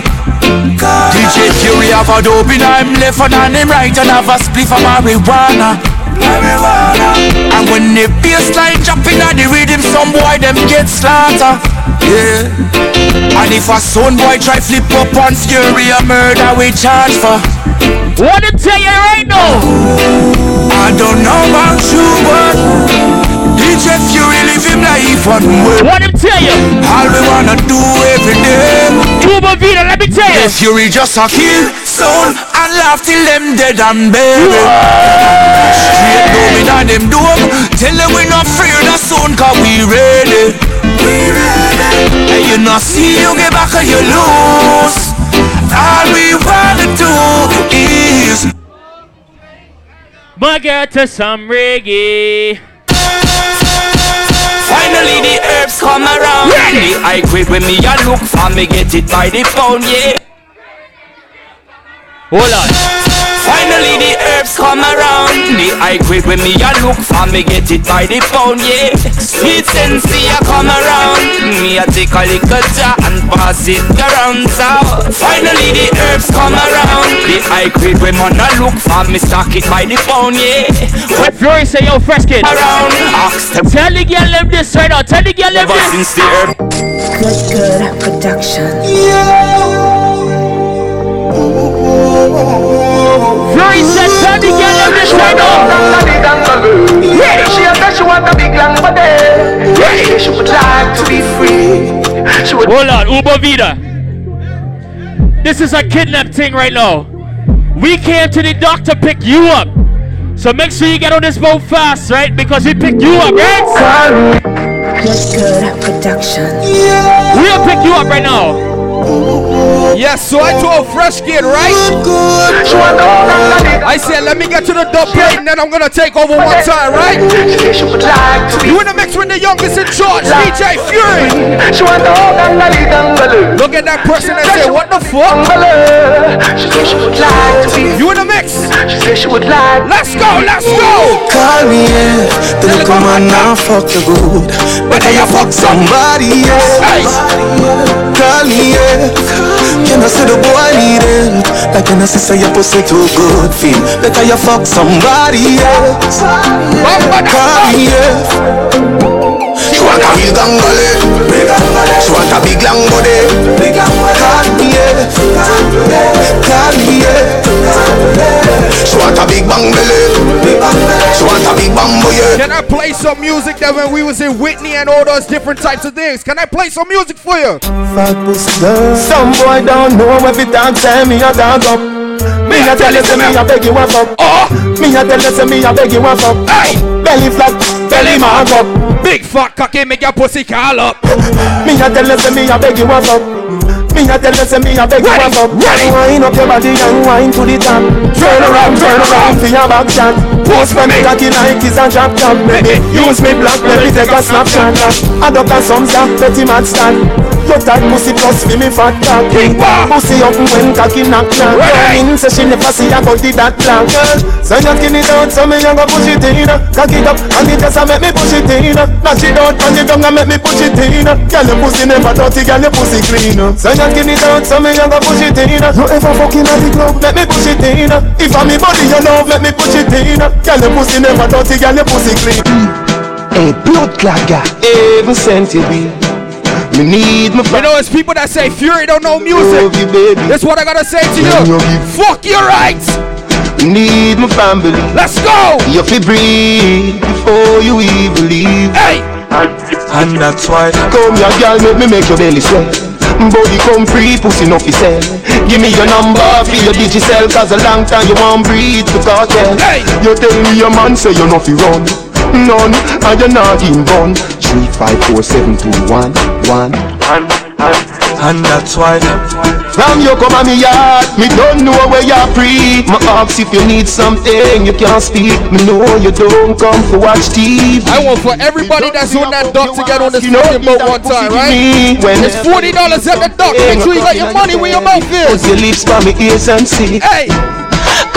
Speaker 44: DJ Fury have a dope in him left and on him right and have a spliff of marijuana. marijuana. And when the bassline jumping at the rhythm, some boy them get slaughter. Yeah. And if a son boy try flip up on Fury, a murder we charge for.
Speaker 14: What to tell you right now?
Speaker 44: I don't know about you, but DJ Fury live him life one way.
Speaker 14: What him tell you?
Speaker 44: All we wanna do every day.
Speaker 14: Uber Vida, let me tell you.
Speaker 44: DJ Fury just a kill soul and laugh till them dead and buried. Straight down in them dome. Tell them we not afraid of soon cause we ready. We ready. And you not see you get back and you lose. All we wanna do is
Speaker 14: My girl to some reggae.
Speaker 45: Finally the herbs come around. The I quit when me a look for me get it by the pound, yeah.
Speaker 14: Hold on.
Speaker 45: Finally the herbs come around. The I quit when me a look for me get it by the pound, yeah. Sweet sensei a come around. Me a take a little jar and pass it around. So finally the herbs come around. The I quit when man a look for me stock it by the pound, yeah.
Speaker 14: What Fury say, yo, Fresh Kidd.
Speaker 45: Around. Ask them.
Speaker 14: Tell the girl them this right now. Tell the girl them
Speaker 45: Ever
Speaker 14: this.
Speaker 45: since the herb.
Speaker 46: Good, good production.
Speaker 14: Fury said, tell the girl them this right now.
Speaker 47: Yeah, she said she want a big long body. Yeah, she would like to be free. She would
Speaker 14: Hold on, Uber Vida. This is a kidnap thing right now. We came to the dock to pick you up. So make sure you get on this boat fast, right? Because we picked you up, right?
Speaker 46: Good, good production.
Speaker 14: We'll pick you up right now.
Speaker 48: Yes, so I told Fresh Kidd, right? I said, let me get to the dub plate and then I'm gonna take over one time, right? You in the mix with the youngest in charge, DJ Fury. Look at that person and say, what the fuck? You in the mix? Let's go, let's go.
Speaker 49: Call me, yeah. The little man now fuck the good. Better you fuck somebody else. Call me, yeah. Can I say the boy need help? Like can I say your pussy too good feel? Better you fuck somebody else. Call me, yeah. She want a real gangale. She want a big long body. Yeah. Call me, yeah. She want a big bang belly. She want a big bamboo, yeah.
Speaker 48: Can I play some music that when we was in Whitney and all those different types of things? Can I play some music for you?
Speaker 27: Some boy don't know every time say me a dog up. Me a tell you say me a beg you one fuck. Oh, me a tell you say me a beg you one fuck. Hey, belly flat, belly mark up.
Speaker 48: Big fat cocky make your pussy call up.
Speaker 27: Me a tell you say me a beg you one fuck. A tell you say me a beg you one fuck. Wind up your body and wind to the top. Turn around, turn around for your back shot. Post for me cocky like it's a drop top. Baby, use me black, let me take a snapshot. Adopt a some sap, petty mad stand. Your tight pussy plus fi me fat cock. King bar Pussy up when cocky knock knock. Girl in say she never see a body that Girl, so you skin it out so me a go push it in. Cock it up and it just a make me push it in. Knock it out and it and make me push it in. Girl your pussy never dirty, girl your pussy clean. So you skin it out so me a go push it in. You ever fucking at the club, let me push it in. If I'm me body you love, let me push it in. Girl your pussy never dirty, girl your pussy clean.
Speaker 49: Hey, blood clot guy, ever sent you be. Me need my
Speaker 48: You know, it's people that say Fury don't know music. That's what I gotta say to you. Fuck your rights.
Speaker 27: Need my family.
Speaker 48: Let's go.
Speaker 27: You fi breathe before you even leave.
Speaker 48: Hey.
Speaker 27: And that's why Come here girl make me make your belly swell Body come free, pussy no fi sell Give me your number, feel your digicel Cause a long time you won't breathe to cartel hey. You tell me your man say you no fi run none, and you're not in bun. Three, five, four, seven, two, one, one.
Speaker 50: And that's why
Speaker 27: From you come on me yard, me don't know where you're free. My ask if you need something, you can't speak. Me know you don't come to watch TV.
Speaker 48: I want for everybody that's on that dock to get on this fucking boat one time, right? It's forty dollars at the dock. Make sure you got your money where your mouth is.
Speaker 27: Put your lips by me ears and see.
Speaker 48: Hey.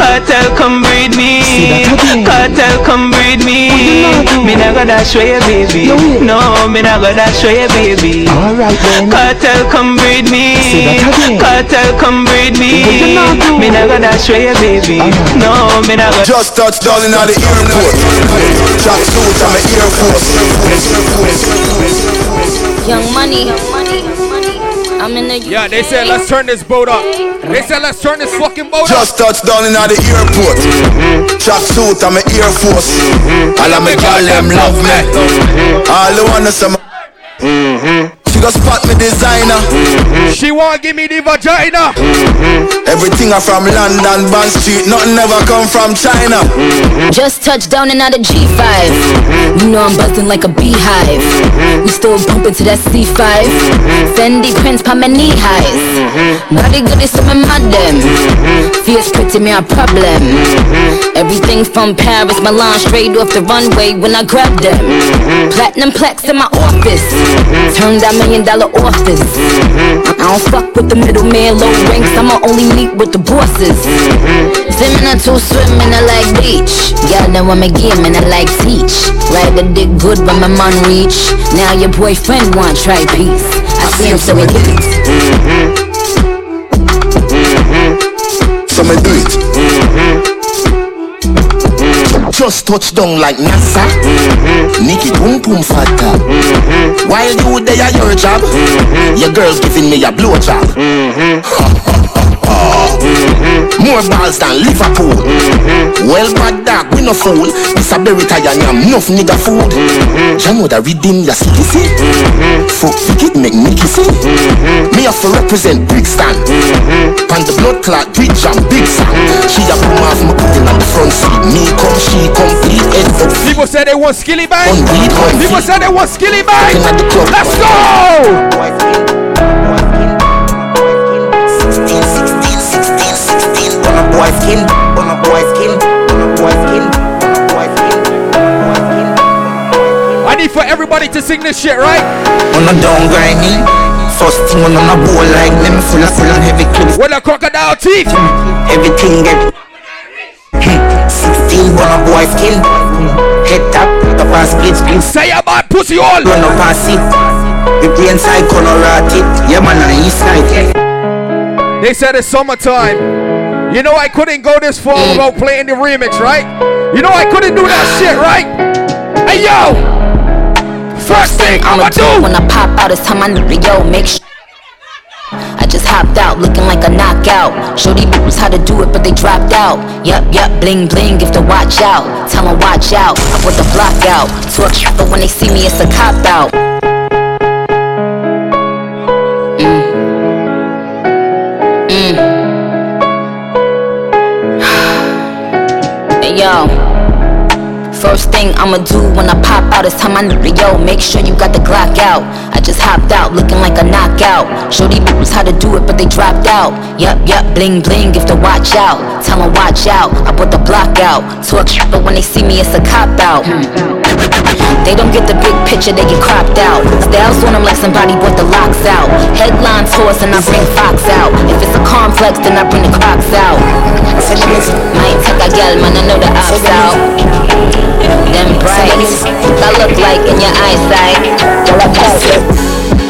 Speaker 49: Cartel come breed me. Cartel come breed me. Me not gonna show you baby. No, me not gonna show you baby.
Speaker 27: Alright then.
Speaker 49: Cartel come breed me. Cartel come breed me. Me not gonna show you baby. No, me not gonna
Speaker 23: Just touched down in the airport. Track suit and my Air Force.
Speaker 3: Young money. I'm in the
Speaker 48: Yeah, they said let's turn this boat up. They said let's turn this fucking boat up.
Speaker 23: Just touched down in the airport. Mm-hmm. Track suit, I'm my Air Force. Mm-hmm. All of my gal them love me. Mm-hmm. All the wanna some. She go spot me designer.
Speaker 48: She want give me the vagina.
Speaker 23: Everything are from London, Bond Street. Nothing ever come from China.
Speaker 3: Just touched down and out of G5. You know I'm buzzing like a beehive. We still bumping to that C5. Fendi prints pa my knee highs. Body good is some of my them. Fierce pretty me a problem. Everything from Paris, Milan, straight off the runway when I grab them. Platinum plaques in my office. Turn that million dollar office. Mm-hmm. I don't fuck with the middleman, low ranks. I'ma only meet with the bosses. Mm-hmm. Swimming or two swimming, I like beach. Y'all know I'm a game and I like teach. Ride the dick good but my man reach. Now your boyfriend want try peace. I see him so mm-hmm. it eats.
Speaker 23: So me do it. Just touch down like NASA. Nikki boom boom fatta. While you there your job, mm-hmm. your girl's giving me a blow mm-hmm. job. More balls than Liverpool. Mm-hmm. Well, bad dog, we no fool. This a berry tire, yam enough nigga food. Mm-hmm. You know that redeem your city. Fuck, it make me kissy. Me have to represent Brixton. Pan the blood clot, bridge and big sound. She a boom off my putting on the front seat. Me come, she complete head up.
Speaker 48: People say they want skilly bang.
Speaker 23: On weed, on
Speaker 48: People say they want skilly bang.
Speaker 23: Looking at the club.
Speaker 48: Let's go.
Speaker 23: 16, 16. On a boy skin, on a boy skin, on a boy skin, on a boy skin.
Speaker 48: I need for everybody to sing this shit, right?
Speaker 23: On a down grinding. First thing on a bowl like me, me full of full heavy clips.
Speaker 48: With a crocodile teeth.
Speaker 23: Everything get. Hmm, 16 on a boy skin. Head top, the pass split split.
Speaker 48: Say about pussy all.
Speaker 23: Run up and sit. The brain side corner rat it. Yeah man, on east side.
Speaker 48: They said it's summertime. You know I couldn't go this far without playing the remix, right? You know I couldn't do that shit, right? Hey yo! First thing I'ma do
Speaker 3: when I pop out is time I need yo make sure. I just hopped out looking like a knockout. Showed Shorty was how to do it, but they dropped out. Yup, yup, bling bling, if to watch out. Tell 'em watch out, I put the block out. Talk shit, but when they see me, it's a cop out. Yo. First thing I'ma do when I pop out is time need to yo Make sure you got the Glock out. I just hopped out looking like a knockout. Shorty was how to do it but they dropped out. Yup, yup, bling bling if to watch out. Tell 'em watch out, I put the block out. Talk shit but when they see me it's a cop out hmm. They don't get the big picture, they get cropped out Styles on them like somebody brought the locks out Headline tours and I bring Fox out If it's a complex then I bring the crocs out Might take a gal man I know the ops out them bright, I look like in your eyesight.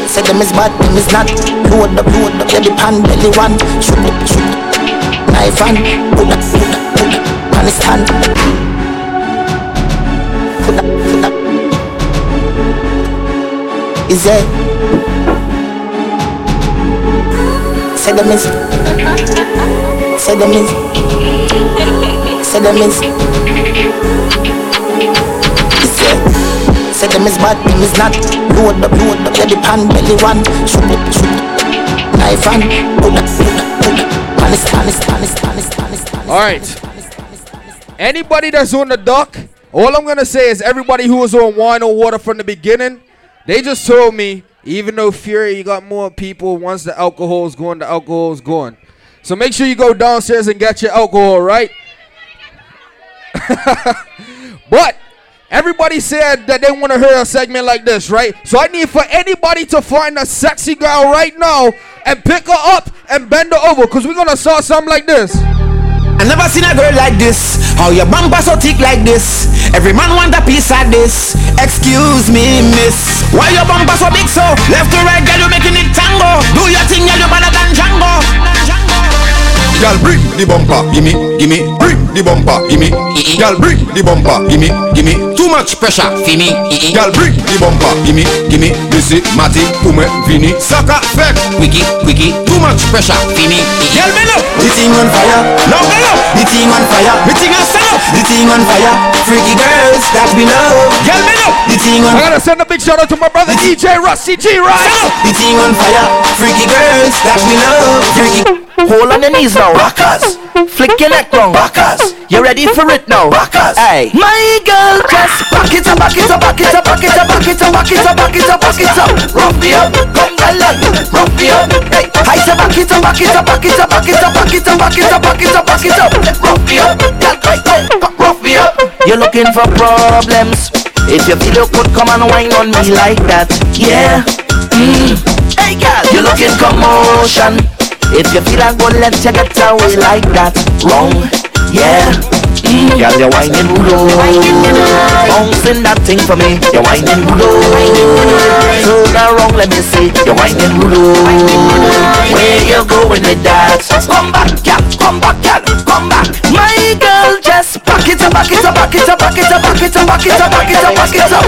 Speaker 23: Say them is bad, them is not. Load up, load up, yeah, the pan belly one. Shoot shoot. Knife and put that, put that, put that. Pan stand. Is it? Say them is. Say them is. Say them is. Say them is bad, them is not Load up, load up, yeah, the pan belly one Shoot it, shoot it Knife and put that, put that, put that Panis, panis, panis, panis, panis, panis
Speaker 48: Alright. Anybody that's on the dock All I'm gonna say is everybody who was on Whine on Water from the beginning, they just told me, even though Fury you got more people, once the alcohol is gone, the alcohol is gone. So make sure you go downstairs and get your alcohol, right? but everybody said that they want to hear a segment like this, right? So I need for anybody to find a sexy girl right now and pick her up and bend her over, cause we're gonna start something like this.
Speaker 51: I never seen a girl like this. How your bumper so thick like this? Every man want a piece of this. Excuse me, miss. Why your bumper so big so? Left to right, girl, you making it tango. Do your thing, girl, you better than Django.
Speaker 37: Girl, bring the bumper, gimme, gimme, bring the bumper, gimme. Girl, bring the bumper, gimme, gimme. Too much pressure, fini. Girl, bring the bumper, gimme, gimme. Missy, Matty, Pume, Vini. Sucker, fake, wiki, wiki. Too much pressure, fini. Girl, me up, the thing on fire. No, me up, the thing on fire. Me thing on stand up, the thing on fire. Freaky girls that we love. Girl, me up, the thing on.
Speaker 48: I gotta send a big shout out to my brother DJ Rusty G, right?
Speaker 51: The thing on fire. Freaky girls that we love. Freaky.
Speaker 23: Hold on your knees now. Rockers. Flick your neck wrong. Rockers. You ready for it now? Rockers. Hey. My girl just back it up, back it up, back it up, back it up, back it up, back it up, back it up, back it up. Rough me up, come on, rough me up. Hey. I say back it up, back it up, back it up, back it up, back it up, back it up, back it up, back it up. Rough me up, girl, hey, hey, rough me up. You're looking for problems. If you feel you could come and whine on me like that, yeah. Mm. Hey girl, you're looking commotion. If you feel like go let you get away like that. Wrong, yeah mm. Girl, you're whining low Bouncing that thing for me You're whining low Turn around, let me see You're whining low Where you going with that? Come back, girl, come back, girl, come back My girl, just back it up, back it up, back it up, back it up, back it up, back it up, back it up, back it up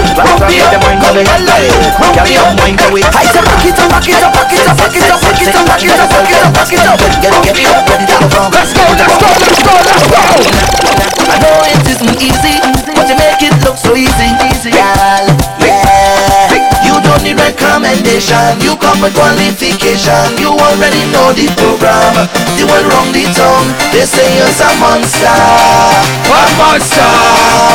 Speaker 23: I said back it up, back it up, back it up, back it up, it up, back it up, back it up, Let's go, let's go, let's go, let's go I know it isn't easy, but you make it look so easy, girl, yeah You don't need recommendation, you come with qualification You already know the program, the one wrong the tongue They say you're a monster, a monster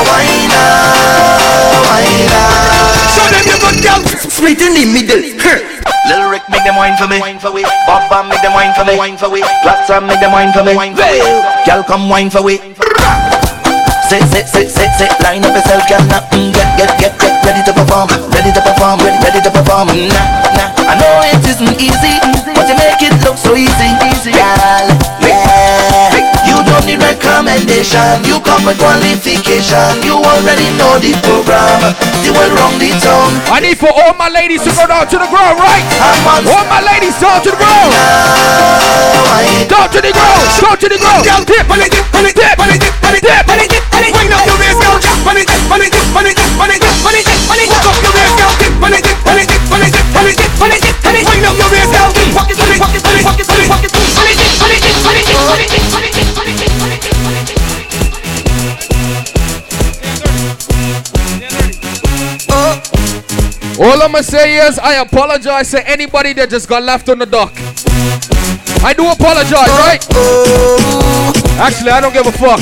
Speaker 23: Why not, why not
Speaker 51: Show them your good girl, split in the middle.
Speaker 23: Little Rick make them wine for me. Wine for we. Bob Bam make them wine for me. Wine for we. Platza make them wine for me. Wine for we. Girl come wine for we. Sit, sit, sit, sit, sit. Line up yourself, girl. Now, mm, get, get, get, get ready to perform. Ready to perform. Ready, ready to perform. Nah, nah. I know it isn't easy, but you make it look so easy, easy, girl. Yeah. You don't need recommendation. You come with qualification. You already know the program. The one wrong the tongue.
Speaker 48: I need for all my ladies to go down to the ground, right? All my ladies down to the ground. Down to the ground. Down to the ground.
Speaker 51: Girl, dip, on it, dip, on it, dip, on it, dip, on it, dip, on it, dip, on it. Wind up your waist, girl. On it, dip, on it, dip, on it, dip, on it, dip, on it, dip, on it. Hook up your waist, girl. Dip, on it, dip, on it, dip, on it, dip, on it, dip, on it, dip, on it. Wind up your waist, girl. Walk it, on it, walk it, on it, walk it, on it, walk it, on it, dip, on it, dip, on it, dip, on it, dip, it, dip, it, dip, it, dip, on it, dip.
Speaker 48: All I'ma say is I apologize to anybody that just got left on the dock. I do apologize, right? Actually, I don't give a fuck.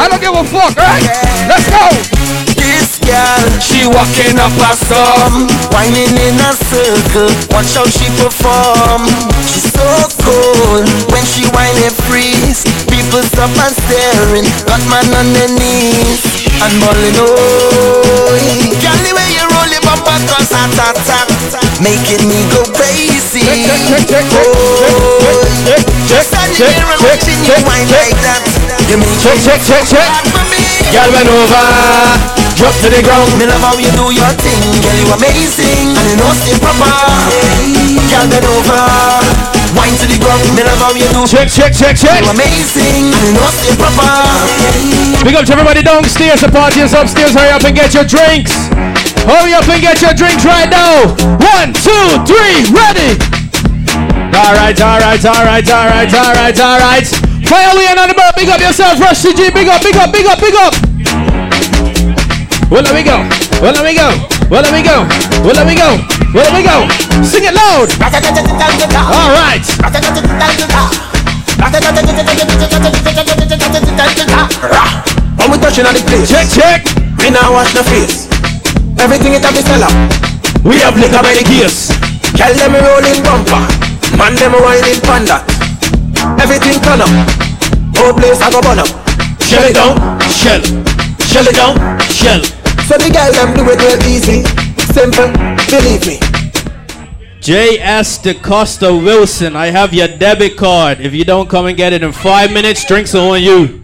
Speaker 48: I don't give a fuck, eh? right? Let's go.
Speaker 23: This girl, she walking up a storm, whining in a circle. Watch how she perform. She's so cool when she whine and freeze. People stop and staring, got man on their knees and bawling. Oh, girl, the way you roll your bumper cause heart attack, making me go crazy. Oh, just standing there and watching you whine like that. You
Speaker 48: Check, check, check, check.
Speaker 23: Girl, bend over, drop to the ground. Me love how you do your thing, girl, you amazing, and you know stay proper. Girl, bend over, wine to the ground. Me love how you do.
Speaker 48: Check, check, check, check.
Speaker 23: You amazing, and you know stay proper.
Speaker 48: Big up to everybody downstairs. The party is upstairs. Hurry up and get your drinks. Hurry up and get your drinks right now. One, two, three, ready. All right, all right, all right, all right, all right, all right. Fire away another bird. Big up yourself, Rusty G. Big up, big up, big up, big up. Well, let me go. Well, let me go. Well, let me go. Well, let me go. Well, let me go. Sing it loud. All right.
Speaker 11: When we touching on the place.
Speaker 15: Check, check.
Speaker 11: Me now wash no face. Everything it have be sell out. We have liquor by the case. Girl them a rolling bumper. Man them whining panda. Everything turn up. Whole place I go burn up.
Speaker 15: Shell it down, shell. Shell it down, shell.
Speaker 11: So the girl them do it real easy. Simple, believe me.
Speaker 15: J.S. DeCosta Wilson, I have your debit card. If you don't come and get it in five minutes, drinks are on you.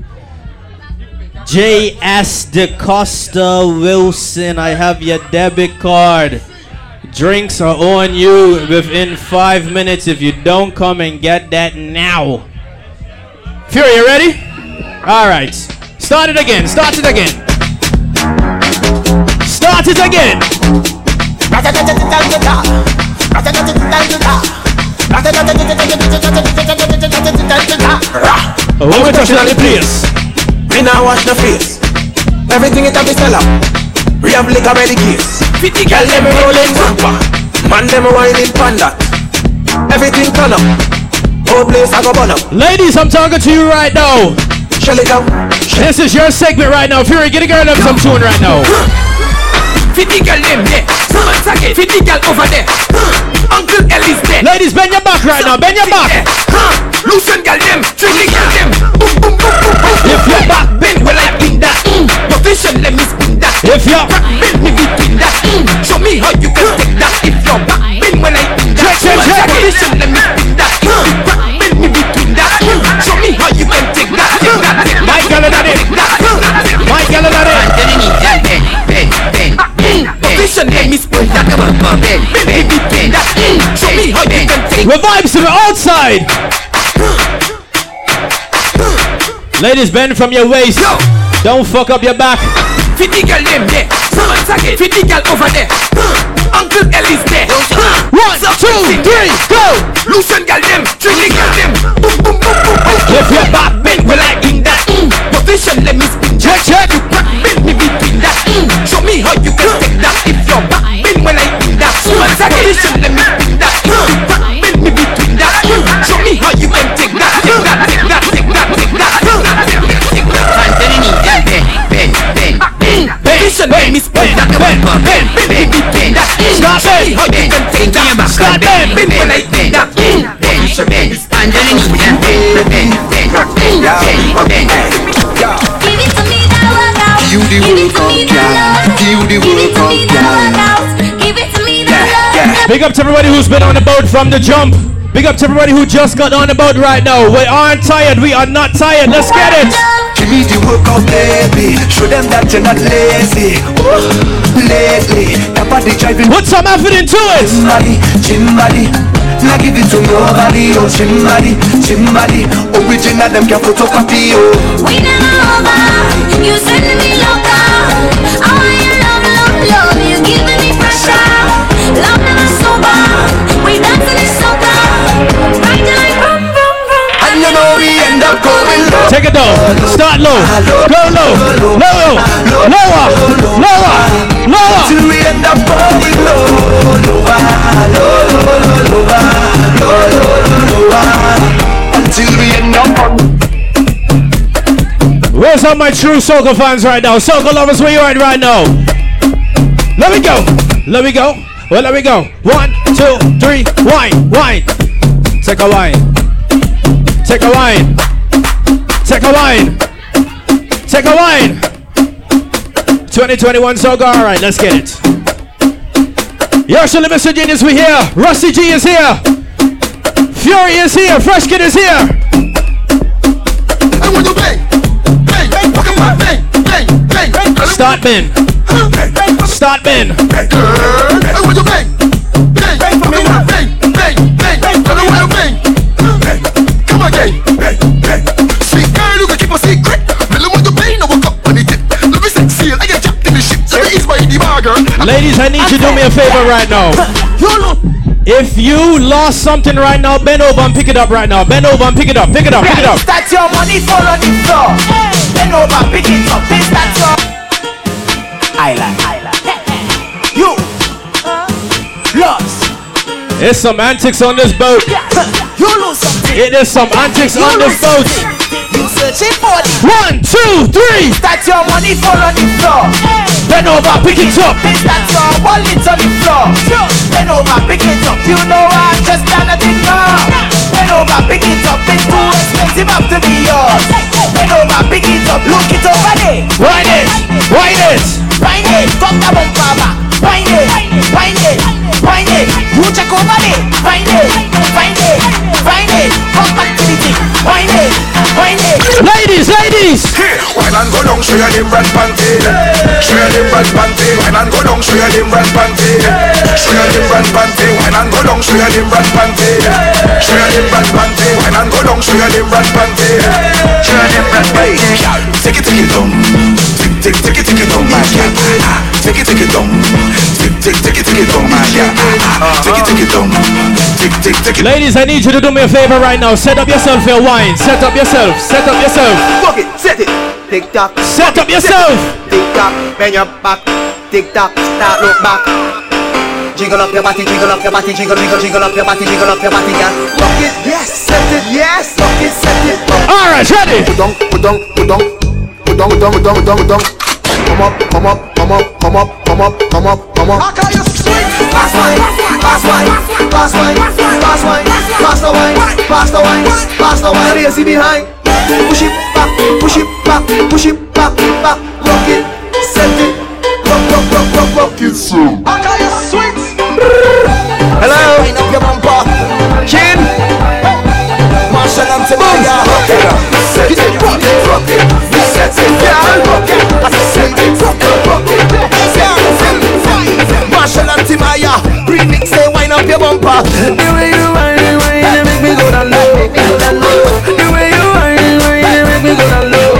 Speaker 15: J.S. DeCosta Wilson, I have your debit card. Drinks are on you within five minutes if you don't come and get that now. Fury, you ready? All right. Start it again. Start it again. Start it again.
Speaker 11: We touching on the place. Me now wash no face. Everything it have be sell out. We have liquor by the case. Fifty girl them rolling bumper. Man them whining panda. Everything turn up. Whole place I go burn up.
Speaker 15: Ladies, I'm talking to you right now.
Speaker 11: Shell it down.
Speaker 15: This is your segment right now. Fury, get a girl up some tune right now.
Speaker 11: Fifty girl them there. Someone. Fifty girl over there. Uncle Ellie's there.
Speaker 15: Ladies, bend your back right now. Bend your back.
Speaker 11: Loosen girl them. Tricky girl them. Boom boom boom boom boom. If your back bend well I in that. Position let me spin that.
Speaker 15: If your
Speaker 11: back bend me between that. Mm. Show me how you can take that. If your back bend when I in that.
Speaker 15: Check, check, check.
Speaker 11: Position let me spin that. Back bend me between that. Mm. Show me how you can take that. Take that. Mm. Take that.
Speaker 15: My girl in it. My girl in it.
Speaker 11: Position let me spin that. Bend bend, me between that. Show me how you can take
Speaker 15: With vibes to the outside. Ladies, bend from your waist. Don't fuck up your back.
Speaker 11: Fifty girl them there. Someone second. Fifty girl over there. Uncle Ellie's there.
Speaker 15: One, two, three, go.
Speaker 11: Loosen girl them. Tricky girl them. Boom boom boom boom boom.
Speaker 15: If your back
Speaker 11: bend well I in that. Mm. Position let me spin.
Speaker 15: Check, check.
Speaker 11: You back bend me between that. Mm. Show me how you can take that. If your back bend when I in that. Position let me bend. Position let me spin that. Me between that.
Speaker 15: Stop
Speaker 11: Show me
Speaker 15: it.
Speaker 11: how you can take that.
Speaker 15: Stop it.
Speaker 11: Bend when I in that. Position bend. Stand underneath that. Bend, bend, bend, bend, bend, bend.
Speaker 52: You the World Cup girl. You the World Cup girl.
Speaker 15: Big up to everybody who's been on the boat from the jump. Big up to everybody who just got on the boat right now. We aren't tired. We are not tired. Let's get it.
Speaker 52: Give me the workout, baby. Show them that you're not lazy. Ooh, lately, that body driving.
Speaker 15: Put some effort into it.
Speaker 52: Body, gym body. Now give it to nobody, oh gym body, gym body. Original them can photocopy, oh.
Speaker 16: We never over. You sending me loca. I want your love, love, love. You giving me pressure. Love never sober. We dancing
Speaker 15: Take it down. Start low. Go low. Lower. Lower. Lower. Lower.
Speaker 52: Till we end up going low, lower, low, low, low, lower, low, low, lower. Until we end up.
Speaker 15: Where's all my true soca fans right now? Soca lovers, where you at right now? Let me go. Let me go. Well, let me go. One, two, three. Wine, wine. Take a wine. Take a wine. Take a wine. Take a wine. 2021 Soca. All right, let's get it. Yo, Shirley Mr. Genius, we here. Rusty G is here. Fury is here. Fresh Kidd is here.
Speaker 31: And when you bang, bang, bang, fucking my bang, bang, bang, bang.
Speaker 15: Start Ben. Start Ben.
Speaker 31: And when you bang, bang, come again, bang, bang. Sweet girl, you can keep a secret. Tell them when you bang, no one cup on the tip. Let me set I get jacked in the ship. Let me by the bar, girl.
Speaker 15: Ladies, I need you to do me a favor right now. If you lost something right now, bend over and pick it up right now. Bend over and pick it up. Pick it up. Pick it up.
Speaker 11: That's your money fall on the floor. Bend over, pick it up. This that's your island. You lost
Speaker 15: There's some antics on this boat.
Speaker 16: You lose
Speaker 15: Yeah, there's some antics on this boat.
Speaker 16: You searching for the
Speaker 15: One, two, three.
Speaker 16: That's your money fall on the floor.
Speaker 15: Bend over, pick it up.
Speaker 16: That's your wallet on the floor. Bend over, pick it up. You know I just done a thing wrong. Bend over, pick it up. It's too expensive up to be yours. Bend over, pick it up. Look it over there.
Speaker 15: Wind it, wind it.
Speaker 16: Wind it, fuck the bumper back. Wind it, wind it, wind it. You check over there. Wind it, wind it, wind it. Come back to the thing. Wind it, wind it.
Speaker 15: Ladies, ladies.
Speaker 49: Wine and go down, show your them red panty. Show your them red panty. Wine and go down, show your them red panty. Show your them red panty. Wine and go down, show your them red panty. Show your them red panty. Wine and go down, show your them red panty. Show your them red panty. Take it, take it down. Take, take, take it, take it down, my girl. Take it, take it down. Take, take, take it, take it down, my girl. Take it, take it down. Take, take, take it.
Speaker 15: Ladies, I need you to do me a favor right now. Set up yourself for a wine. Set up yourself. Set up yourself.
Speaker 23: Fuck it, set it. Tick tock.
Speaker 15: Set up yourself.
Speaker 23: Tick tock, bend your back. Tick tock, start look back. Jiggle up your body, jiggle up your body, jiggle, jiggle, jiggle up your body, jiggle up your body, girl. Rock it, yes, set it, yes, rock it, set it.
Speaker 15: All right, ready.
Speaker 31: Put down, put down, put down, put down, down, down, down, down. Come up, come up, come up, come up, come up, come up, come up.
Speaker 23: Pass wine, pass wine, pass wine, pass wine, pass the wine, pass the wine, pass the wine. Lazy behind, push it back, push it back, push it back, back, rock it, set it, rock, rock, rock, rock, rock. It so. Hello, wind up your bumper, chin. Machel and Timaya, rock it, it, rock it, rock it, Machel and Timaya, remix, say wind up your bumper. The way you wind, it make me go down low. The way you wind, it make me go down low,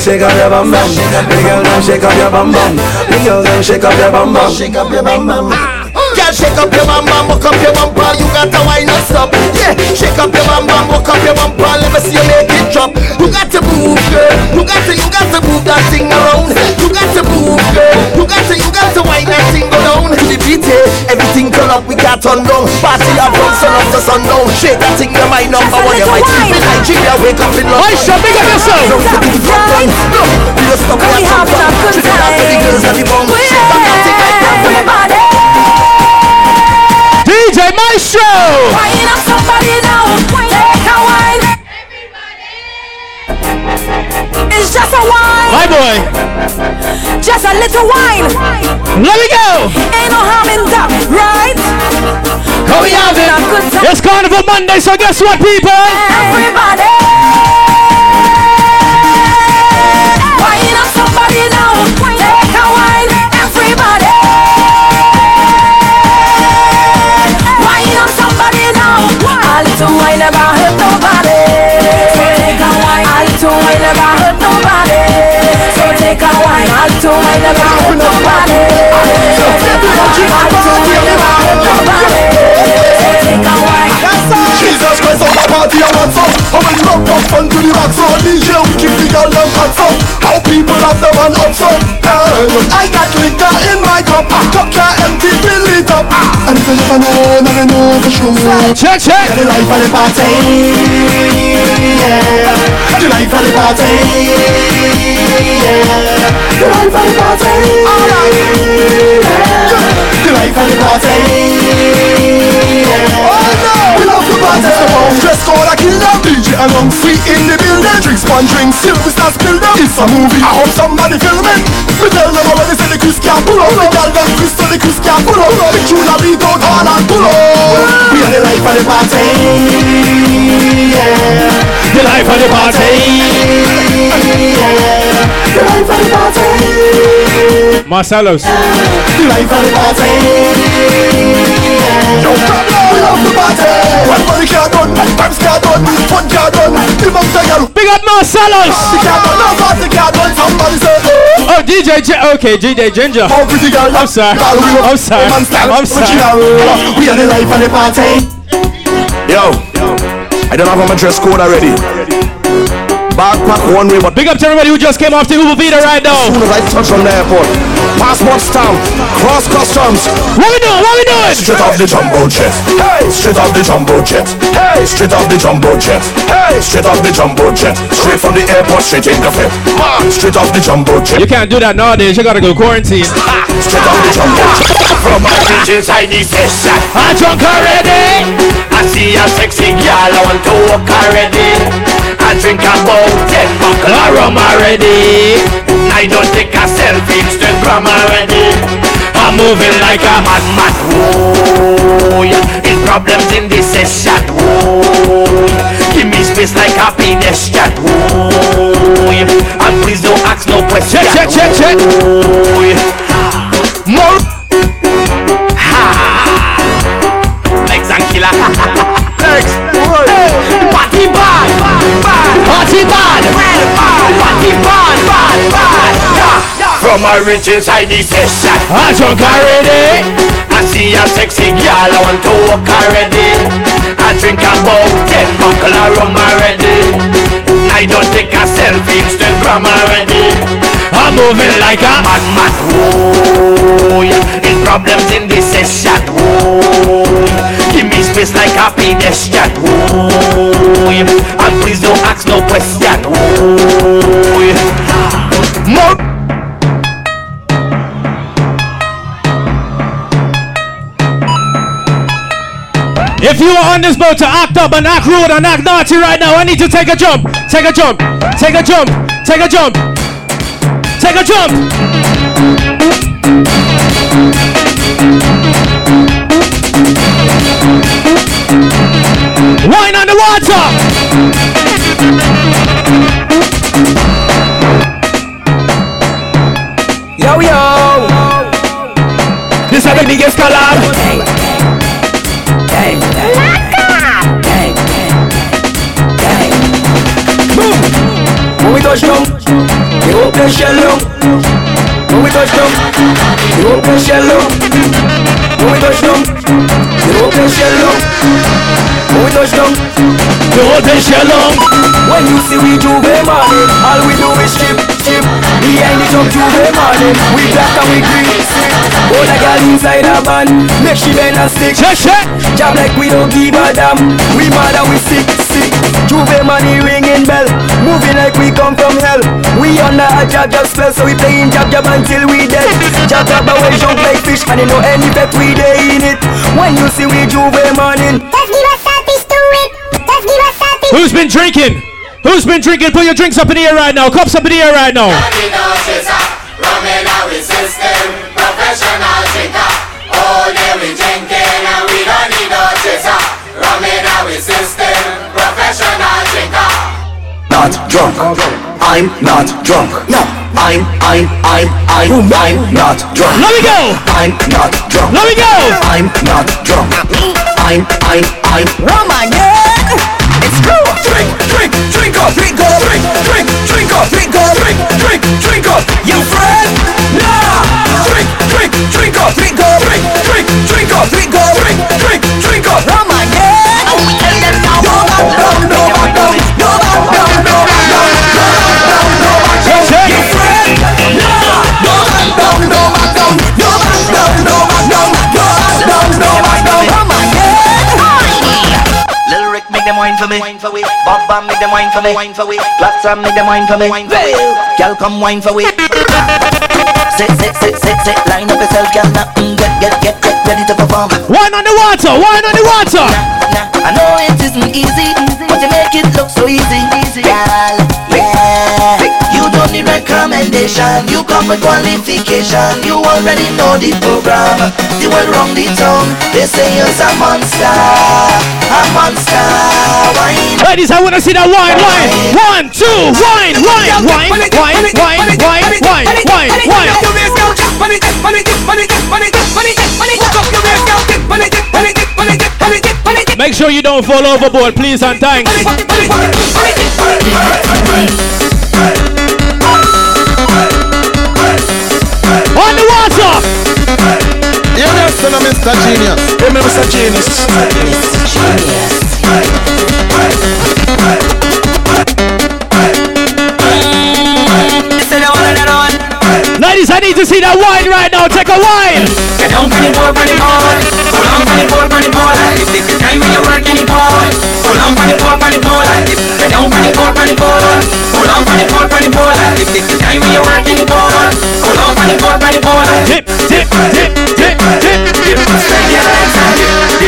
Speaker 23: shake up your bum bum. The girl, them shake up your bum bum. The girl, shake up your bum bum. Shake up your bum bum. Girl, shake up your bum bum, walk up your bumper. You got to wind up stop. Yeah, shake up your bum bum, walk up your bumper. Let me see you make it drop. You got to move, girl. You got to, you got to move that thing around. You got to move, girl. You got to, you got to wind that thing go down to the beat. Yeah. Everything turn up, we got turn down. Party up from sun up to sundown. Shake that thing, you're my number one. You might keep in Nigeria, wake up in London.
Speaker 15: Aisha, big up yourself.
Speaker 23: Don't forget to drop down. Look, we just stop
Speaker 16: We have some good
Speaker 23: Trinidad to the girls and the bum.
Speaker 16: We
Speaker 23: Shake that
Speaker 16: have
Speaker 23: thing like that for your body.
Speaker 15: DJ Maestro.
Speaker 16: Wine up somebody now. Take a wine. It's just a wine.
Speaker 15: My boy.
Speaker 16: Just a little wine.
Speaker 15: Let me go.
Speaker 16: Ain't no harm in that, right?
Speaker 15: How we
Speaker 16: Having a good
Speaker 15: it?
Speaker 16: time.
Speaker 15: It's Carnival Monday, so guess what, people?
Speaker 16: Everybody. Wine up somebody now. A little wine never hurt nobody. So take a wine. A little wine never hurt nobody. So take a wine. A little wine never hurt nobody. So take a wine. A little wine never hurt nobody.
Speaker 31: Party I want some. How we rock up fun to the max So DJ we keep the girl them hot some. How people have them and up some. And I got liquor in my cup. Cup can't empty, fill it up. And if you never know, now you know for sure.
Speaker 15: Check, check.
Speaker 31: The life of the party Yeah. The life of the party Yeah. The life of the party Alright Yeah The life of the party Dress code a killer DJ and I'm free in the building Drinks one drink, silver stars spill them It's a movie, I hope somebody filming We tell them already say the Chris can't pull up The them Chris the Chris can't pull up The tune and pull up We are the life of the party Yeah
Speaker 15: The life of the party.
Speaker 31: Yeah The life of the party
Speaker 15: Marcelos.
Speaker 31: The life of the party Yo, we love the party When money can't done, times can't done Fun can't done, the month a girl
Speaker 15: Big up Marcelos.
Speaker 31: Party can't done, no party can't done Somebody say
Speaker 15: Oh, DJ Gi- Okay, DJ Ginger.
Speaker 31: Oh, pretty girl
Speaker 15: I'm sorry. I'm sorry. I'm sorry.
Speaker 31: We are the life of the party
Speaker 49: Yo, I don't have my dress code already. Backpack one way, but
Speaker 15: big up to everybody who just came off the Uber Vita right now.
Speaker 49: As soon as I touch on the airport, passport stamp, cross customs.
Speaker 15: What we doing? What we doing?
Speaker 49: Straight off the jumbo jet. Hey, straight off the jumbo jet. Hey, straight off the jumbo jet. Hey, straight off the jumbo jet. Straight from the airport, straight in the fit. Straight off the jumbo jet.
Speaker 15: You can't do that nowadays. You gotta go quarantine.
Speaker 49: Straight off the jumbo jet.
Speaker 21: From my kitchen side, he says,
Speaker 15: I'm drunk already.
Speaker 21: I see a sexy girl, I want to walk already. I drink about ten buckle of rum already. I don't take a selfie, Instagram already. I'm moving like a madman. Whoa, yeah. His problems in this session. Whoa, give me space like a pedestrian. Whoa, yeah. and please don't ask no questions.
Speaker 15: Check, check, check, check.
Speaker 21: Whoa, yeah. More. And killer. Legs. Party bad. Bad. Party bad. Party bad. Bad. Bad. Yeah. From a rich inside the session.
Speaker 15: I'm drunk already.
Speaker 21: I see eh? a sexy girl, I want to walk already. I drink about ten buckle of rum already. I don't take a selfie, Instagram already. I'm moving like a madman. Whoa, yeah. His problems in this session. Whoa, give me space like a pedestrian. Whoa, yeah. and please don't ask no question. Whoa, yeah.
Speaker 15: If you are on this boat to act up and act rude and act naughty right now, I need to take a jump. Take a jump. Take a jump. Take a jump. Take a jump. Wine on the water.
Speaker 20: Yo, yo.
Speaker 15: This is the biggest collab.
Speaker 20: When we touch down, the open shell down. When we touch down, the open shell down. When we touch down, the open shell down. When we touch down,
Speaker 15: the open shell down.
Speaker 20: When you see we J'ouvert morning, all we do is chip, chip. Behind the jump J'ouvert morning, we black and we green. Hold a girl inside a van, make she bend and stick.
Speaker 15: Check, check.
Speaker 20: Like we don't give a damn. We mad and we sick, sick. J'ouvert money ringing bell, moving like we come from hell. We under a jab jab spell, so we playing jab jab until we dead. Jab jab away jump like fish, and you know any bet we day in it. When you see we J'ouvert morning,
Speaker 23: Just give us something to it. Just give us something.
Speaker 15: Who's been drinking? Who's been drinking? Put your drinks up in the air right now. Cups up in the air right now.
Speaker 21: Professional drinker, all day we drinking and we don't need no chaser. Rum in our system, professional drinker.
Speaker 49: Not drunk. I'm not drunk. No. I'm, I'm, I'm, I'm, I'm not drunk.
Speaker 15: Let me go.
Speaker 49: I'm not drunk.
Speaker 15: Let me go.
Speaker 49: I'm not drunk. I'm, I'm, I'm.
Speaker 20: Rum again. It's true.
Speaker 53: Drink, drink, drink up, drink up, drink, drink, drink up, drink up, drink, drink, drink up. You friend? Nah. Drink, drink, drink up, drink up, drink, drink, drink up, drink up, drink, drink, drink up.
Speaker 20: Rum
Speaker 53: them
Speaker 54: wine for me. Bob Bam make them wine for me, wine for we. Platsam make them wine for me, wine for we. Girl come wine for we. Sit, sit, sit, sit, sit. Line up yourself, girl. Now, mm, get, get, get, get ready to perform.
Speaker 15: Wine on the water. Wine on the water.
Speaker 54: I know it isn't easy, but you make it look so easy, girl. Yeah, you don't need recommendation. You come with qualification. You already know the program. The world round the town, they say you're a monster, a monster. Wine.
Speaker 15: Ladies, I want to see that wine, wine. One, two, wine, wine, wine, wine, wine, wine, wine, wine, wine. Make sure you don't fall overboard, please and thanks. On the water.
Speaker 55: Yeah, that's son of Mr. Genius.
Speaker 49: Hey, Mr. Genius. Mr. Genius. Genius.
Speaker 15: Ladies, I need to see that wine right now. Take a wine.
Speaker 56: Get don't boy, it boy. Hold on, more. boy, long, boy. if this is time when you work anymore. So long, want it more, want it more. Like if you don't want it more, want it if this is time when you work anymore. So long, want it more, want.
Speaker 15: Dip, dip, dip, dip, dip, dip.
Speaker 23: Spend.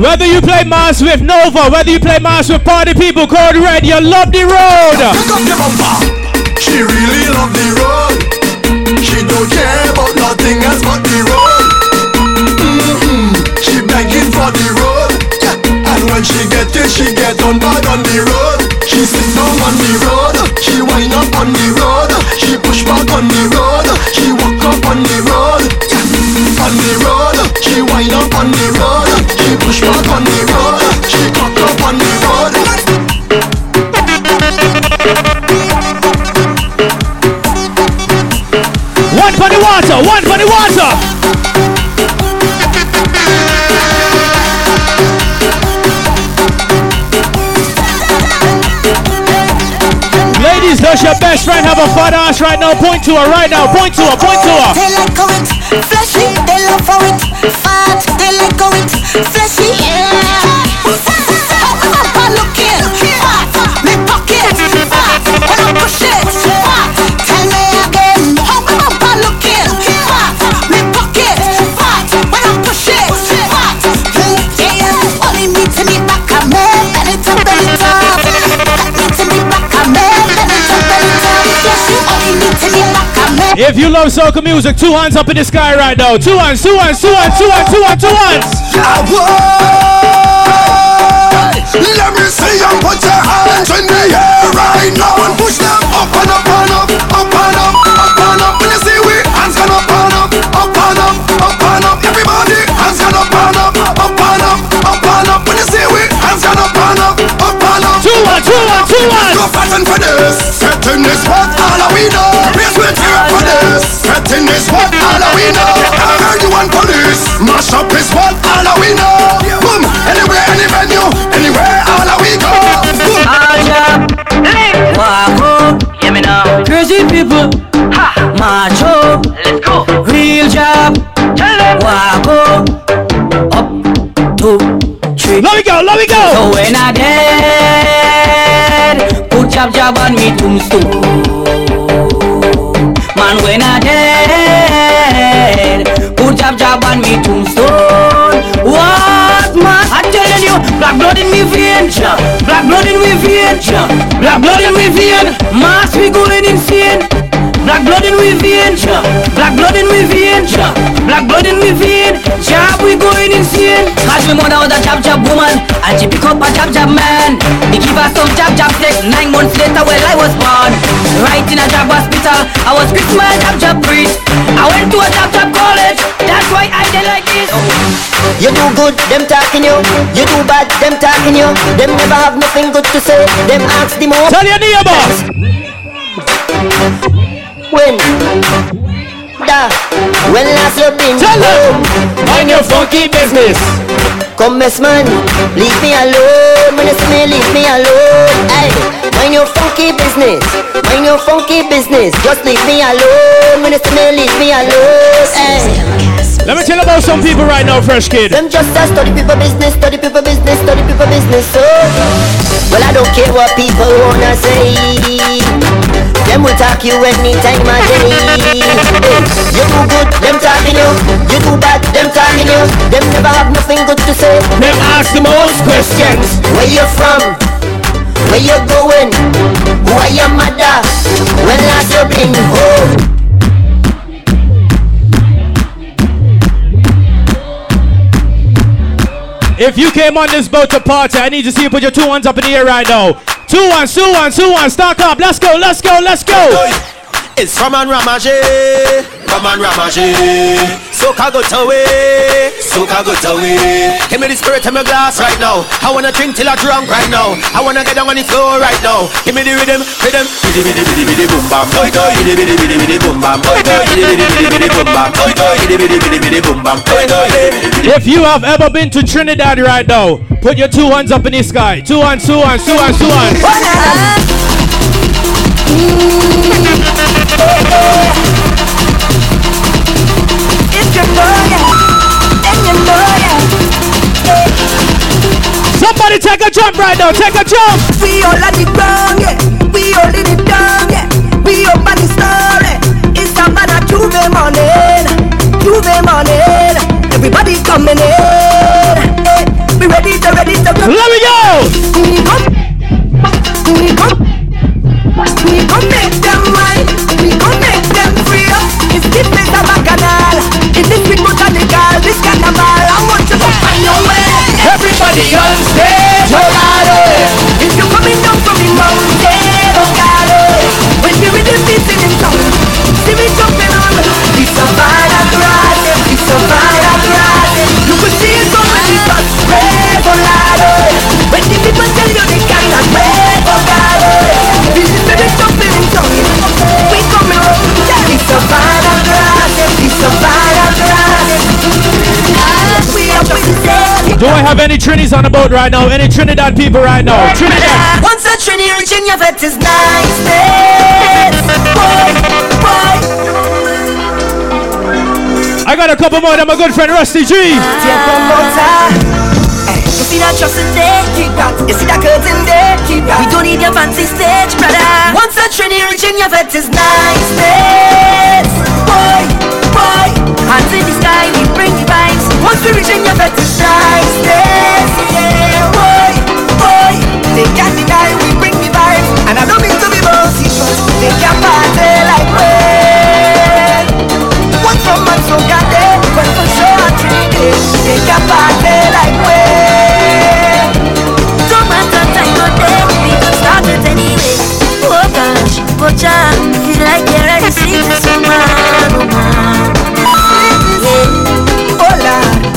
Speaker 15: Whether you play Mass with Nova, whether you play Mass with Party People, Code Red, you love the road.
Speaker 31: Pick up your bumper. She really love the road. She don't care about nothing else but the road. Mm-hmm. She begging for the road. Yeah. And when she get it, she get on bad on the road. She sit down on the road. She wind up on the road. She push back on the road.
Speaker 15: For the water, one for the water. Ladies, does your best friend have a fat ass right now? Point to her right now. Point to her. Point to her.
Speaker 3: They like it fleshy, they love how it fat. They like it fleshy.
Speaker 15: If you love soca music, two hands up in the sky right now. Two hands, two hands, two hands, two hands, two hands, two hands.
Speaker 31: Let me see you put your hands in the air right now and push them up and up and up, up and up,
Speaker 15: one, two one, two one.
Speaker 31: Go fatten for this, setting this what all of we know. Raise with tear for this, setting this what all of we know. Ever heard you want police? Mash up is what all of we know. Boom, anywhere, any venue, anywhere, all of we go. Boom.
Speaker 10: Wako, hear me now. Crazy people, ha, macho. Let's go. Real job, tell them. Wako, up, two, three.
Speaker 15: Let me go, let me go.
Speaker 10: Jab me tombstone. Man, when I dead, put jab jab on me tombstone. What man? I'm telling you, black blood in me vein, black blood in me vein, black blood in me vein. Mass we going insane. Black blood in we vein, black blood in we vein, black blood in we vein. Jab we going insane. Cause me mother was a jab jab woman, and she pick up a jab jab man. He give her some jab jab sex. Nine months later, well I was born. Right in a jab hospital, I was Christmas jab jab priest. I went to a jab jab college. That's why I did like this.
Speaker 3: You do good, them talking you. You do bad, them talking you. Them never have nothing good to say. Them ask the more.
Speaker 15: Tell your neighbors.
Speaker 3: When? Da. When last you been
Speaker 15: Tell
Speaker 3: home?
Speaker 15: Mind your funky business.
Speaker 3: Come, mess man, leave me alone. When you see me, leave me alone. Hey, mind your funky business. Mind your funky business. Just leave me alone. When you see me, leave me alone. Hey.
Speaker 15: Let me tell you about some people right now, Fresh Kidd.
Speaker 3: Them just a study people business, study people business, study people business. So, well, I don't care what people wanna say. Them will talk you anytime of day. Hey, you do good, them talking you. You do bad, them talking you. Them never have nothing good to say.
Speaker 15: Them ask the most questions.
Speaker 3: Where you from? Where you going? Who are your mother? When last you been home?
Speaker 15: If you came on this boat to party, I need to see you put your two hands up in the air right now. Two ones, two ones, two ones. Start up. Let's go, let's go, let's go.
Speaker 57: It's from and Ramage, from and Ramage. Soca go to way, soca go to way. Give me the spirit in my glass right now. I wanna drink till I drunk right now. I wanna get down on the floor right now. Give me the rhythm, rhythm. Biddy biddy biddy biddy boom bam. Boy boy, biddy biddy biddy biddy boom bam. Boy boy, biddy biddy biddy biddy boom bam. Boy boy, biddy biddy biddy biddy boom bam. Boy boy.
Speaker 15: If you have ever been to Trinidad right now, put your two hands up in the sky. Two hands, two hands, two hands, two hands. Somebody take a jump right now. Take a jump.
Speaker 10: We all on the ground, yeah. We all in it down, yeah. We up on the story. It's a man a J'ouvert morning, J'ouvert morning. Everybody coming in. eh. We ready to ready to.
Speaker 15: Let me go. Everybody on Do I have any Trinis on the boat right now? Any Trinidad people right now? Trinidad.
Speaker 10: Once a Trini rich in your vet is niceness. Boy, boy.
Speaker 15: I got a couple more. Than my good friend Rusty G.
Speaker 10: Take one more. You see that there, keep that. You see that curtain there, keep that. We don't need your fancy stage, brother. Once a Trini rich in your vet is niceness. Boy, boy. Hands in the sky, we bring the vibes. Once we reach your vet is niceness. Yeah, boy, boy. They can't deny we bring the vibes. And I don't mean to be bossy, but they can't party like we. One from man so goddamn, but for sure a three days. They can't party like we. Don't matter time or day, we can start it anyway. Oh gosh, oh child, feel like you're ready to see this man,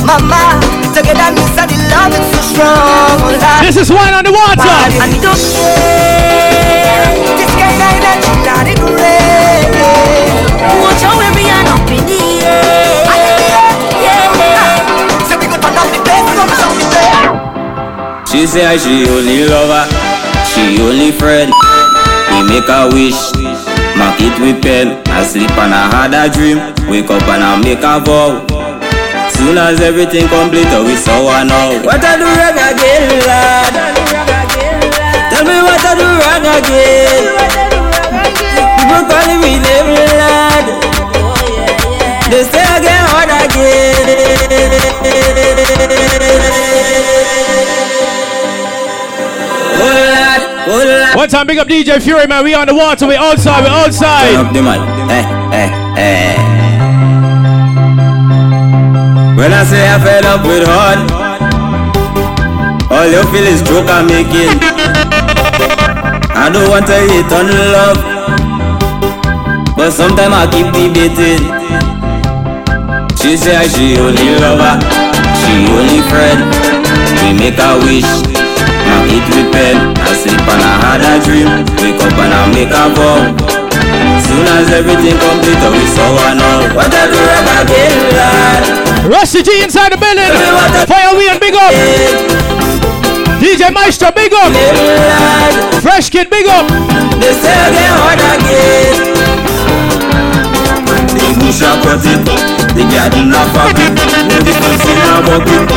Speaker 10: mama, together me say the love is so strong, oh Lord.
Speaker 15: This is Whine on the Water.
Speaker 10: And it don't care. This kind of energy, not it great. Watch how we are up in the air. Yeah. So we go turn up the bass, come show me there.
Speaker 58: She say I she only lover, she only friend. We make a wish, mark it with pen. I sleep and I had a dream, wake up and I make a vow. Soon as everything complete, oh, we saw one now. What I do wrong again, lad? Tell me what I do wrong again. People calling me name, lad. They say again, hard again.
Speaker 15: One time, big up DJ Fury, man. We on the water. We outside. We outside.
Speaker 58: Turn up the man. Eh, eh, eh. When I say I fed up with hard, all you feel is joke I'm making. I don't want to hate on love, but sometimes I keep debating. She say she only lover, she only friend. We make a wish, now it pen. I sleep and I had a dream, wake up and I make a vow. Soon as everything complete, we saw one out. What I do wrong again.
Speaker 15: Rusty G inside the building. Fire we and big up. DJ Maestro, big up. Fresh Kidd, big up.
Speaker 58: They say again, hard again shall cut it up. The garden of a bit, no difference in a bucket.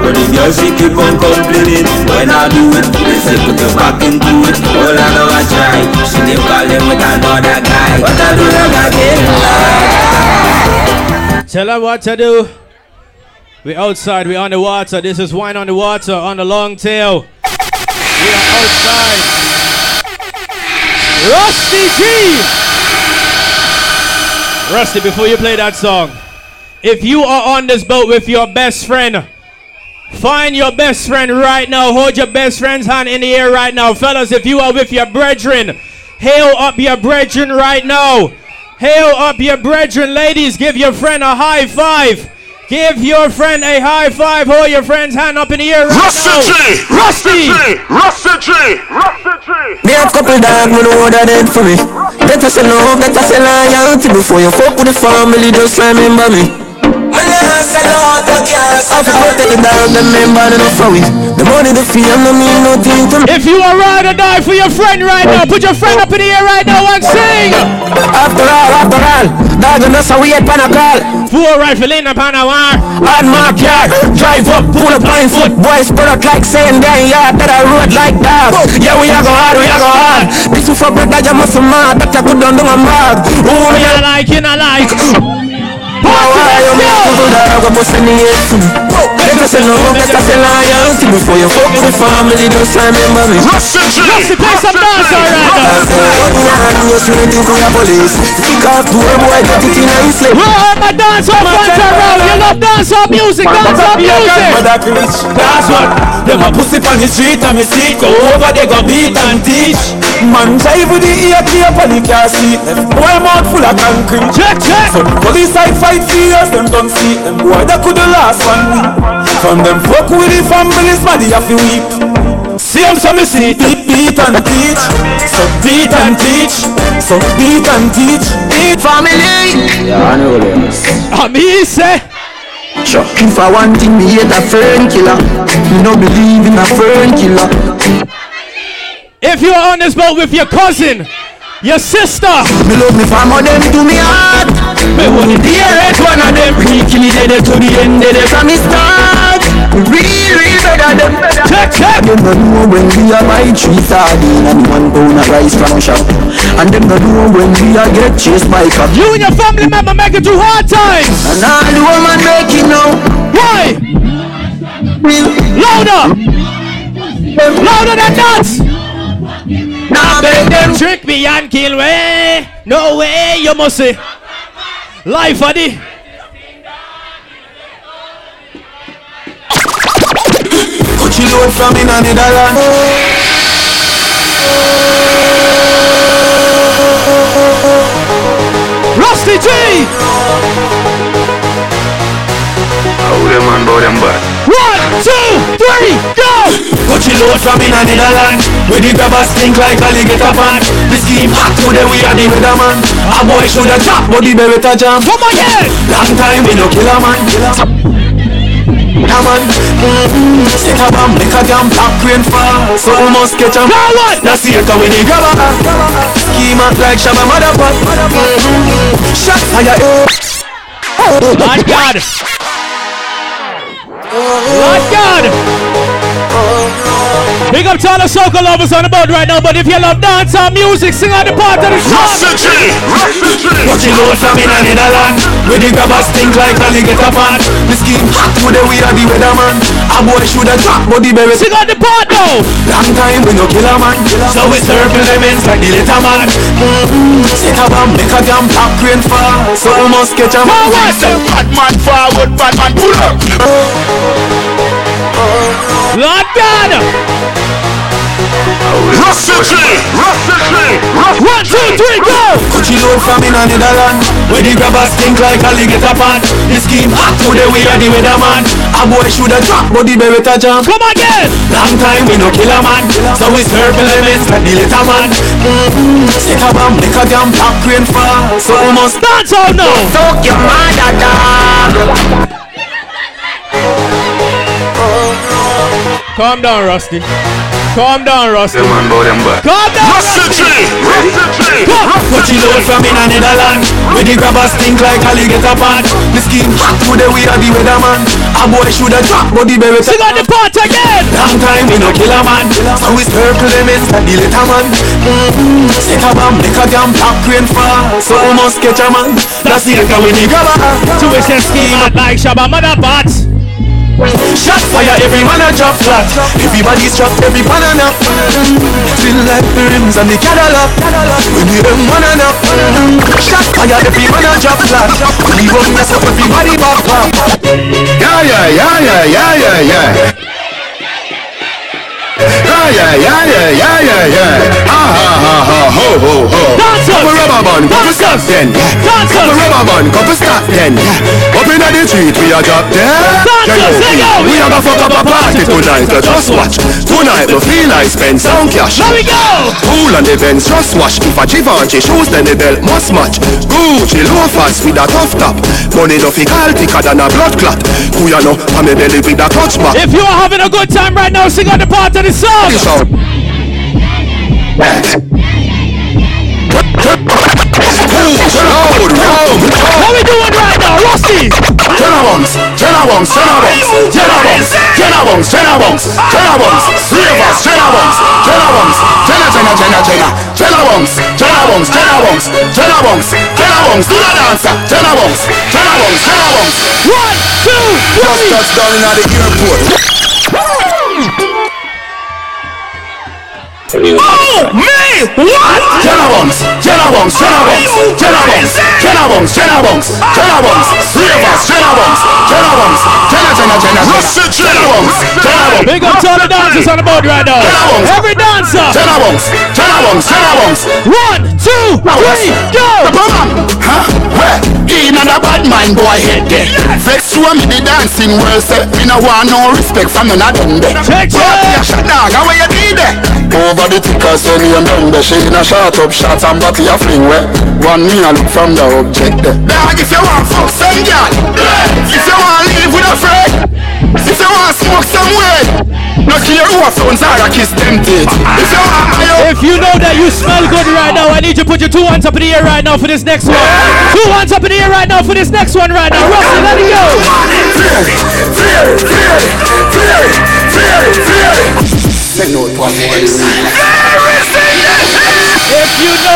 Speaker 58: But the girl she keep on complaining when I do it. They say put your back into it. All I know I try. She keep calling with another guy.
Speaker 15: What I do now I get Tell her what to do. We outside, we on the water. This is Whine on the Water on the long tail. We are outside. Rusty G! Rusty, before you play that song, if you are on this boat with your best friend, find your best friend right now. Hold your best friend's hand in the air right now. Fellas, if you are with your brethren, hail up your brethren right now. Hail up your brethren. Ladies, give your friend a high five. Give your friend a high five. Hold your friend's hand up in the air right
Speaker 37: Rusty
Speaker 15: now.
Speaker 37: G!
Speaker 15: Rusty!
Speaker 37: Rusty G! Rusty G!
Speaker 27: Me have couple dog, me know that dead for me. Better say love, better say loyalty before you fuck with the family. Just remember me. I feel protect the dog, them member enough for it. The money, the fee, no mean nothing to me.
Speaker 15: If you are ride or die for your friend right now, put your friend up in the air right now and sing.
Speaker 27: After all, after all, dog and us a weird pan a call.
Speaker 15: Four rifle in a pan a war.
Speaker 27: Hard mark yard, drive up, pull up blind foot. Boys spread out like saying damn yard that I road like dogs. Yeah, we a go hard, we a go hard. This is for that you must mad, that you could done do a mag. Oh,
Speaker 15: You
Speaker 27: yeah.
Speaker 15: like, you not like.
Speaker 27: Before you fuck with the family. Just remember me.
Speaker 37: Rusty!
Speaker 15: Rusty, play dance alright.
Speaker 27: Kick off to a boy, get it in a sleep.
Speaker 15: Well, my dance off once around. You love dance off music, dance off music.
Speaker 27: That's what Them a pussy on the street and me see Go over they go beat and teach Man drive with the ear clear on the car seat Boy mouth full of concrete
Speaker 15: Check, check
Speaker 27: So the police side fight fierce Them don't see Them boy that could the last one week From them fuck with the families Man they have to weep See them so me see Beat, beat and teach So beat and teach So beat and teach Beat family
Speaker 58: Yeah, I know this.
Speaker 15: I'm easy.
Speaker 27: Sure. If I want thing, me hate a fern killer. Me no believe in a fern killer.
Speaker 15: If you're on this boat with your cousin, your sister,
Speaker 27: Me love me farmer them to me heart. Me want the dearest one of them. Real kill it dead to the end, dead from me start. Real, real better them.
Speaker 15: check, check.
Speaker 27: Them no know when we a buy three sardine and one pound of rice from shop. And them no know when we a get chased by cop.
Speaker 15: You and your family member make it through hard times.
Speaker 27: And all the woman make it now.
Speaker 15: Why? Louder, louder than that.
Speaker 27: Now beg them.
Speaker 15: Trick me and kill way. No way, you must say. Life, buddy.
Speaker 27: Coachy load from in a Netherlands.
Speaker 15: Rusty G.
Speaker 37: How them man bow them back?
Speaker 15: One, two, three, go.
Speaker 27: Coachy load from in a Netherlands. Where the grabbers stink like alligator pan. The scheme hot today we are the weatherman. A boy shoulda drop, but the beretta jam.
Speaker 15: Come again.
Speaker 27: Long time we no kill a man. Yeah man, mm-mm. Stick a bomb, make a damn black rain fall So we must catch 'em
Speaker 15: Now what?
Speaker 27: That's it, cause we the grabber Scheme out like Shabba Motherfuck mm-hmm. Shot fire, eh
Speaker 15: Lord God. Lord God. Big up to all the soca lovers on the boat right now, but if you love dance or music, sing out the part of the song.
Speaker 37: G!
Speaker 27: Watching load from in a Netherland Where the grabbers think like alligator pan The scheme hot today we are the weatherman A boy shoulda drop, but the berry
Speaker 15: Sing out the part now.
Speaker 27: Long time we no kill a man So we serve elements like the little man mm-hmm. Stick a bomb, make a damn black rain fall So we must catch a man
Speaker 15: Forward.
Speaker 37: Bad man forward, bad man pull up.
Speaker 15: Lord God.
Speaker 37: Rusty G! Rusty G! Rusty
Speaker 15: One, two, three, go.
Speaker 27: Coachy load from in a Netherland Where the grabbers think like alligator pan The scheme hot today we are the weatherman A boy shoulda drop, but the beretta jam
Speaker 15: Come again.
Speaker 27: Long time we no kill a man So we serve elements like the little man mm-hmm. Stick a bomb, make a damn black rain fall So we must
Speaker 15: Dance all now.
Speaker 27: Fuck your mother dog
Speaker 15: Calm down, Rusty. Calm down, Rusty.
Speaker 37: Them man bow them back.
Speaker 15: Calm down,
Speaker 37: Rusty
Speaker 15: Rusty.
Speaker 37: G! Rusty G!
Speaker 15: Go.
Speaker 49: But she load from in a Netherland With the grabbers stink like alligator pan The skin hot today we are the weatherman A boy shoulda drop but the berry
Speaker 15: Sing on the part again
Speaker 49: Long time we no kill a man So we circle them instead the little man mm-hmm. Set a bomb, make a damn top crane fall So we must catch a man That's the echo we the grabber
Speaker 15: Tuition scheme like Shabba Motherbots
Speaker 49: Shot fire, every man a drop flat. Everybody's trapped, every banana. Feel like the rims and the Cadillac. When you them one and up Shot fire, every man a drop flat. We run mess up everybody back back
Speaker 37: Yeah, yeah, yeah, yeah, yeah, yeah, yeah. Yeah, yeah, yeah, yeah, yeah, yeah. Ha ha ha ha ho ho ho. Couple rubber band, couple stop then. Couple rubber band, couple stop then. Up inna the street, we a drop there. Yeah, yo, we a go fuck up a party tonight. Just watch. Tonight we feel like spend some cash.
Speaker 15: Here we go.
Speaker 37: Cool and events just watch. If a Givenchy shoes, then the belt must match. Gucci loafers with a tough top. Money no fi call thicker than a blood clot. Who ya know? I'm a belly with a clutch back.
Speaker 15: If you are having a good time right now, sing on the part of the song.
Speaker 37: Loud, round,
Speaker 15: What we doing right now,
Speaker 37: Rusty? Jenawongs, Jenawongs, Jenawongs, Jenawongs, Jenawongs, Jenawongs, Jenawongs, three of us, Jenawongs, Jenawongs, Jena, Jena, Jena, Jena, Jenawongs, Jenawongs, Jenawongs, Jenawongs, Jenawongs, do the dance, Jenawongs, Jenawongs, Jenawongs,
Speaker 15: one, two, three.
Speaker 37: Just touched down at the airport.
Speaker 49: Oh me! What?
Speaker 37: Jenabongs, Jenabongs, Jenabongs, Jenabongs, Jenabongs, Jenabongs, Jenabongs, three of us, Jenabongs, Jenabongs, Jenna, Jenna, Jenna, Jenabongs, Jenabongs.
Speaker 15: Big up to all the dancers on the board right now. Jenabongs, every dancer.
Speaker 37: Jenabongs, Jenabongs, Jenabongs.
Speaker 15: One, two, three, go.
Speaker 37: Huh? In and a bad mind boy head there. Vex to me the dancing world set. Me no want no respect from none of them there.
Speaker 15: Check
Speaker 37: it. Shut down, how you did it? The tickers when you done there. She in a shot up shots and body a fling where One me a look from the object eh. there. Dog if you want fuck some girl, eh. if you want live with a friend, if you want smoke some weed, no care who a phones are a kiss them teeth. If you want
Speaker 15: If you know that you smell good right now, I need you to put your two hands up in the air right now for this next one. Two hands up in the air right now for this next one right now. Rusty, let it go. If you know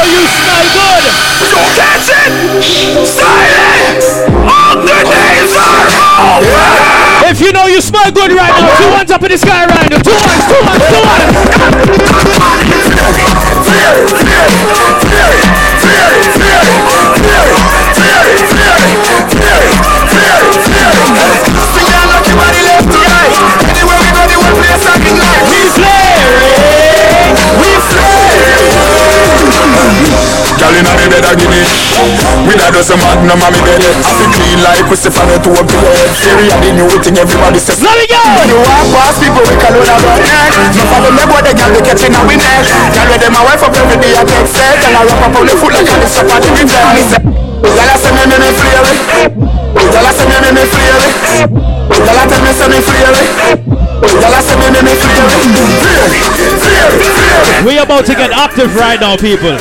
Speaker 15: you smell good,
Speaker 49: You catch it! Silence! All the days are over!
Speaker 15: if you know you smell good right now, two ones up in the sky right now. Two hands, two hands, two hands.
Speaker 37: Girl inna me bed a gimme With a dozen magnum on me belly I feel clean like pussy from the up to head Theory of the new thing everybody says.
Speaker 15: Let it go!
Speaker 37: When you walk past people we call on about neck. No for them boy they got the catching a we neck. Girl with them a wife up every day I take set And I wrap up on the foot like the step of the river Girl I say me me me Girl I say me me me flare it. Girl I tell me say me flare it. Girl I say me me
Speaker 15: We about to get active right now, people.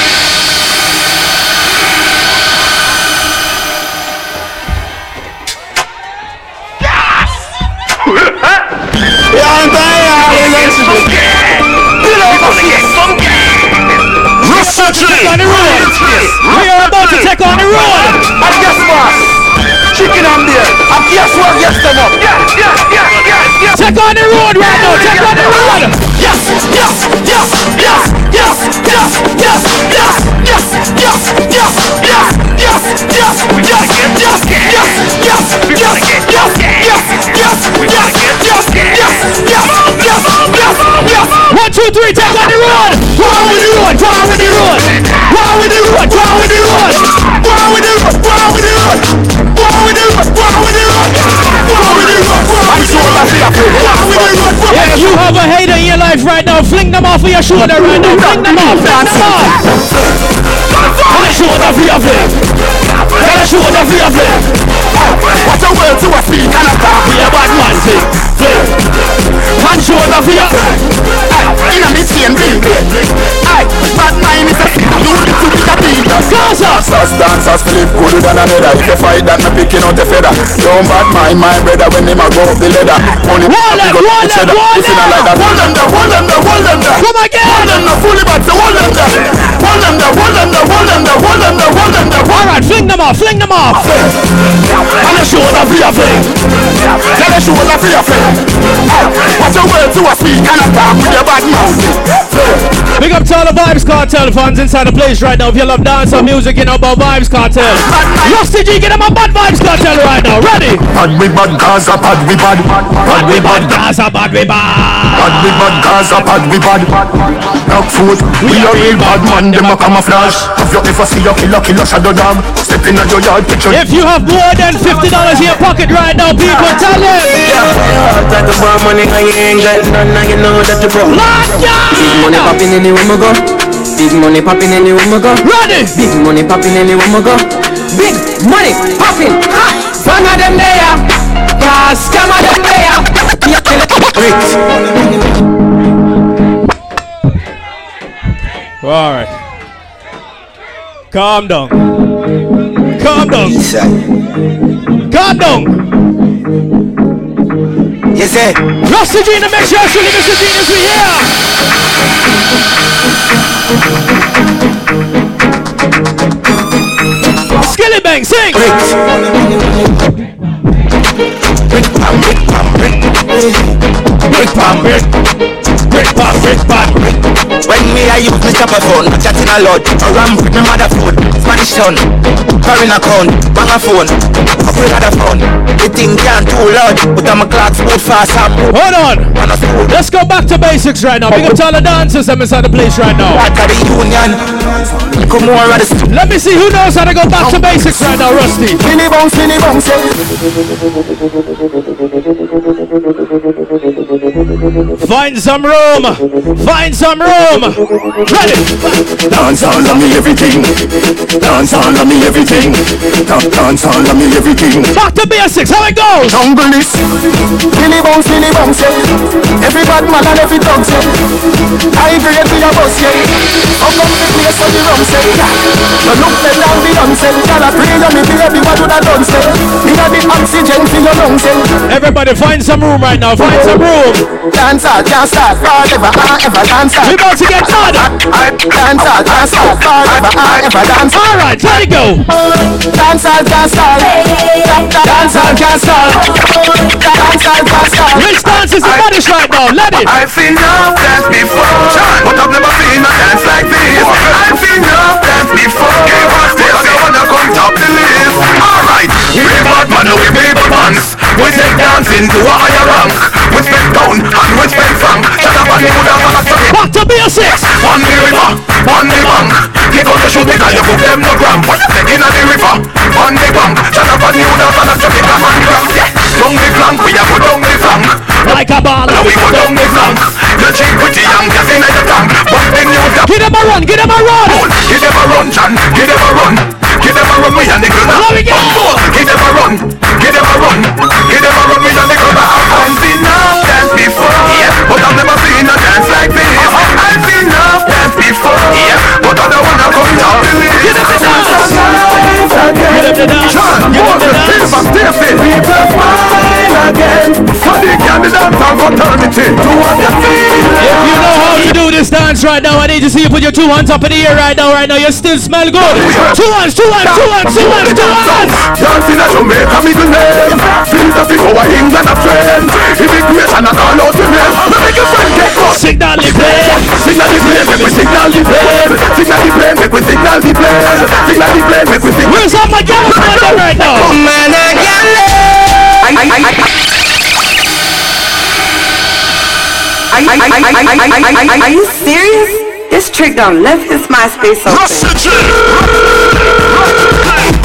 Speaker 15: Take on the road. We are about to take on the road.
Speaker 37: And guess what? Chicken and beer. And guess what? Yes, them up. Yeah, yeah, yeah, yeah, yeah.
Speaker 15: Take on the road right now. Take on the road.
Speaker 49: yes, yes, yes, yes, yes, yes, yes, yes, yes, yes, yes, yes, yes, yes, we gotta get yes, yes, yes, we gotta get yes, yes, yes, we gotta get yes, yes, yes, yes, yes, yes.
Speaker 15: One, two, three. Take on the road. Why with the road? Why with the road? Why with the road? Why with the road?
Speaker 49: Why with the road? Why with the road? Why with the road? Why with the road? I'm
Speaker 37: sure I see a
Speaker 15: If you have a hater in your life right now, fling them off of your shoulder right now. Fling them off. Fling them off. On the shoulder for your flip. On the shoulder for your flip.
Speaker 37: Watch your words to a speak and a talk
Speaker 15: with your bad man. Flip. Flip. One shoulder for your flip.
Speaker 37: In a missing ring. Aye, bad mind is a You need to be a beat
Speaker 15: Gaza
Speaker 37: Dancers, dancers, flip good than another If you fight that, me picking out a feather Don't bad mind my brother when them a go up the ladder Money,
Speaker 15: Wall them,
Speaker 37: big up
Speaker 15: wall
Speaker 37: each
Speaker 15: them,
Speaker 37: other.
Speaker 15: wall
Speaker 37: Listen, I like that Hold them there, hold them there, hold them there
Speaker 15: Come again
Speaker 37: Hold them there, fully back, so hold them there Hold them there, hold them there, hold them there, hold them there, hold them there
Speaker 15: Alright, fling them off, fling them off.
Speaker 37: And a shoulder for your fling Tell a shoulder for your fling What a world to a speak and a talk with your bad mouth
Speaker 15: Big up to all the Vybz Kartel fans inside the place right now. If you love dance or music, you know about Vybz Kartel. Rusty G, get them a bad Vybz Kartel right now. Ready?
Speaker 37: Bad we bad, Gaza bad we bad. Bad we bad,
Speaker 15: Gaza bad we bad.
Speaker 37: Bad we bad, Gaza bad we bad. Knock foot, we a real bad man, them a camouflage. Have you ever see a killer, killer shadow dog Step in your yard, picture.
Speaker 15: If you have more than $50 in your pocket right now, people, tell them.
Speaker 59: Like the bar money and you ain't got none Now you know that you broke. Big money popping anywhere we go Big money popping anywhere we go
Speaker 15: Ready
Speaker 59: Big money popping anywhere we go Big money popping hot Bang of them there Yeah, scam of them there Yeah, kill it
Speaker 15: Alright. Calm down. Calm down. Calm down.
Speaker 59: Yes, sir.
Speaker 15: Rusty G in the mix, sure, Mr. Genius, we here. Skilly Bang, sing.
Speaker 37: Brick brick Brick pam, brick pam
Speaker 38: When me I use me chopper phone, chatting a lot Ram with me mother phone, Spanish town Foreign account, bang a phone Couple other phone The thing can't too loud But I'm a clock smooth fast and move
Speaker 15: Hold on. Let's go back to basics right now. Big up to all the dancers that inside the place right now.
Speaker 38: Back of the union Come on, rather
Speaker 15: Let me see who knows how to go back to basics right now, Rusty.
Speaker 37: Finny bounce, finny bounce
Speaker 15: Find some room. Find some room. Ready.
Speaker 37: Dance all of me everything Dance all of me everything Dance all of me everything
Speaker 15: Back to basics. How it goes?
Speaker 37: Jungle is Finny bounce, finny bounce yeah. Every bad man and every dog say I grade to your boss yeah How come the place for the rum say You look better than Beyonce Girl I pray you me baby what would I done say Me got the oxygen for your lungs yeah.
Speaker 15: Everybody find some room right now. Find some room.
Speaker 37: Dance all can't start forever and ever dance all
Speaker 15: We about to get mad.
Speaker 37: Dance all can't start forever and ever dance all
Speaker 15: All right, let it go.
Speaker 37: Dance all Dance all can't start Dance all start
Speaker 15: Which dance is the baddest right now? Let it.
Speaker 31: I've seen enough dance before, but I've never seen a dance like this. I've seen enough dance before, still I wanna come top the list. Alright, we bad man, we paper pants. We take dancing to a higher rank. We spend down and we spend frank. Shut up and move down and stop it.
Speaker 15: Back to basics.
Speaker 31: On the river, on the bank. Give us a shoot and you put them no gram. What you taking on the river, on the bank. Shut up and move down and stop it. Come on, gram. Down the flank, we a go down the flank.
Speaker 15: Like a ball.
Speaker 31: Now we go down the flank. The cheap pretty young gas in the tank. But then you got
Speaker 15: Give them a run. Give them a run.
Speaker 31: Give them a run, John. Give them a run. Give them a run, we and the girl.
Speaker 15: Let me go.
Speaker 31: Give them a run. Give them a run. Give them a run, we and the girl. I've seen enough dance before, yeah, but I've never seen a dance like this. I've seen enough dance before, yeah, but I don't wanna come down the list. Give them the dance.
Speaker 15: The dance.
Speaker 31: John,
Speaker 15: them the
Speaker 31: Moses,
Speaker 15: dance.
Speaker 31: People smile again. So they can dance on
Speaker 15: this dance right now, I need to see you put your two hands up in the air right now. Right now, you still smell good. Two hands, two hands, two hands, two hands, two hands.
Speaker 31: Dancing at Jamaica middle name. Philosophy over England a trend Immigration and all out to name Me make a friend get caught.
Speaker 15: Signal the plane
Speaker 31: Signal the plane, make we signal the plane Signal the plane, make we signal the plane Signal the plane, make we signal
Speaker 15: Where's all my girls out right now?
Speaker 59: Man, I got
Speaker 11: Are you, are, you, are, you, are you serious? This trick don't left his MySpace open.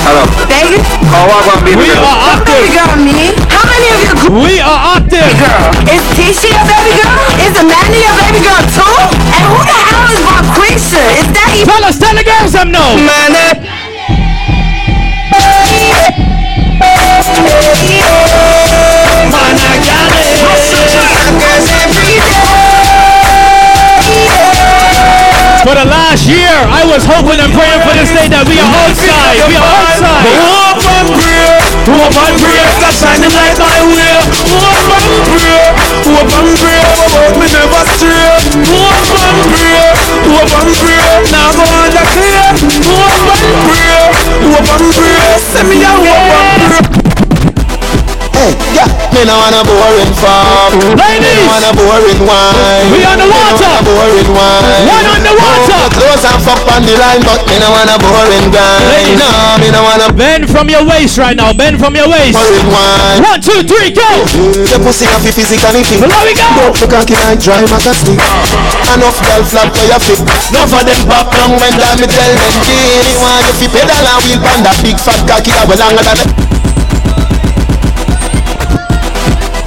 Speaker 59: Hello.
Speaker 11: Vegas.
Speaker 59: How are we gonna be
Speaker 15: We
Speaker 59: girl.
Speaker 15: are active.
Speaker 11: Baby girl, me. How many of you?
Speaker 15: Gr- we are active.
Speaker 11: Baby girl. Is Tisha your baby girl? Is Amanda your baby girl too?
Speaker 15: And who the
Speaker 11: hell is Bob Bonquisha? Is that even? Tell us, tell the girls I'm no. Amanda.
Speaker 15: For the last year, I was hoping and praying for this day that we are outside. We are outside.
Speaker 11: Hope and pray, hope and pray, stop shining light my way. Hope and pray, hope and pray, about me never stray. Hope and pray, hope and pray, now go on the clear. Hope and pray, hope and pray, send me a hope
Speaker 27: me no want a boring farm.
Speaker 15: Ladies,
Speaker 27: me no want a boring wine.
Speaker 15: We on the water.
Speaker 27: Me no want a boring wine.
Speaker 15: One on the water.
Speaker 27: Oh, close and fuck on the line, but me no want a boring guy.
Speaker 15: Ladies.
Speaker 27: No, me no want a
Speaker 15: Bend from your waist right now. Bend from your waist.
Speaker 27: boring wine.
Speaker 15: One, two, three, go.
Speaker 27: Your pussy have physically fit.
Speaker 15: There we go.
Speaker 27: Don't look cocky like dry stick. Enough girl flap for your fit. Enough of them pop down when that me tell them. Gini want you pedal and wheel pan that big fat cocky that well longer than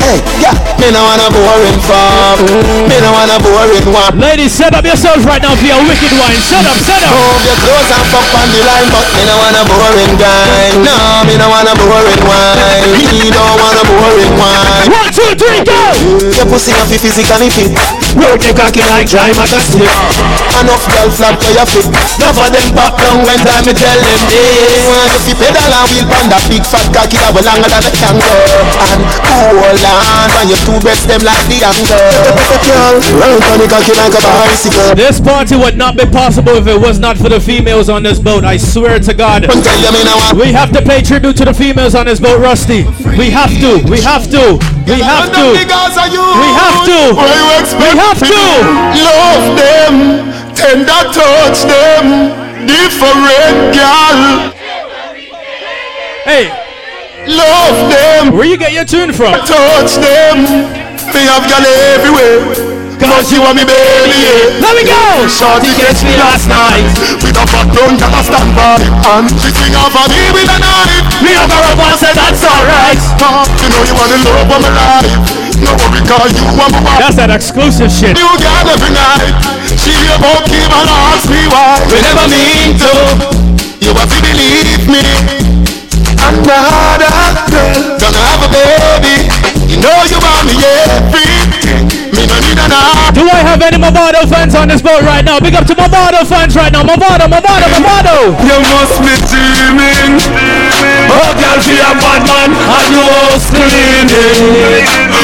Speaker 27: Hey, yeah, me no want a boring farm. Me no want a boring one.
Speaker 15: Ladies, set up yourselves right now for your wicked wine. Set up, set up.
Speaker 27: Move your clothes and fuck on the line, but me no want a boring guy. No, me no want a boring wine. Me don't want a boring wine.
Speaker 15: One, two, three, go.
Speaker 27: Your pussy have physically fit. Work your cocky like dry maca stick. Enough girl flap to your feet. Enough of them pop down when time me tell them they want you fi pedal and wheel pan that big fat cocky that well longer than a kangaroo. And hold on, when your two breasts them like the anchor. Girl, round on the cocky like a bicycle.
Speaker 15: This party would not be possible if it was not for the females on this boat. I swear to God.
Speaker 27: Don't tell you me now. Uh.
Speaker 15: We have to pay tribute to the females on this boat, Rusty. We have to. We have to. We have to. We have to. We have to.
Speaker 27: Love them, tender touch them, different girl.
Speaker 15: Hey,
Speaker 27: Love them,
Speaker 15: where you get your tune from?
Speaker 27: touch them. Me have girl everywhere. Cause you want me baby.
Speaker 15: Let me go.
Speaker 27: Shorty catch me last night. With a fat brown cat a stand by And she swing off on me with a knife. Me have her up and say that's alright. You know you want the love of my life. No worry cause you want my wife.
Speaker 15: That's that exclusive shit.
Speaker 27: New girl every night. She about keep and ask me why. We never mean to. You have to believe me. Another girl Gonna have a baby. You know you want me everything Me no need another
Speaker 15: Do I have any Mavado fans on this boat right now? Big up to Mavado fans right now. Mavado, Mavado, Mavado.
Speaker 11: You must be dreaming Oh girl, she a bad man And you house cleaning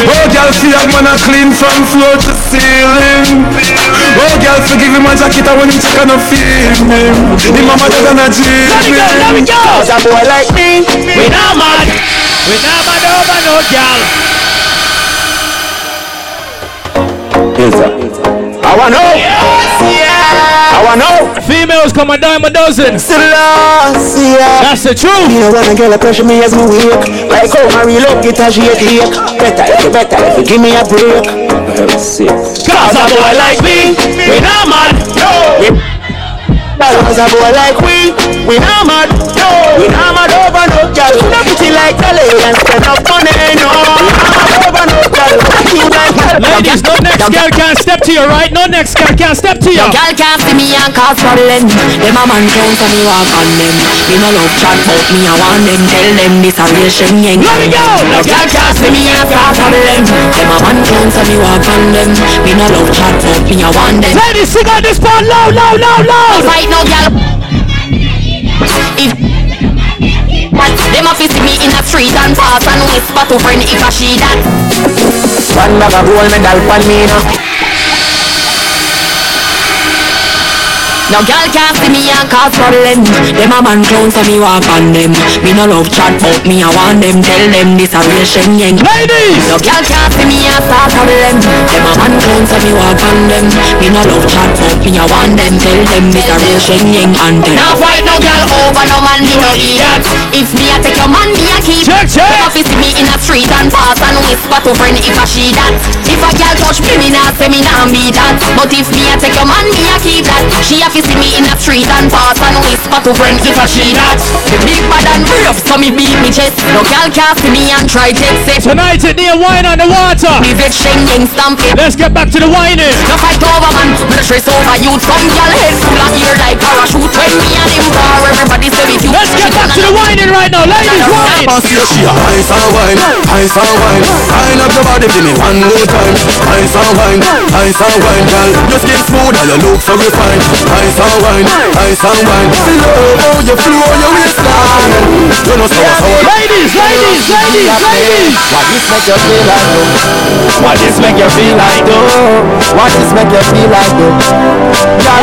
Speaker 11: Oh girl, she a man a clean from floor to ceiling Oh girl, forgive him my jacket and when him check and no feel him The mama just an a dream
Speaker 15: Let me go, let me go.
Speaker 27: Cause a boy like me
Speaker 15: We not mad. We not mad over no gal.
Speaker 27: I wanna know I wanna know
Speaker 15: Females come a dime a dozen. That's the truth.
Speaker 27: Me no want a girl pressure me as me wake Like how my real up get a shake Better if you better if you give me a break
Speaker 15: Cause a boy like me, we not mad. No.
Speaker 27: Cause a boy like we, we not mad we mad over no girl No pretty like Kelly and spend up money No, we mad over no girl Cute like girl
Speaker 15: Ladies, no next girl can't step to your right. No next girl can't step to you.
Speaker 3: No girl can't see me and cause problem. Them a man count and me walk on them. Me no love chat but me I want them. Tell them this a real shame
Speaker 15: Let me go.
Speaker 3: No girl can't see me and cause problem. Them a man count and me walk on them. Me no love chat but me I want them.
Speaker 15: Ladies, sing on this part loud, loud, loud, loud.
Speaker 3: Right now girl If but them a fi see me in a street and pass and whisper to friend if a she that.
Speaker 27: One bag of gold medal pan me now
Speaker 3: No girl can't see me and cause problem. Them a man clown so me walk on them. Me no love chat but me I want them. Tell them this a real sheng yang
Speaker 15: Ladies!
Speaker 3: No girl can't see me and start problem. Them a man clown so me walk on them. Me no love chat but me I want them. Tell them this a real sheng yang and them. Now fight no girl over no man me no idiot If me a take your man me a keep.
Speaker 15: Check, check.
Speaker 3: A fi see me in a street and pass and whisper to friend if a she that If a girl touch me me nah say me nah be that But if me a take your man me a keep that. She a fi see me in a street and pass and whisper to friends if I she not. The big bad and brave, so me beat me chest. No gal can see me and try take set.
Speaker 15: Tonight it near wine on the water.
Speaker 3: Me vex shengeng stamp it.
Speaker 15: Let's get back to the whining.
Speaker 3: No fight over man, me no stress over youth. Some gal head full of ear like parachute. When me and him bar, everybody say we cute.
Speaker 15: Let's get back to the whining right now, ladies. Wine.
Speaker 60: Boss, yeah, she a ice and wine, ice and wine. Wine up your body, give me one more time. Ice and wine, ice and wine, girl. Your skin smooth and you look so refined. Ice and wine, ice and wine. Love how you flow your waistline. You know so so.
Speaker 15: Ladies, ladies, ladies, ladies.
Speaker 49: What this make you feel like though? What this make you feel like though? What this make you feel like though?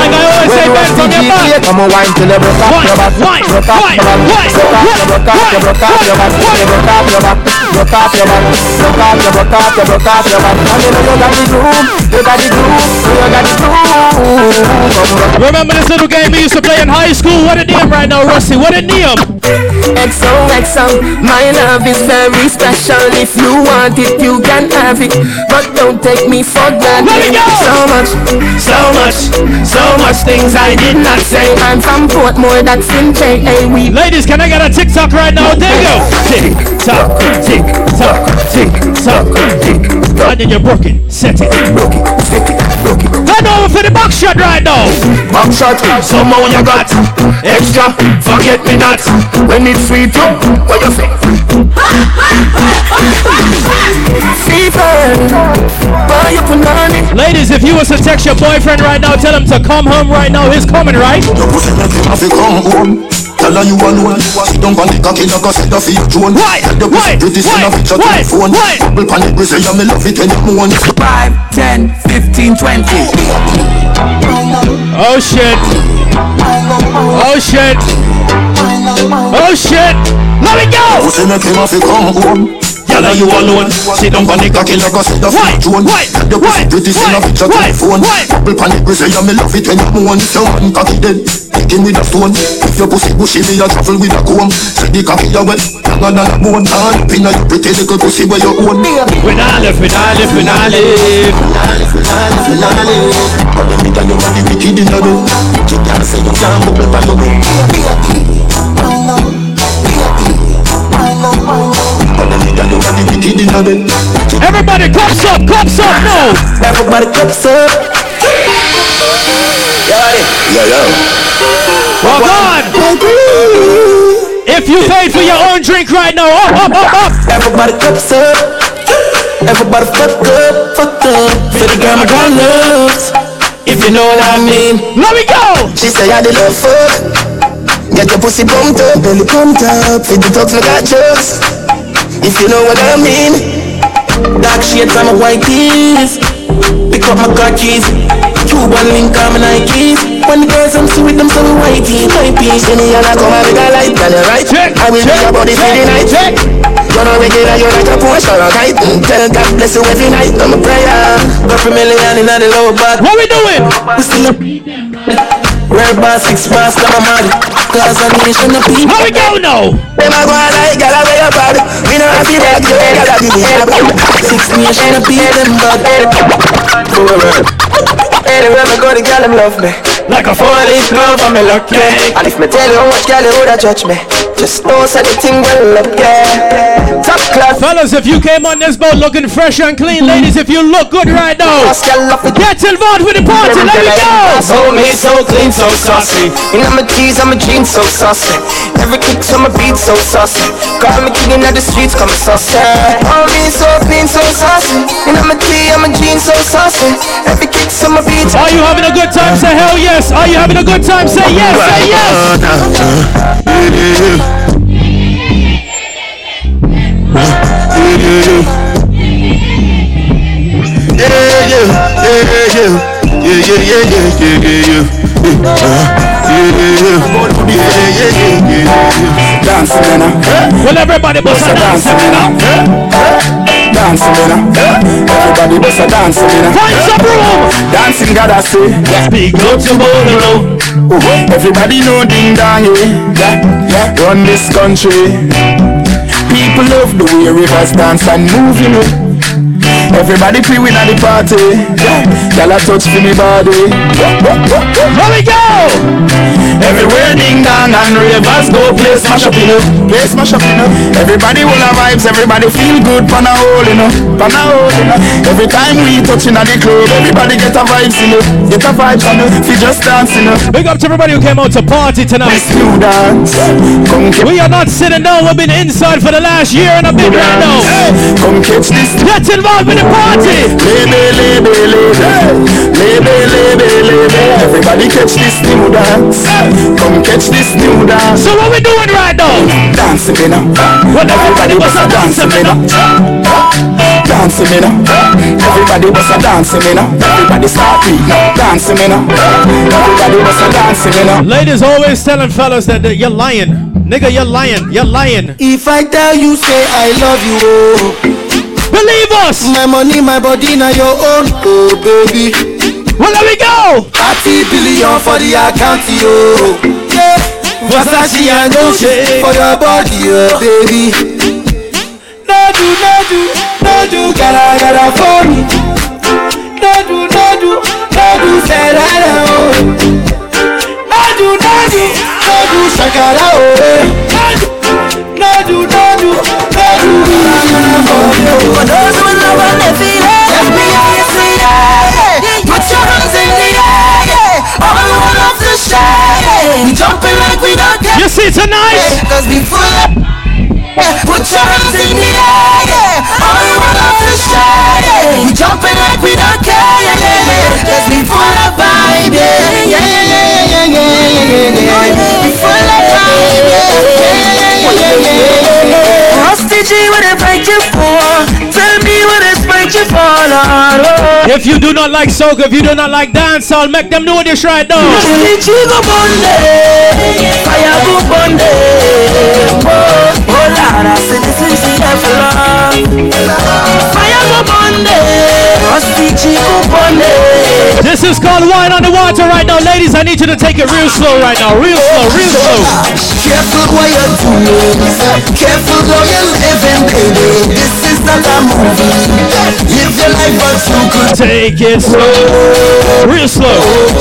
Speaker 15: Like I always say, bend
Speaker 49: see
Speaker 15: from your back.
Speaker 49: Come on, wine till you broke off your back.
Speaker 15: Wine,
Speaker 49: Broke off your back. Broke off, you broke off, you broke off your back. Broke off your back. Broke off your back. Broke off, you broke off, you broke off your back. And you know you got the groove. You got the groove. You got the groove.
Speaker 15: Remember this little game we used to play in high school? What a name right now, Rusty. What a name.
Speaker 27: XOXO, my love is very special. If you want it, you can have it. But don't take me for granted.
Speaker 15: Let it go!
Speaker 27: So much, so much, so much things I did not say. I'm from Portmore, that's in JA. We
Speaker 15: Ladies, can I get a TikTok right now? There you go. Tick tock, tick tock, tick tock, tick tock. And then you're broken. Set it.
Speaker 49: Broke it, set it,
Speaker 15: over for the box shot right now.
Speaker 49: Back shot, somehow you got extra. Forget me not when it's sweet. You, what you say?
Speaker 27: fever. Boy, you put on it.
Speaker 15: Ladies, if you was to text your boyfriend right now, tell him to come home right now. He's coming, right?
Speaker 49: Your pussy make him have to come home. Tell her you alone. Sit down on the cocky like a set of your drone.
Speaker 15: Why?
Speaker 49: Tell the
Speaker 15: Why?
Speaker 49: pussy pretty send a picture to
Speaker 15: Why?
Speaker 49: the phone.
Speaker 15: Why?
Speaker 49: Bubble pan it, we say yeah, me love it when you moan.
Speaker 20: 5, 10, 15, 20.
Speaker 15: Oh shit. Oh shit. Oh shit. Let me go.
Speaker 49: Pussy make him have to come home. Tell her you alone. Sit down on the cocky like a set of
Speaker 15: Why?
Speaker 49: your drone.
Speaker 15: Why?
Speaker 49: Tell the pussy
Speaker 15: Why?
Speaker 49: pretty send a picture to
Speaker 15: Why?
Speaker 49: the phone.
Speaker 15: Why?
Speaker 49: Bubble pan it, we say yeah, me love it when you moan. If your man cocky dead. With a stone If your pussy bushy me a travel with a comb Say the cocky a wet Longer than a bone Hard up your pretty little pussy where your own
Speaker 15: We nah live, we nah live, we nah live
Speaker 49: We nah live, we nah live, we nah live But me tell you the wicked inna do You can't say you can't
Speaker 15: Everybody cups up, cups up, no!
Speaker 27: Everybody cups up!
Speaker 49: Yo, yo.
Speaker 15: Well, God. If you paid for your own drink right now, up, up, up, up.
Speaker 27: Everybody cups up. Everybody fuck up, fuck up. For the girl my girl loves. If you know what I mean.
Speaker 15: Let me go.
Speaker 27: She say I the love fuck. Get your pussy pumped up, belly pumped up. Fit the talks, me got jokes. If you know what I mean. Dark shades on my white tees. Pick up my car keys. Cuban link on my Nikes. When the girls I'm see with them so whitey, whitey. See me and I come and make a light, and you're right.
Speaker 15: Check,
Speaker 27: I will be
Speaker 15: check,
Speaker 27: your body for the
Speaker 15: check,
Speaker 27: night.
Speaker 15: check.
Speaker 27: You're not regular, you're like a Porsche or a kite. Mm, Tell God bless you every night. I'm a prayer. Got a million in the lower back.
Speaker 15: What we doing?
Speaker 27: We still a Red bar, six bars, come on, man. Cause a nation of people.
Speaker 15: How we go now?
Speaker 27: Them a go on like gal away your bad. We know how to that, you gal a give me a bad. Six nation of people, them bad. Anywhere me go, the gal them love me. Like a four-leaf glove, I'm lucky. And if me tell you how much gal you woulda judge me, just know say the thing well up, yeah. Top class.
Speaker 15: Fellas, if you came on this boat looking fresh and clean, ladies, if you look good right now,
Speaker 27: Boss gal love it.
Speaker 15: get involved with the party. Let me go.
Speaker 27: So me so clean, so saucy. And I'm a tease, I'm a jeans, so saucy. Every kick on my beat, so saucy. Call me king in the streets, come saucy. Oh me so clean, so saucy. And I'm a tee, I'm a jeans, so saucy. Every kick on my beat.
Speaker 15: Are you having a good time? Say hell yes. Are you having a good time? Say yes. Say yes.
Speaker 49: Yeah, yeah, yeah, yeah, yeah, yeah, yeah, yeah, yeah, yeah,
Speaker 37: Dance, Lena.
Speaker 15: Well, everybody bust a dance.
Speaker 37: Dance, Lena. Everybody bust a dance, Lena.
Speaker 15: Find some room.
Speaker 37: Dancing, God, I say.
Speaker 15: Big up to Bolo.
Speaker 37: Oh, everybody know ding dong, eh? yeah. yeah. Run this country. People love the way rivers dance and move, you know. Everybody play with at the party. Girl, I touch for me body.
Speaker 61: Here we go.
Speaker 37: Everywhere ding dong and ravers go play smash up, you know. Play smash up, you know. Everybody will have vibes. Everybody feel good. Pan a hole, you know. Pan a hole, you know. Every time we touching at the club, everybody get a vibes, you know. Get a vibes, you know. Fi just dance, you know.
Speaker 15: Big up to everybody who came out to party tonight.
Speaker 37: You dance. Come
Speaker 15: We are not sitting down. We've been inside for the last year and a bit right now.
Speaker 37: Come catch this.
Speaker 15: Get involved in the party.
Speaker 37: Lebe, lebe, lebe. Lebe, lebe, lebe. Everybody catch this new dance. Come catch this new dance.
Speaker 15: So what we doing right now?
Speaker 37: Dancing, me now.
Speaker 15: Well,
Speaker 37: everybody was a dancing, me now. Dancing, me now. Everybody was a dancing, me now. Everybody start now. Dancing, me now. Everybody was a dancing, me now.
Speaker 15: Ladies always telling fellas that, that you're lying. Nigga, you're lying. You're lying.
Speaker 27: If I tell you, say I love you, oh.
Speaker 15: Believe us.
Speaker 27: My money, my body, now your own, oh baby.
Speaker 15: Well, there we go.
Speaker 27: 30 billion for the account, yo. Yeah. Versace and Gucci for your body, oh baby. No do, no do, no do, gotta, gotta for me. No do, no do, no do, that, oh. No do, no do, no do, shakara, oh. No do, no do,
Speaker 10: for those who love and they feel you
Speaker 15: see tonight?
Speaker 10: Yeah. Put your hands in the air, all one of the shade. We jumping like we don't care. Cause we full of vibe. Yeah, yeah, yeah, yeah, yeah, yeah, yeah. Full of vibe. Yeah, yeah.
Speaker 15: If you do not like soca, if you do not like dance, I'll make them know this right now.
Speaker 27: Fire go bonde. Lord, I say this is the love. Fire go bonde, Rusty G go bonde.
Speaker 15: This is called Wine on the Water right now. Ladies, I need you to take it real slow right now. Real slow, real slow.
Speaker 27: Careful what you're doing. Careful how you're living, baby. This is not a movie. Live your life, but you could
Speaker 15: Take it slow. Real slow.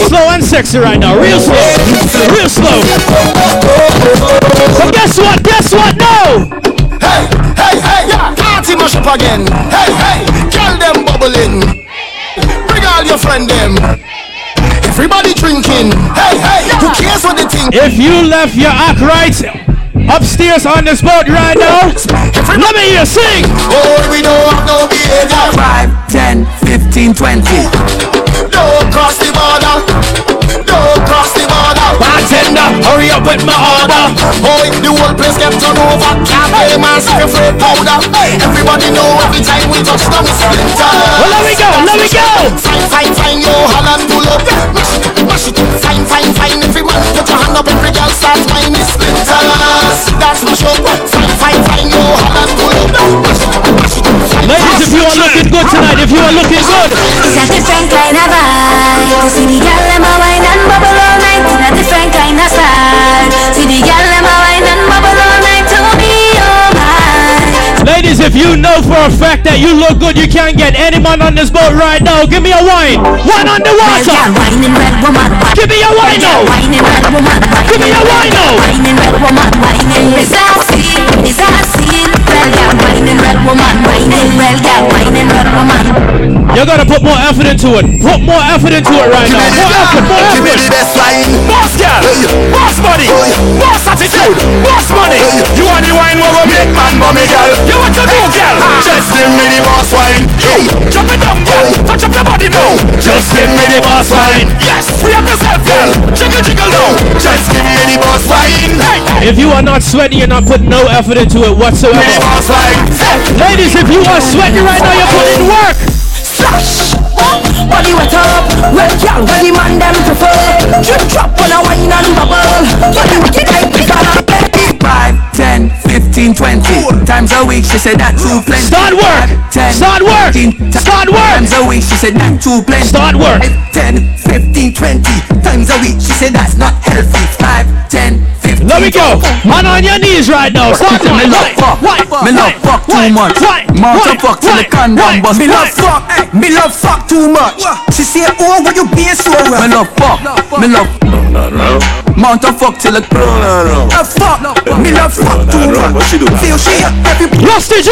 Speaker 15: Slow and sexy right now. Real slow. Real slow. So guess what? Guess what? No!
Speaker 23: Hey, hey, hey, yeah. Party mash up again. Hey, hey, girl them bubbling. Bring all your friend them. Everybody drinking. Hey, hey, who cares what they think?
Speaker 15: If you left your act right upstairs on this boat right now, let me hear you sing.
Speaker 23: Oh, we don't have no behavior.
Speaker 27: 5, 10, 15, 20.
Speaker 23: Don't cross the border. Don't cross the border.
Speaker 15: Bartender, hurry up with my order.
Speaker 23: Oh, the whole place get turned over. Can't play massive afraid powder. Everybody know every time we touch down we splinter.
Speaker 15: Well, let me go, let me go.
Speaker 23: Fine, fine, fine, yo, Holland pull up. Mash it, mash it. Fine, fine, fine. Everyone put your hand up. Every girl start whining splinters. That's my show. Fine, fine, fine, yo, Holland pull up. Mash it, mash it.
Speaker 15: Ladies, if you are looking good tonight, if you are looking good,
Speaker 16: It's a different kind of vibe. To see the girl
Speaker 15: that you look good, you can't get any man on this boat right now. Give me a wine. Wine on the water.
Speaker 16: girl, whining red woman.
Speaker 15: Give me a wine now.
Speaker 16: Whining red woman.
Speaker 15: Give me a wine now.
Speaker 16: Whining red woman. Whining is that scene? Is that scene? Well, girl, whining red woman. Whining red girl, whining red woman.
Speaker 15: You gotta put more effort into it. Put more effort into it right now. More effort, more
Speaker 23: Give me the best wine.
Speaker 62: Boss girl, boss money, boss attitude, boss money. You want the wine where we make man mommy girl? You want to do girl?
Speaker 23: Just give me the boss wine.
Speaker 62: Hey, jump it down, girl. Touch up your body now.
Speaker 23: Just give me the boss wine.
Speaker 62: Yes, free up yourself, girl. Jiggle, jiggle now.
Speaker 23: Just give me the boss wine.
Speaker 15: If you are not sweating, you're not putting no effort into it
Speaker 23: Me the
Speaker 15: whatsoever.
Speaker 23: Boss wine.
Speaker 15: Ladies, if you are sweating right now, you're putting work.
Speaker 27: Splash! Body wet up, well girl, when the man them prefer Drip drop on a wine and bubble Body wicked like the gonna 5, 10, 15, 20 Times a week, she said that too plenty
Speaker 15: Start work.
Speaker 27: 10,
Speaker 15: Start work.
Speaker 27: 15,
Speaker 15: Start work.
Speaker 27: Times a week, she said that too plenty
Speaker 15: Start work.
Speaker 27: 10, 15, 20 Times a week, she said that's not healthy 5, 10, 15
Speaker 15: Let me go. Man on your knees right now. Start
Speaker 11: Me
Speaker 15: wine,
Speaker 11: love
Speaker 15: wine,
Speaker 11: fuck,
Speaker 15: wine,
Speaker 11: me love fuck too much.
Speaker 15: wine,
Speaker 11: Mount
Speaker 15: wine,
Speaker 11: a fuck till the
Speaker 15: wine,
Speaker 11: condom
Speaker 15: wine,
Speaker 11: bust.
Speaker 26: Me love fuck, me love fuck too much. She say, oh, what you being so rough?
Speaker 11: Me
Speaker 26: rough?
Speaker 11: love fuck, me love Mount a fuck till the
Speaker 26: A fuck, me love fuck too much. Feel she every
Speaker 15: Rusty G.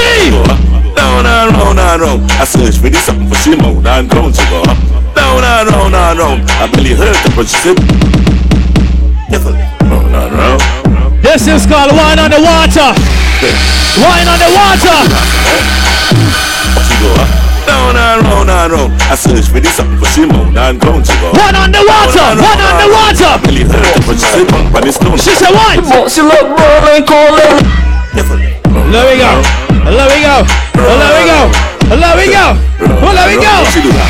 Speaker 63: Down and round and round. I search for this something for she mouth and ground to go up. Down and round and round. I barely heard the but she said. Careful.
Speaker 15: This is called wine on the water. Wine on the water.
Speaker 63: She go up. Down and round and round. I search for this something for she mouth and ground to go up.
Speaker 15: One on the water. One on the water.
Speaker 63: Heard the but she said. But it's no.
Speaker 15: She said what?
Speaker 63: She look rolling, calling. Careful.
Speaker 15: There we go. There we go. There we go. There we go. There we go.
Speaker 63: She do that.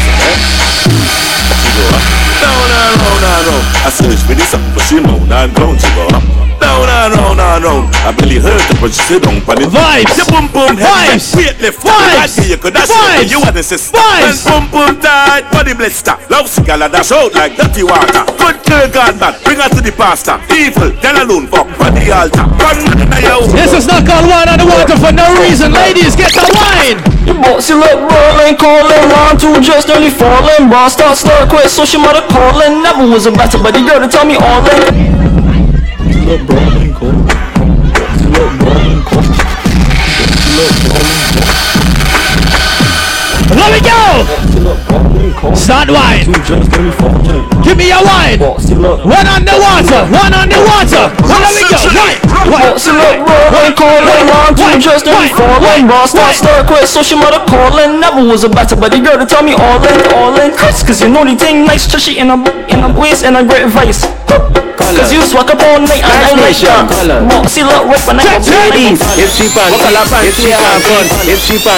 Speaker 63: She go up. Down and round and round. I search for this something but she mouth and ground to go up. Down and round and round. I barely heard the but she said. Don't panic.
Speaker 15: Vibes.
Speaker 63: The boom boom head.
Speaker 15: Vibes.
Speaker 63: Weight lift.
Speaker 15: Vibes.
Speaker 63: You could dash
Speaker 15: Vibes.
Speaker 63: it. You want the sister.
Speaker 15: Vibes.
Speaker 63: When boom boom tight. Body blister. Love cigar dash out like dirty water. Good girl God bad. Bring her to the pastor. Evil. Tell alone fuck. On the altar. One man in your
Speaker 15: This is not called wine on the water for no reason. Ladies, get the wine.
Speaker 64: The bossy look rolling, calling, round two just nearly falling. Boss start start quit, so she mother calling. Never was a better, but the girl to tell me all in.
Speaker 15: Let me go! Start wine. Give me your wine. One on the water. One on the water. Well, let me go. Wine. Wine.
Speaker 64: Bossy look rolling, calling, round two just nearly falling. Boss start start quit, so she mother calling. Never was a better, but the girl to tell me all in, all in. Chris, cause you know the thing nice, trashy in a in a waist and a great vice. Cause you swag up all night and I like that. Bossy look rough and I got
Speaker 27: Ladies,
Speaker 64: babies.
Speaker 27: if she pan, if she pan gun, if she pan,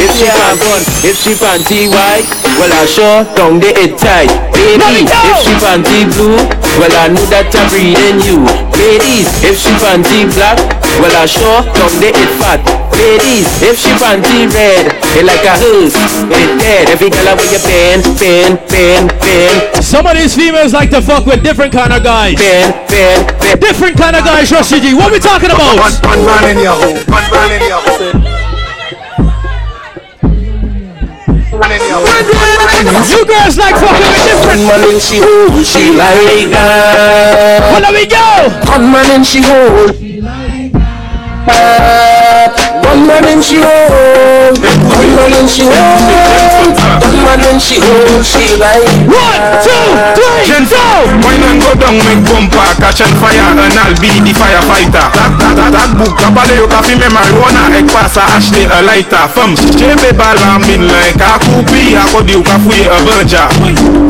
Speaker 27: if she pan gun, if she pan TY, well I sure down the it tight. Ladies, if she pan T blue, well I know that I'm breathing you. Ladies, if she pan T black, well I sure down the it fat. Ladies, if she pan T red, it like a hearse, it dead. Every girl with your pen, pen, pen, pen.
Speaker 15: Some of these females like to fuck with different kind of guys.
Speaker 27: Pen, pen, pen.
Speaker 15: Different kind of guys, Rusty G. What we talking about?
Speaker 65: One, one man in your hole. One man in your hole.
Speaker 15: You girls like fucking with different.
Speaker 64: man and she hold, she like that.
Speaker 15: Well, let me go.
Speaker 64: One man and she hold. One man and she hold. She hold. She hold,
Speaker 15: One, two, three, go.
Speaker 20: Wine and go down, make bumper, catch and fire, and I'll be the firefighter. That, that, that, that book, kabale yo kafi me marijuana, ek pasa Ashley a lighter. Femme, chebe bala min like a kupi, akodi yo kafuye a banja.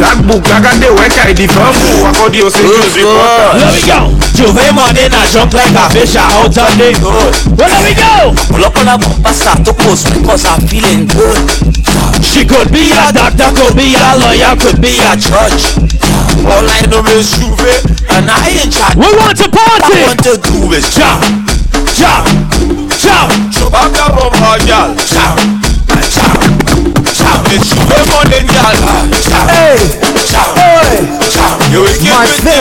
Speaker 20: That book, lagade wek ay di femme, akodi yo se juice reporter.
Speaker 15: Let me go.
Speaker 64: J'ouvert money na jump like a fish out on the road.
Speaker 15: Well, let me go.
Speaker 64: Pull up on a bumper, start to post because I'm feeling good.
Speaker 15: She could be a doctor, could be a lawyer, could be a
Speaker 64: judge. All I know is J'ouvert, and I ain't charge.
Speaker 15: We want to party.
Speaker 64: I want to do is jump, jump, jump. Chubaka from her girl, jump, jump, jump. It's J'ouvert money, girl. Hey, jump, hey, jump. You will give me the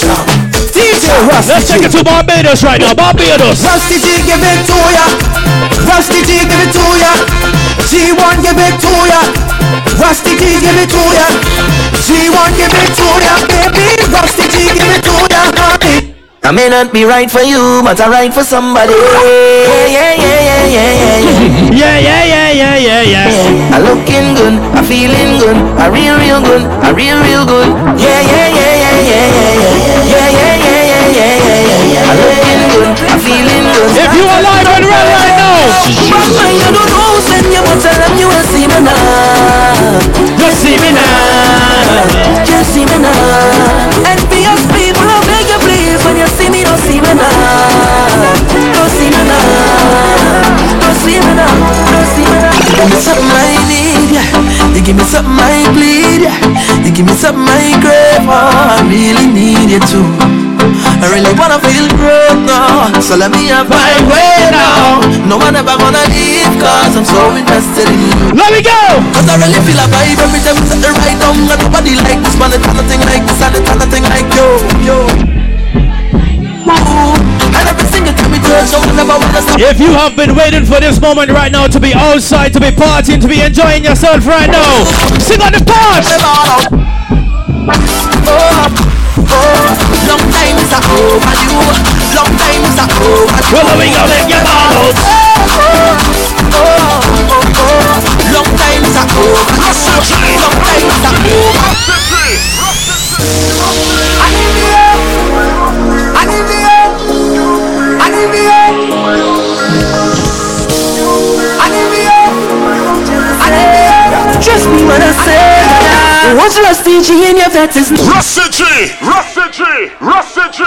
Speaker 64: jump.
Speaker 26: DJ Rusty
Speaker 15: Let's take it to Barbados right now. Barbados.
Speaker 26: Rusty G give it to ya. Rusty G give it to ya. G1 give it to ya. Rusty G give it to ya. G1 give it to ya, baby. Rusty G give it to ya, honey.
Speaker 64: I may not be right for you, but I'm right for somebody. Yeah, yeah, yeah, yeah, yeah, yeah, yeah.
Speaker 15: Yeah, yeah, yeah, yeah, yeah, yeah.
Speaker 64: I looking good, I'm feeling good, I real, real good, I real, real good. Yeah, yeah, yeah, yeah, yeah, yeah, yeah, yeah, yeah, yeah, yeah, yeah, yeah, yeah. I looking good, I feeling good.
Speaker 15: If you alive and real right
Speaker 64: You don't know, you, see me now.
Speaker 15: You see me now.
Speaker 64: You see me now. People, I beg you please, when you see me, don't see me now. Don't see me now. Don't see me now. Don't see me now. Give me something I need. You give me something I bleed. You give me something I crave, oh, I really need you too. I really wanna feel great now. So let me have my way now. No one ever gonna leave Cause I'm so invested in you.
Speaker 15: Let me go!
Speaker 64: Cause I really feel a vibe every time we set the right down And nobody like this man, the kind of thing like this And the kind of thing like yo, yo.
Speaker 26: And every single time we touch, I will never wanna stop.
Speaker 15: If you have been waiting for this moment right now to be outside, to be partying, to be enjoying yourself right now, sing on the part. Well, we gonna let you out.
Speaker 26: Long time is a overdue. Long time is a overdue.
Speaker 10: Trust me when I say What's Rusty G in your vet is
Speaker 63: Rusty G, Rusty G, Rusty G,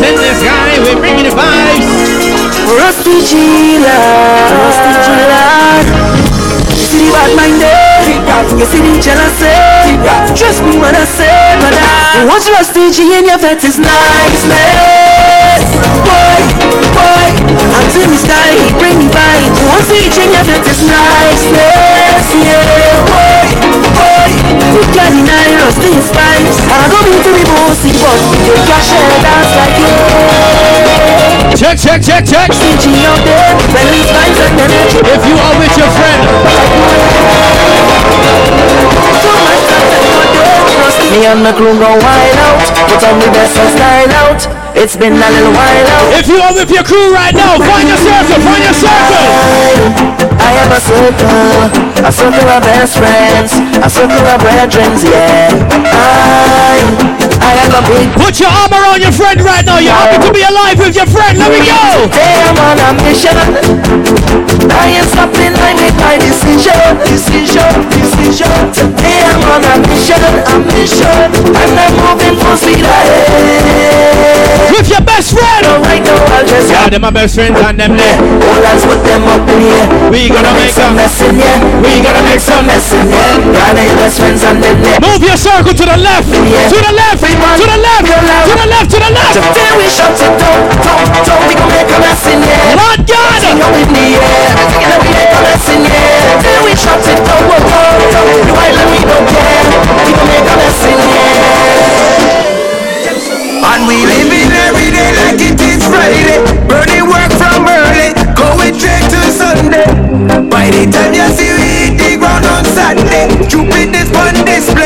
Speaker 15: Send this guy, we're bringing the vibes.
Speaker 10: Rusty G lad Rusty G You see the bad minded You see the jealousy Trust me eh? when I say brother What's Rusty G in your vet is niceness Boy, boy Until me sky he bring me What's the G in your vet is niceness Yeah, boy, boy You can't deny Rusty is spice I don't mean to be bossy but You can share dance like you
Speaker 15: Check, check, check, check.
Speaker 10: If
Speaker 15: you are with your friend,
Speaker 10: me and my crew go wild out, put on the best of style out. It's been a little while out.
Speaker 15: If you are with your crew right now, find your circle, find your circle.
Speaker 10: I have a circle, a circle of best friends, a circle of brethren, yeah. I, I have a big.
Speaker 15: Put your arm around your friend right now. You're happy to be alive with your friend. Let me go.
Speaker 10: Today I'm on a mission. I ain't stopping line with my decision, decision, decision. Today I'm on a mission, a mission, and I'm moving full speed ahead.
Speaker 15: With your best friend.
Speaker 10: So right now I'll just
Speaker 15: Yeah, they're my best friends and them there.
Speaker 10: Hold hands with them up in here.
Speaker 15: We gonna make
Speaker 10: some mess in here. We gonna make some mess in here. Got ain't best friends and them there.
Speaker 15: Move your circle to the left, to the left, to the left, to the left, to the left.
Speaker 10: Today we shut it down, down, down. We gon' make a mess in here.
Speaker 15: Lord God.
Speaker 10: Sing with me, yeah. That we make a in here. Today we shut it down, down, make a.
Speaker 26: And we living every day like it is Friday. Burning work from early, going straight to Sunday. By the time you see we hit the ground on on display,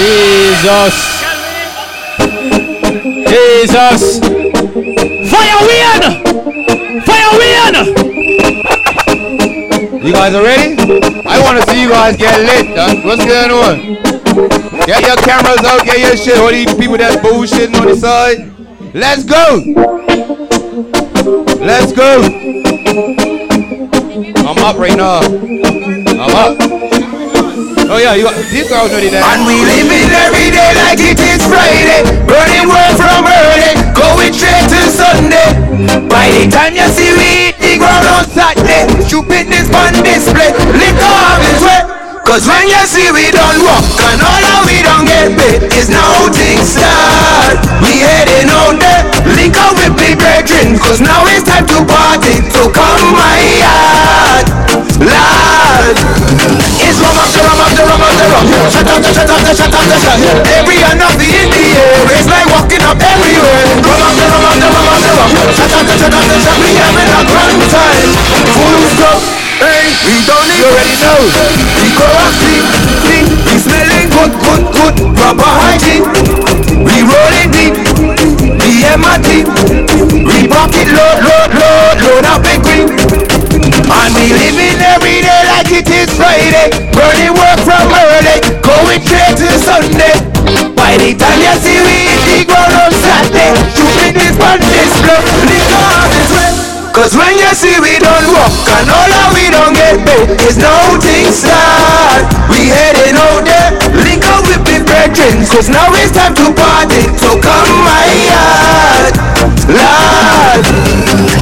Speaker 15: Jesus. Jesus. Fire weird. Fire weird.
Speaker 48: You guys are ready? I want to see you guys get lit. What's going on? Get your cameras out, get your shit. All these people that's bullshitting on the side. Let's go. Let's go. I'm up right now. I'm up. Oh yeah, you got, these girls already there.
Speaker 26: And we living every day like it is Friday. Burning work from early, going straight to Sunday. By the time you see we hit the ground on Saturday, stupidness on display, liquor off its way. Cause when you see we don't walk and all of we don't get paid, is now things start. We heading out there, liquor with big brethren. Cause now it's time to party, so come my yard, lad. Shut up, shut up, shut up, shut up. Every hand of the in the it's like walking up everywhere. Rum after rum after rum after rum. Shut up, shut up, shut up. We having a grand time. Full stop. Hey, we don't need. You already know. We go and clean, clean. We smelling good, good, good. Proper hygiene. We rolling deep. We MRT. We pocket load, load, load, load up big green. And we living every day like it is Friday. Burning work from early, straight to Sunday. By the time you see we the ground on Saturday, shooting this one display, liquor on this way. Cause when you see we don't walk and all that we don't get paid, it's no thing start. We heading out there, link up with the brethren, cause now it's time to party. So come my yard, lad.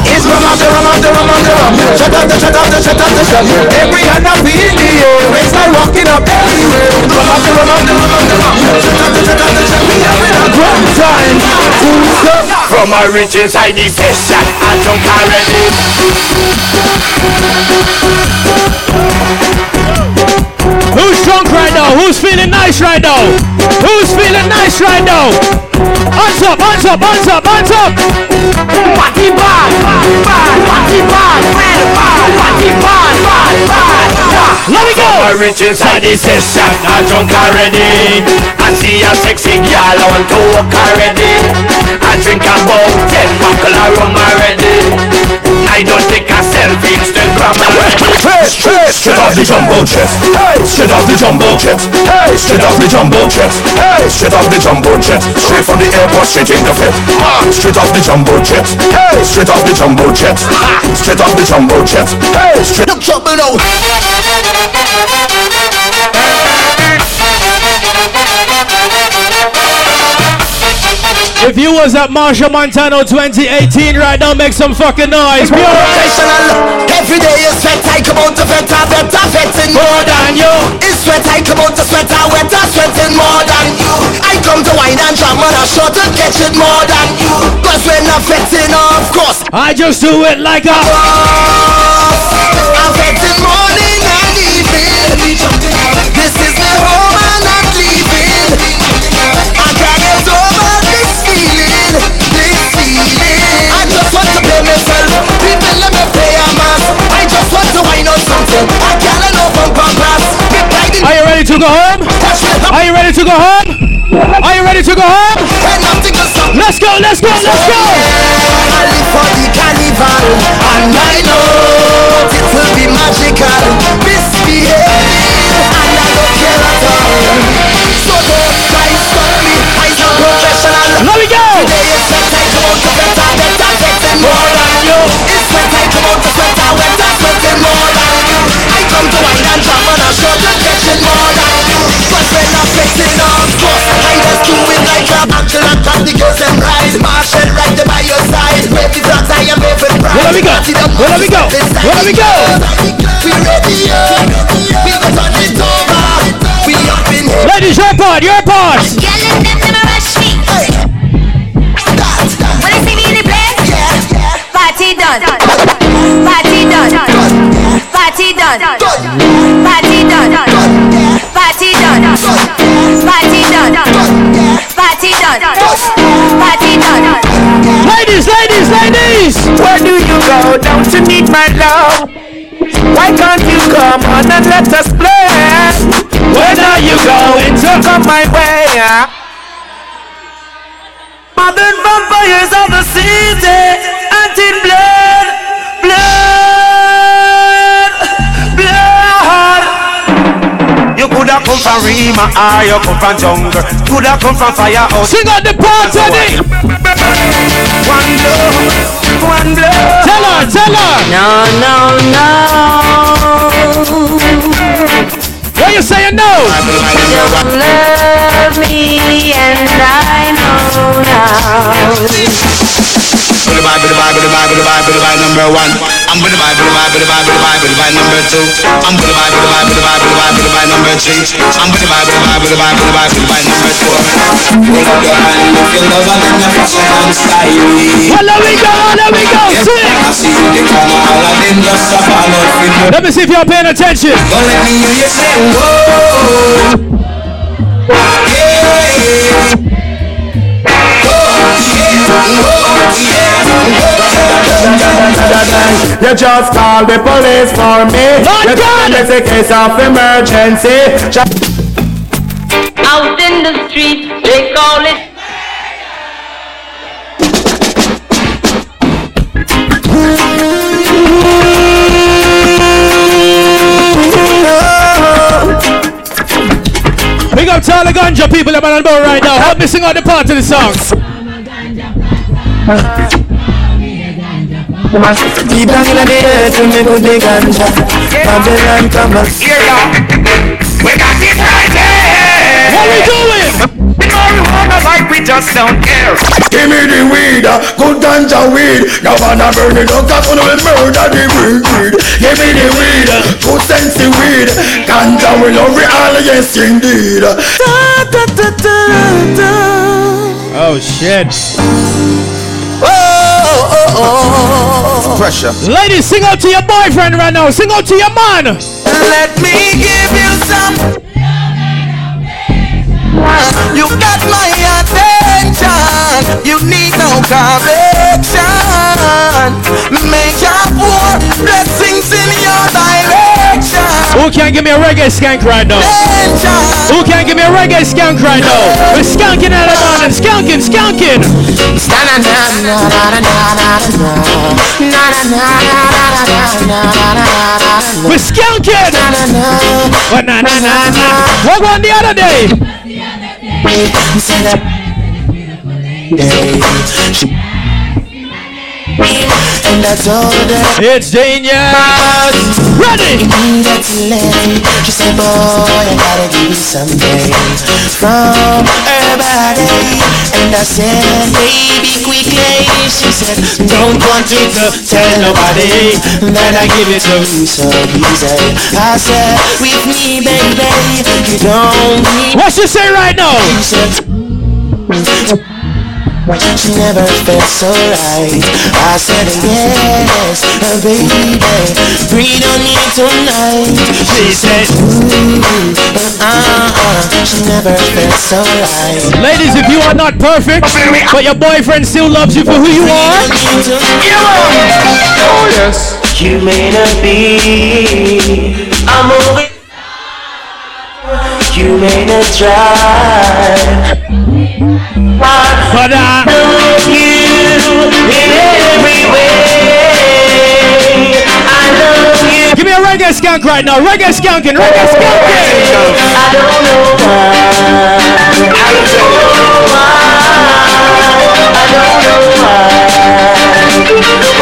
Speaker 26: It's rum after rum after rum after rum. Shut up the shut up the shut up the shut. Every hand up in the air, it's like walking up everywhere. Rum after rum after rum after rum. Shut up the shut up the shut. We having a grand time. Full stop.
Speaker 23: Rum a rich inside the session I drunk already
Speaker 15: Who's drunk right now? Who's feeling nice right now? Who's feeling nice right now? Hands up, hands up, hands up, hands up!
Speaker 23: Party bad, bad, Party bad, bad Party bad, bad, bad.
Speaker 15: Let me go!
Speaker 23: A rich inside the session I drunk already I see a sexy girl I want to walk already I drink about ten buckle of rum already I don't take a selfie Instagram already
Speaker 49: Straight, straight, straight off the jumbo jet. Hey, straight off the jumbo jet. Hey, straight off the jumbo jet. Hey, straight off the jumbo jet. Straight from the airport, straight in the fit. Ah, straight off the jumbo jet. Hey, straight off the jumbo jet. Straight off the jumbo jet. Hey, straight.
Speaker 23: Look trouble now.
Speaker 15: If you was at Machel Montano 2018 right now, make some fucking noise.
Speaker 23: Professional. Every day is sweat, I come out to vet, I vet, I vetting more than you. It's sweat, I come out to sweat, I wet, I sweating more than you. I come to wine and jam and I shot to catch it more than you. Cause when I'm vetting, of course,
Speaker 15: I just do it like a.
Speaker 23: I'm vetting morning and evening. This is my home and I'm
Speaker 15: go home? Are you ready to go home? Are you ready to go home? Let's go, let's go, let's go!
Speaker 23: I live for the carnival And I know it will be magical in
Speaker 16: the place, party done. Party done. Party done. Party done. Party done. Party done. Party done. Party done.
Speaker 15: Ladies, ladies, ladies!
Speaker 37: Where do you go down to meet my love? Why can't you come on and let us play? When are you going to come my way? Modern vampires of the city, hunting blood, blood, blood. You coulda come from Rima or you come from jungle. Coulda come from firehouse.
Speaker 15: Sing out the part, Teddy!
Speaker 37: One blow, one blow.
Speaker 15: Tell her, tell her!
Speaker 37: No, no, no.
Speaker 15: What you saying no?
Speaker 37: Don't love me and I know now.
Speaker 23: With the vibe, with the vibe, with the vibe, with the vibe, with the vibe number one. I'm with the vibe, with the vibe, with the vibe, with the vibe, with the vibe number two. I'm with the vibe, with the vibe, with the vibe, with the vibe, with the vibe number three. I'm with the vibe, with the vibe, with the vibe, with the vibe, with the vibe number four. Hold up your hand if you love and then and style.
Speaker 15: Well, let me go, let me go!
Speaker 23: I see you the camera, all of them just a follow fit.
Speaker 15: Let me see if y'all paying attention.
Speaker 23: Don't let me hear you say whoa. Yeah.
Speaker 37: You just call the police for me.
Speaker 15: Lord
Speaker 37: you
Speaker 15: God!
Speaker 37: It's a case of emergency.
Speaker 66: Out in the street, they call it.
Speaker 15: Big up to all the ganja people that are on board right now. Help me sing out the part of the song.
Speaker 37: Deep down in the earth, we me put the ganja. Babylon come and
Speaker 23: We got it right here.
Speaker 15: What we doing?
Speaker 23: Marijuana like we just don't care.
Speaker 49: Give me the weed, uh, good ganja weed. Now wanna burn it up, cause when we murder the weed, weed. Give me the weed, uh, good sense weed. Ganja we love it all, yes indeed.
Speaker 15: Oh shit.
Speaker 38: Oh.
Speaker 23: Pressure.
Speaker 15: Ladies, sing out to your boyfriend right now. Sing out to your man.
Speaker 38: Let me give you some. You got my attention. You need no correction. Make your poor blessings in your direction.
Speaker 15: Who can give me a reggae skank right now? Who can give me a reggae skank right now? We're skanking out of morning. Skanking, skanking. We're skanking. What one the other day?
Speaker 38: That And I told her
Speaker 15: It's genius. Ready.
Speaker 38: That's late. She said, boy, I gotta give you something from her body. And I said, baby, quickly. She said, don't want you to tell nobody that I give it to you so easy. I said, with me, baby, you don't need.
Speaker 15: What she say right now?
Speaker 38: She said, never felt so right. I said yes, uh, baby, breathe on me tonight. She said, ooh, uh, uh, she never felt so right.
Speaker 15: Ladies, if you are not perfect, but your boyfriend still loves you for who you are,
Speaker 38: Oh yes. You may not be. I'm over. You may not try. But I love you in every way. I love you.
Speaker 15: give me a reggae skunk right now. Reggae skunking, reggae skunking.
Speaker 38: I don't know why. I don't know why. I don't know why.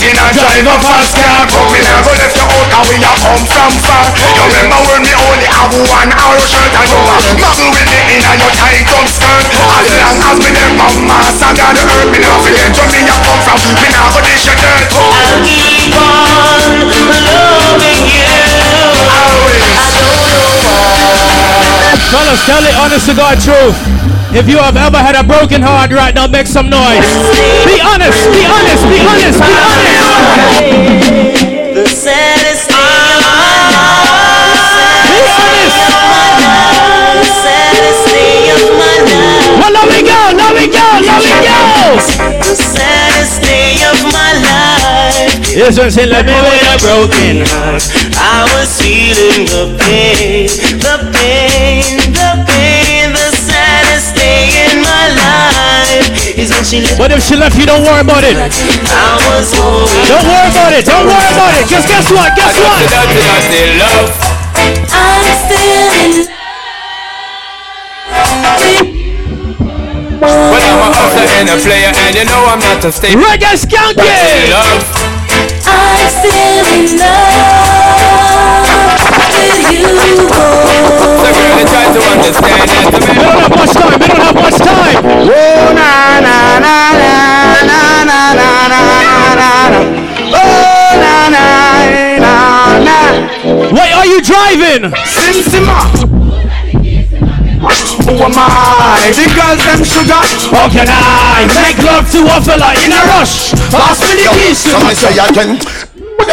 Speaker 27: In a drive a fast car. But we never left you out and we a come from far. You remember when we only have one arrow shirt And you a muggle with me in a your tight up skirt. As long as me them mama Sang down the earth Me not forget where me a come from. Me not go dish your dirt.
Speaker 38: I'll keep on loving you.
Speaker 27: Always.
Speaker 15: Fellas, tell it honest to God truth. If you have ever had a broken heart right now, make some noise. Be honest, be honest, be honest, be honest.
Speaker 38: The saddest thing of my life.
Speaker 15: Be honest.
Speaker 38: The saddest thing of my life.
Speaker 15: Well, let me go, let me go, let me go.
Speaker 38: The saddest day of my life.
Speaker 15: This one's in let me with a broken
Speaker 38: heart. I was feeling the pain, the pain, the pain.
Speaker 15: But if she left you, don't worry about it.
Speaker 38: I was.
Speaker 15: Don't worry about it, don't worry about it. Cause guess what, guess what?
Speaker 38: I'm still in love.
Speaker 11: Well, I'm a hustler and a player, and you know I'm not a stay.
Speaker 15: Reggae skunky.
Speaker 11: Love.
Speaker 38: I'm still in love with you.
Speaker 11: So girl, you try to understand that the
Speaker 15: We don't have much time, we don't have much time.
Speaker 27: Oh na na na na na na na na na na Oh na na na na
Speaker 15: Wait, are you driving?
Speaker 27: Sim Simma Who am I? The girls them sugar
Speaker 15: How can I make love to a fella in a rush? Pass me the keys to
Speaker 23: Somebody say again.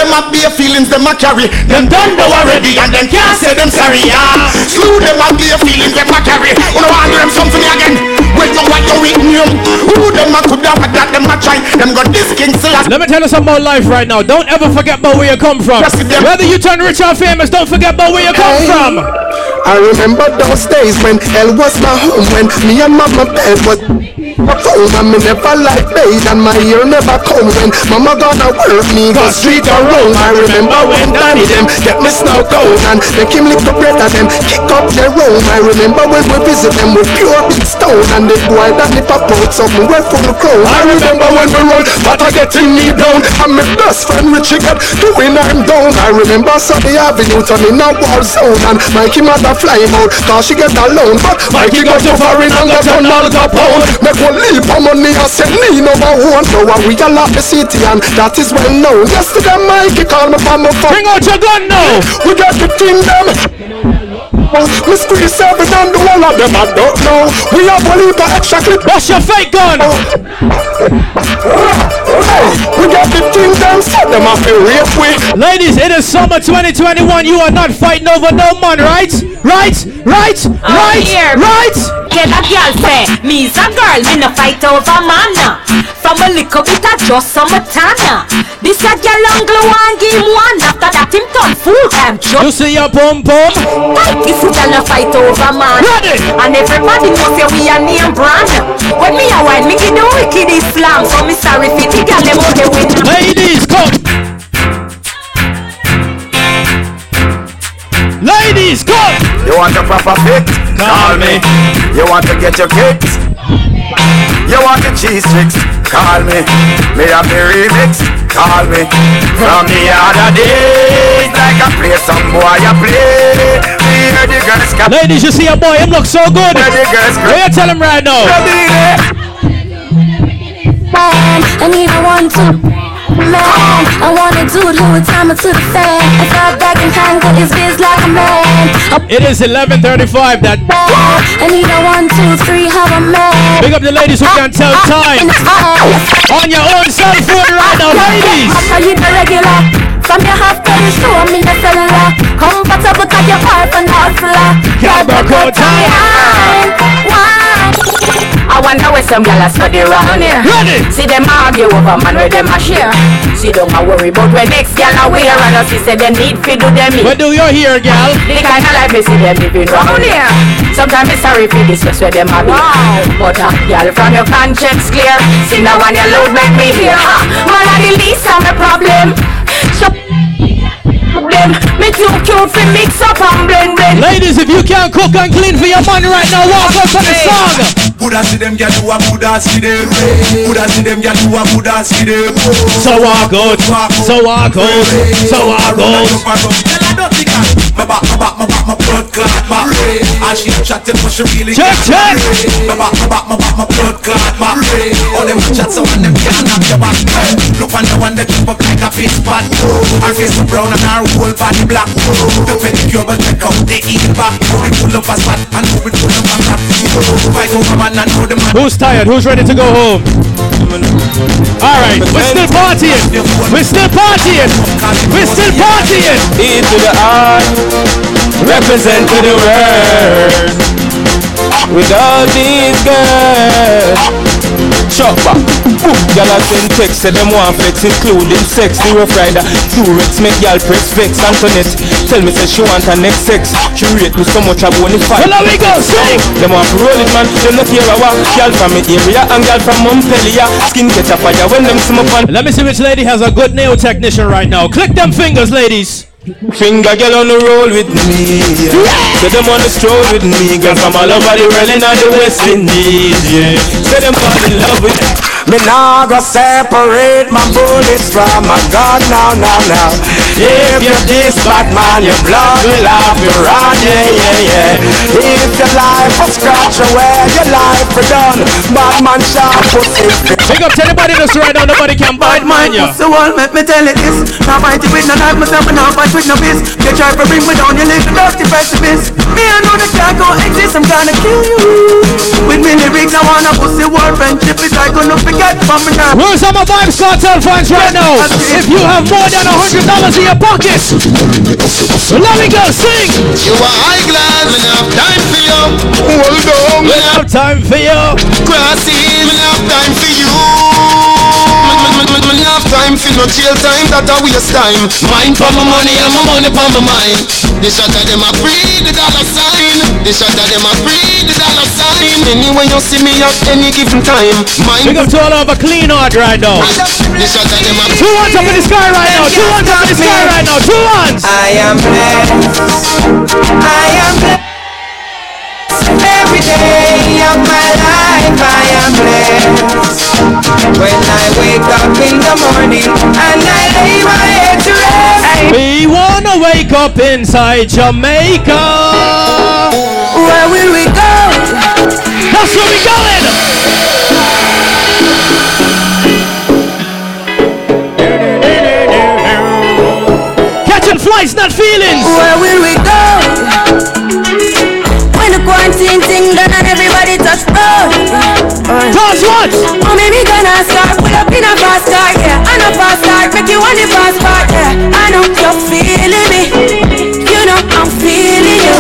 Speaker 23: Them have bare feelings them a carry. Them done know already and them can't say them sorry. Yeah. Slew them have bare feelings them a carry. You know I do them something again. Wait no what you with me. Who them a could have that them a try. Them got this king still
Speaker 15: Let me tell you something about life right now. Don't ever forget about where you come from. Whether you turn rich or famous, don't forget about where you come from.
Speaker 27: I remember those days when hell was my home When me and mama bed eh, was home And me never like bathe and my ear never come When mama gonna work me go street or road I remember when Danny them get me snow cold And make him lick the bread and them kick up their room I remember when we visit them with pure big stone And the boy that nip up out something wear full of I remember when we run but I getting me down And my best friend Richie get doing I'm down. I remember Sunday Avenue turning a war zone And Mikey mother fly out Cause she get alone But Mikey got too foreign and got on all the leap of money and send me number one Now we all up the city and that is well known Yesterday Mikey called me from my phone
Speaker 15: Bring out your gun now
Speaker 27: We got the them
Speaker 67: We squeeze seven and the whole of them I don't know. We have one little extra clip.
Speaker 15: What's your fake gun?
Speaker 67: Hey, we got the things them set them off the rape we.
Speaker 15: Ladies, it is summer 2021. You are not fighting over no man, right? Right? Right? Right?
Speaker 68: here.
Speaker 15: Right?
Speaker 68: Get a girl say, me's a girl, me no fight over man. From a little bit of just summertime. This a girl angle one game one. After that him turn full time
Speaker 15: You see your pum pum?
Speaker 68: This a no fight over man.
Speaker 15: Ready?
Speaker 68: And everybody know say we a name brand. When me a wine, me give the wicked Islam. So me sorry for the girl them out there win.
Speaker 15: Ladies, come. Ladies, come.
Speaker 67: You want a proper fit? Call me. You want to get your kicks? You want the cheese sticks? Call me. Me have the remix? Call me. From the other days, like I play some boy I play. Me hear the girls come.
Speaker 15: Ladies, you see a boy, him look so good.
Speaker 67: Hear the girls
Speaker 15: What you tell him right now?
Speaker 16: Man, I need a one two. Man, I want a dude who would time it to the fan. I back and tangle his biz like a man.
Speaker 15: It is 11:35. That
Speaker 16: I need a one two three, how a man.
Speaker 15: big up the ladies who can tell ah, time on your own cell phone right now, ladies.
Speaker 16: Are you the regular? From your half to the show me the cellular. Comfortable cause you're part and hustler.
Speaker 15: Can't broke out time.
Speaker 68: I wonder where some gyal study round here.
Speaker 15: Ready?
Speaker 68: See them argue over man where them a share. See don't a worry about where next gyal a wear and us see say them need fi do them.
Speaker 15: What do you hear, gal?
Speaker 68: The kind of life me see them living round here. Sometimes it's sorry for this where them a wow. But uh, gyal from your conscience clear. See now when you load make me hear. Ha, man a the least of my problem. So them me too cute fi mix up and blend blend.
Speaker 15: Ladies, if you can't cook and clean for your man right now, walk up on the song.
Speaker 69: Buddha see them get to a Buddha see them. Buddha see them get to a Buddha see them.
Speaker 15: So walk out, so walk out, so walk out.
Speaker 69: My back, my back, my back, my blood clot back. And she chatting, but she really
Speaker 15: Check, check.
Speaker 69: My back, my back, my back, my blood clot back. All them chat so them can't knock your back. Look on the one that keep up like a fish pot. Her face so brown and her whole body black. The pedicure but check out the heel back. We pull up a spot and we pull up a tap. Fight over man and know the man.
Speaker 15: Who's tired? Who's ready to go home? All right, we're still partying. We're still partying. We're still partying.
Speaker 11: E to the R, represent to the world. With all these girls. Chopper, book Y'all send text say them want flex Including sex, rough rider Two Rex make y'all press vex Antoinette, tell me say she want her next sex She rate me so much I won't fight
Speaker 15: Well, now we go, sing!
Speaker 11: Them want to roll it man, them not care a walk Y'all from me area and y'all from Montpellier Skin catch a fire when them me pan
Speaker 15: Let me see which lady has a good nail technician right now. Click them fingers, ladies.
Speaker 11: Finger girl on the roll with me. Yeah. Say them on the stroll with me. Girl from all over the world and all the West Indies Yeah. Say them fall in love with
Speaker 67: Me nah go separate my bullets from my gun now, now, now. If you're this bad man, your blood will have you run, yeah, yeah, yeah. If your life was scratch away, your life for done. Bad man shall pussy.
Speaker 15: Big up to anybody that's right now, nobody can bite mine, ya.
Speaker 26: So wall, let me tell you this Now fight it with no knife, myself and now fight with no fist You try to bring me down, you live dirty precipice Me I know that can't go exist, I'm gonna kill you With me lyrics, I wanna pussy war friendship is like gonna forget from me now
Speaker 15: Where's all my Vybz Kartel fans right now? If you have more than a hundred dollars in your pocket, let me go sing.
Speaker 23: You are high class, me have time for you. Hold on,
Speaker 15: We have time for you.
Speaker 23: Grassy, me have time for you. Me have time for no jail time, that a waste time. Mine for my money and my money for my mind. They shot of them a free the dollar sign. They shot of them a free the dollar sign. Anyway you see me at any given time. Mine
Speaker 15: Big up to all of a clean heart right now.
Speaker 23: the shot of them a
Speaker 15: Two ones up in the sky right now. Two ones up in the sky right now. Two ones.
Speaker 26: I am blessed I am blessed Every day of my life I am blessed When I wake up in the morning And I lay my head to rest
Speaker 15: We wanna wake up inside Jamaica.
Speaker 26: Where will we go?
Speaker 15: That's where we going. Catching flights, not feelings.
Speaker 26: Where will we What?
Speaker 27: Mommy, me gonna start. Pull up in a fast car, yeah. I know
Speaker 16: fast car. Make you want the fast part, yeah. I know
Speaker 27: you're feeling me. You know I'm feeling you.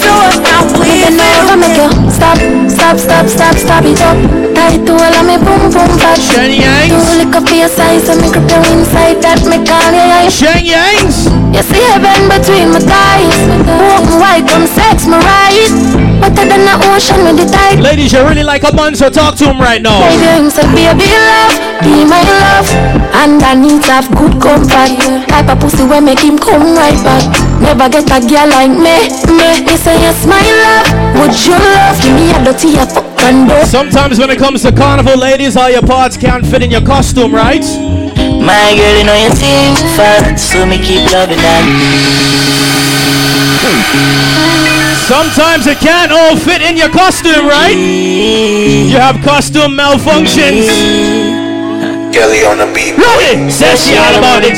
Speaker 27: So what now we
Speaker 16: do? Make you. stop, stop, stop, stop, stop it up. Tight to all of me, boom, boom, bad. You lick up your size and me grip you inside that me call you.
Speaker 15: Shang Yangs.
Speaker 16: You see heaven between my thighs. Walk white, come sex me right. Better than the ocean with the tide.
Speaker 15: Ladies, you really like a man, so talk to him right now.
Speaker 16: Baby, him say, baby love, be my love And I need to have good comfort Type of pussy where make him come right back Never get a girl like me, me He say, yes, my love, would you love Give me a dirty, a fuck and
Speaker 15: Sometimes when it comes to carnival, ladies, all your parts can't fit in your costume, right?
Speaker 38: My girl, you know you think fat, so me keep loving that.
Speaker 15: Sometimes it can't all fit in your costume, right? You have costume malfunctions.
Speaker 70: Kelly on the beat.
Speaker 15: Ready? Says she all about the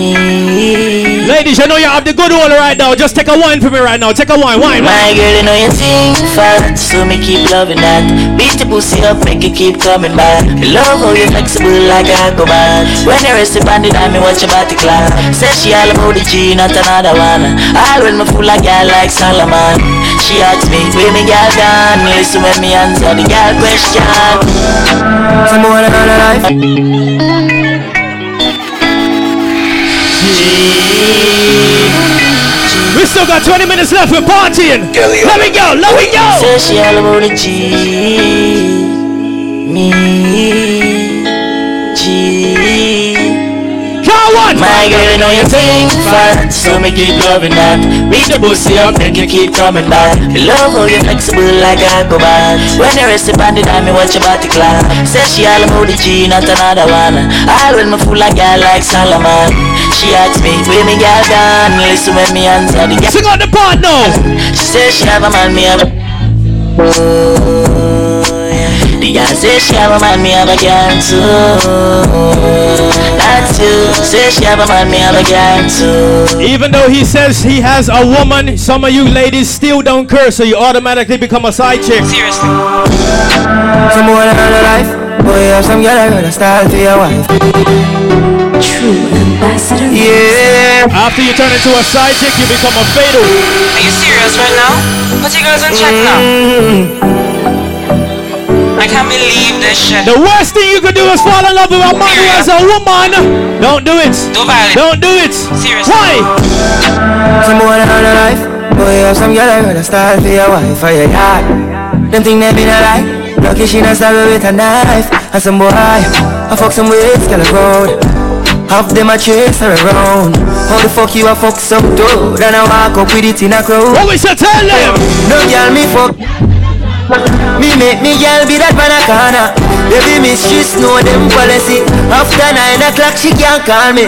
Speaker 15: G's. Ladies, you know you have the good one right now. Just take a wine for me right now. Take a wine, wine,
Speaker 38: My
Speaker 15: wine.
Speaker 38: girl, you know you think fat, so me keep loving that. Beat the pussy up, make it keep coming back. Love how you flexible like a acrobat. When you rest upon the dime, me watch your body clap. Say she all about the G, not another one. All when me full like girl like Solomon. She asks me, where me girl gone? Listen when me answer the girl question. Some more than all life.
Speaker 15: Still got 20 minutes left. We're partying. Let me go. Let me go.
Speaker 38: Say she all about the G. Me. My girl, you know you think fat, so me keep loving that. Reach the pussy up, make you keep coming back. Love how you flexible like a acrobat. When you rest upon the dime, me watch your body clap. Say she all about the G, not another one. All when me fool like girl like Solomon. She asks me, where me girl gone? Listen when me answer the girl.
Speaker 15: Sing on the part now.
Speaker 38: She says she have a man, me have a. The girl says she have a man, me have a girl too. That's you. Say she have a man, me have a girl too.
Speaker 15: Even though he says he has a woman, some of you ladies still don't curse, so you automatically become a side chick.
Speaker 38: Seriously.
Speaker 27: Some more than all life Boy, you have some girl I gonna start to your wife
Speaker 16: True ambassador
Speaker 27: Yeah
Speaker 15: After you turn into a side chick, you become a fatal.
Speaker 38: Are you serious right now? Put your girls on check now. Mm-hmm. I can't believe this shit.
Speaker 15: The worst thing you could do is fall in love with a man who has a woman. Don't do it.
Speaker 38: Don't.
Speaker 15: Don't do it.
Speaker 38: Seriously.
Speaker 15: Why?
Speaker 27: Some more than all life Boy, you have some girl I gonna start to your wife For your yard Them think they been a lie Lucky she not stab with a knife And some boy I fuck some ways, girl around Half them a chase her around How the fuck you a fuck some dude And I walk up with it in a crowd
Speaker 15: What we should tell them?
Speaker 27: No girl me fuck Me make me girl be that man a corner Baby mistress know them policy. After nine o'clock she can't call me.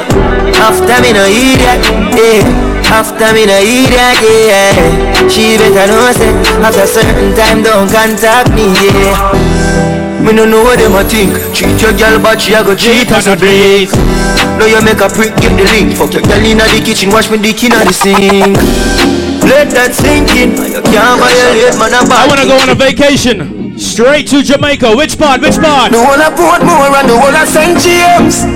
Speaker 27: After me no idiot yeah. After me no idiot yeah. She better know say After certain time don't contact me yeah. Me no know what them a think. Treat your girl but she a go cheat as a drink Now you make a prick get the link Fuck your girl inna the kitchen wash me dick inna the sink Let that sink in You can't violate man a
Speaker 15: I wanna go on a vacation. Straight to Jamaica. Which part? Which part?
Speaker 71: The whole of Portmore and the whole of St. James.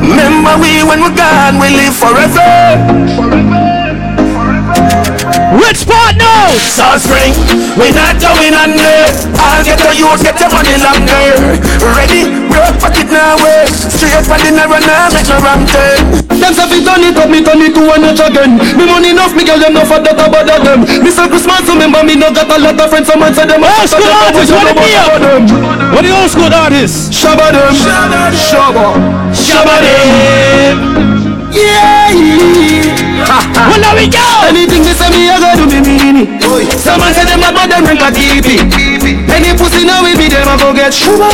Speaker 71: Remember we when we're gone, we live forever. forever.
Speaker 15: Which part now?
Speaker 71: South Spring, we not going under. I'll get the youth, get your money longer. Ready, broke pocket now way. Straight for dinner and now make no wrong turn.
Speaker 26: Them say fi turn it up, me turn it to one notch again Me money enough, me girl them no for that about them Me say Christmas, remember me no got a lot of friends Someone say them a
Speaker 15: Old school artists, what it be up? What the old school artists?
Speaker 26: Shabba them Shabba
Speaker 15: Shabba them
Speaker 26: Yeah,
Speaker 15: Well, now we go
Speaker 26: Anything they say me, I go do me mean it Someone say them a bad, them drink a TP Any pussy now we be them, I go get shuba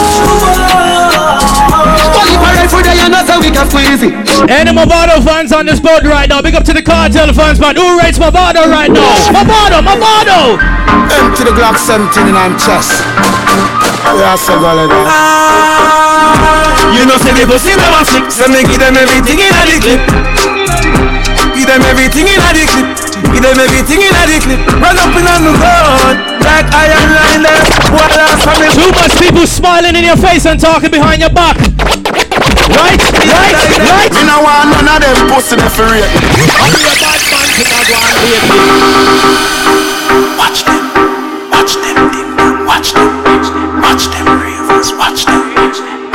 Speaker 26: Well, if I ride for the you know so we can squeeze it
Speaker 15: Any Mavado fans on this boat right now? Big up to the Kartel fans, man. Who rates Mavado right now? Mavado, Mavado!
Speaker 71: Empty the Glock 17 in I'm chest. Are so good ah.
Speaker 26: You know say the pussy a flick So me give them everything in a the clip Give
Speaker 27: Give them everything in a the clip. Give them everything in a the clip. Run up in on the gun. Like iron line there. What else from me?
Speaker 15: Too much people smiling in your face and talking behind your back. Right, right, right.
Speaker 37: Me no want none of them pussy there for rape me.
Speaker 72: Watch them, watch them, watch them, watch them ravers, watch them.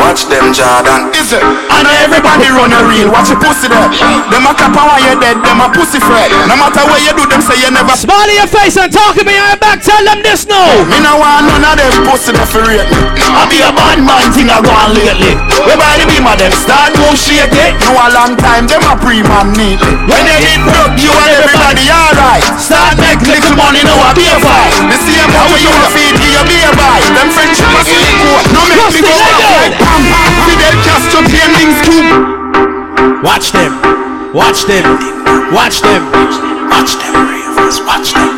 Speaker 37: Watch them Jordan. Is it? I know everybody run a reel. Watch your pussy there. Them a cap while you dead Them a pussy fret. No matter where you do Them say you never
Speaker 15: Smile in your face and talk to me on your back. Tell them this no
Speaker 37: Me no want none of them pussy there for rape me. I be a bad man thing I go on lately. Everybody be my them Start move shake it No a long time Them a pre-man neatly When they hit broke You and everybody alright. Start make little money Now I be a fight The same how you a feed You be a buy Them friendship a silly coat No make me go back eh? like Pam pam Fidel Castro paintings too.
Speaker 15: Watch them. Watch them. Watch them.
Speaker 72: Watch them ravers, watch them.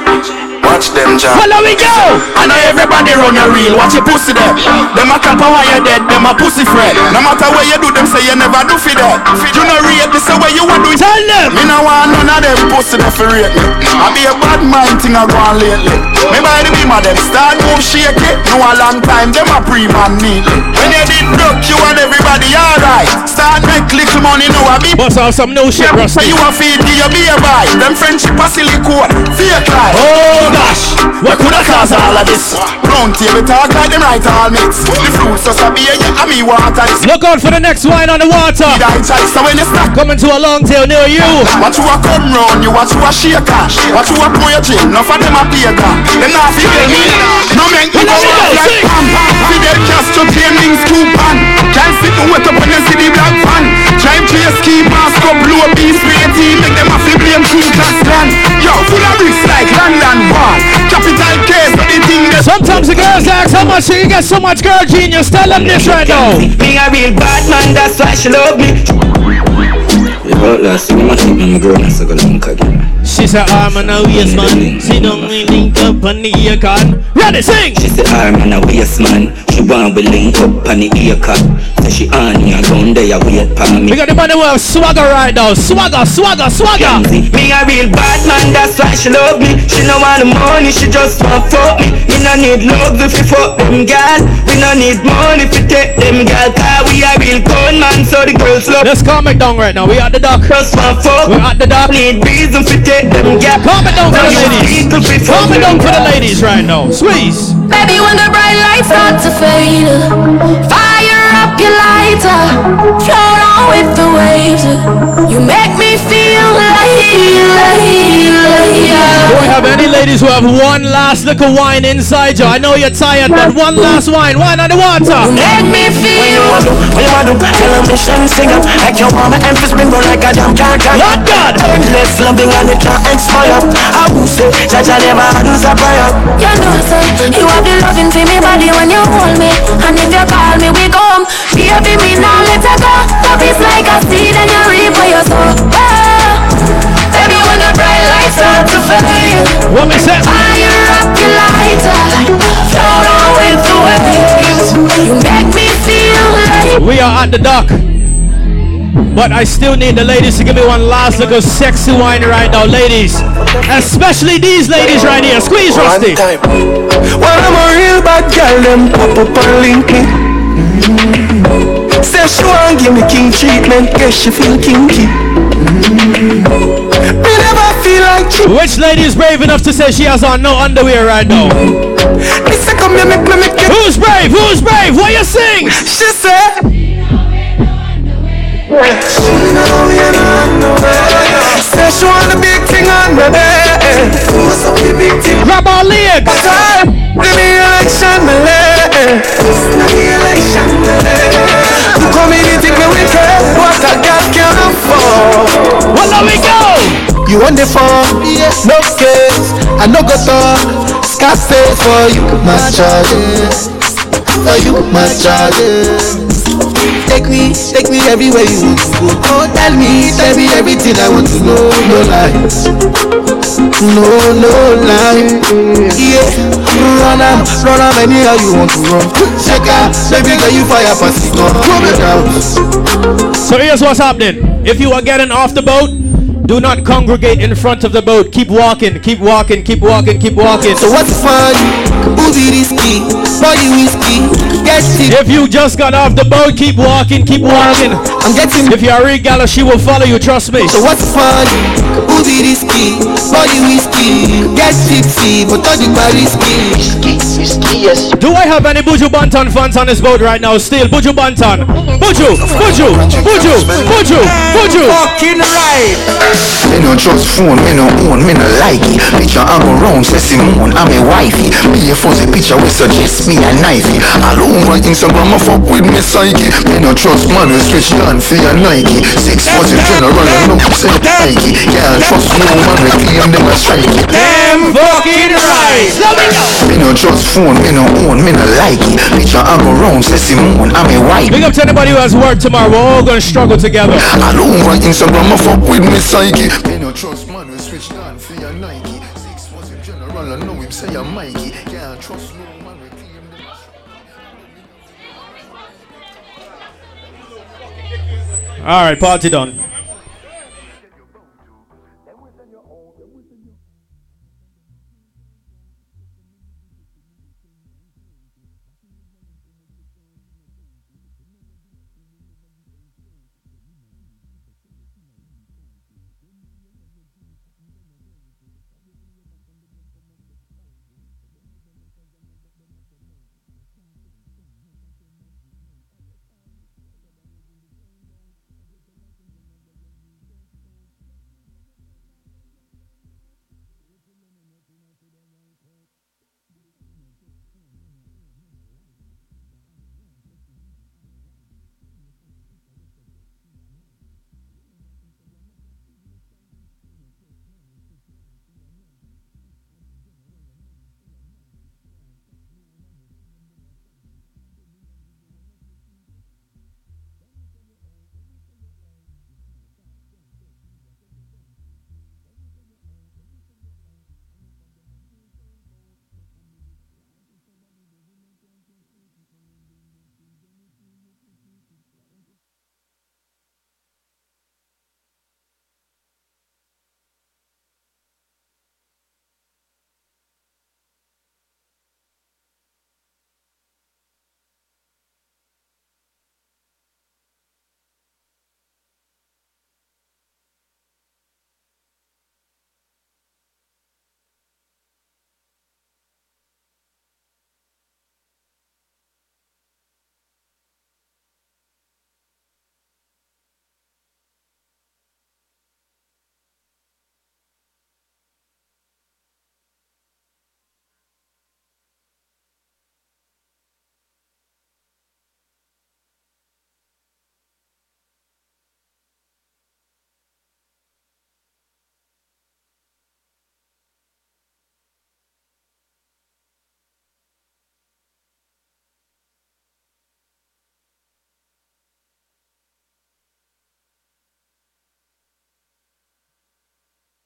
Speaker 37: Watch them John
Speaker 15: Follow we go.
Speaker 37: I know everybody run a reel. Watch your pussy there. Them a cap while you dead. Them a pussy friend. No matter where you do Them say you never do for that. You no rape This is where you want do
Speaker 15: Tell them.
Speaker 37: Me no want none of them pussy there for rape me. I be a bad mind thing I go on lately Me by the beam of them Start move shake it No a long time Them a pre-man neatly When you did broke You and everybody alright Start make little money Now I be
Speaker 15: Bust out some new shit, Rusty.
Speaker 37: You a feed You be a buy Them friendship a silly code Fake life
Speaker 15: Oh gosh.
Speaker 37: What could have caused all of this? Round table talk like them right all mix. The fruits just a beer, yeah, and me water this.
Speaker 15: Look out for the next wine on the water.
Speaker 37: So when you snack
Speaker 15: Coming to a long tail near you.
Speaker 37: Watch you a come round, you watch you a shaker. Watch you a pour your chin, enough of them a paper Them not feel me, no make me go off like pam Fidel Castro paintings too pan Can't sit and wait up when you see the black van Drive chase, keep mask up, blow a beast spray team Make them a feel blame two class land Yo, full of bricks like London Wall Capital case, but the thing that
Speaker 15: Sometimes the girls ask how much you get so much girl genius. Tell them this right now.
Speaker 20: Me a real bad man, that's why she love me.
Speaker 59: About last week, I think my girl has to go link again.
Speaker 15: She said, I'm an obvious man. See, don't we link up on the icon. Ready, sing!
Speaker 59: She said, I'm an obvious man. She want we link up on the earcut. Say she on ya, down there, wait for me.
Speaker 15: We got the money with swagger right now. Swagger, swagger, swagger.
Speaker 20: Me a real bad man, that's why she love me. She no want the money, she just want fuck me. Me no need love if you fuck them gal. We no need money if you take them gal. Cause we a real con man, so the girls love.
Speaker 15: Let's calm it down right now. We at the dock.
Speaker 20: Just want fuck.
Speaker 15: We at the dock.
Speaker 20: Need reason for take them gal.
Speaker 15: Calm it down for the ladies. Calm it down for the ladies right now. Squeeze.
Speaker 16: Baby, when the bright lights start to fade, fire up your lighter, float on with the waves. You make me feel like, like, like.
Speaker 15: Do we have any ladies who have one last little wine inside you? I know you're tired, but one last wine. Wine on the water.
Speaker 16: Make me feel.
Speaker 20: What you wanna do? Tell them me sing sing up Like your mama and fist bring like a damn car car
Speaker 15: Lord God
Speaker 20: Endless loving and it can't expire I will say Jaja never hands a prayer
Speaker 16: You know, say you have the loving for me body when you hold me, and if you call me, we come. Baby, me now let her go. Love is like a seed and you reap what you sow. Oh, baby, when the bright lights start to fade,
Speaker 15: What me say?
Speaker 16: fire up your lighter, float on with the waves. You make me feel like.
Speaker 15: We are at the dock. But I still need the ladies to give me one last look little sexy wine right now, ladies. Especially these ladies right here. Squeeze, Rusty.
Speaker 27: Well, I'm a real bad girl, them pop up on LinkedIn. Mm-hmm. Say she want give me king treatment, guess she feel kinky. Mm-hmm. Me never feel like cheap.
Speaker 15: Which lady is brave enough to say she has on no underwear right now?
Speaker 27: Come here, make me make it.
Speaker 15: Who's brave? Who's brave? What you sing?
Speaker 27: She said. She know we ain't on no way. Say she want the big thing on my bed. What's up the big thing?
Speaker 15: Grab our legs.
Speaker 27: Time, give me election, my leg. It's not the election, my leg. You community me wicked, what a God can afford.
Speaker 15: Well, there we go.
Speaker 27: You on the phone, no case, I no go talk. Say for you, my charges. For you, my charges. Take me, take me everywhere you want to go. Oh, tell me, tell me everything I want to know. No lies, no, no lie. Yeah, run am, run am anyhow you want to run. Check out, baby girl, you fire it on. Come.
Speaker 15: So here's what's happening. If you are getting off the boat, Do not congregate in front of the boat. Keep walking, keep walking, keep walking, keep walking.
Speaker 27: So what's fun? Uzi risky, body whiskey,
Speaker 15: If you just got off the boat, keep walking, keep walking.
Speaker 27: I'm getting.
Speaker 15: If you're a real gal, she will follow you. Trust me.
Speaker 27: So what's fun? Uzi risky, body whiskey, get tipsy, but all the bar risky. Risky,
Speaker 15: risky. Do I have any Buju Banton fans on this boat right now? Still, Buju Banton. Buju, Buju, Buju, Buju, Buju.
Speaker 27: Fucking right.
Speaker 72: Me no trust phone, me no own, me no like it Picture I go round, say Simone, I'm a wifey Me a fuzzy picture we suggest me a knifey All over Instagram I fuck with me psyche Me no trust man we switch down for your Nike Six fuzzy general, I know say Nike Can't trust man we claim them a strike it
Speaker 15: Damn fucking right.
Speaker 72: Me no trust phone, me no own, me no like it. Picture I go round, say Simone, I'm a wifey
Speaker 15: Big up to anybody who has work tomorrow. We're all gonna struggle together.
Speaker 72: All over Instagram I fuck with me psyche. Me no trust man we switch down for your Nike. Six fuzzy general, I know him say I'm Mikey. Can't trust no man we claim them a
Speaker 15: All right, party done.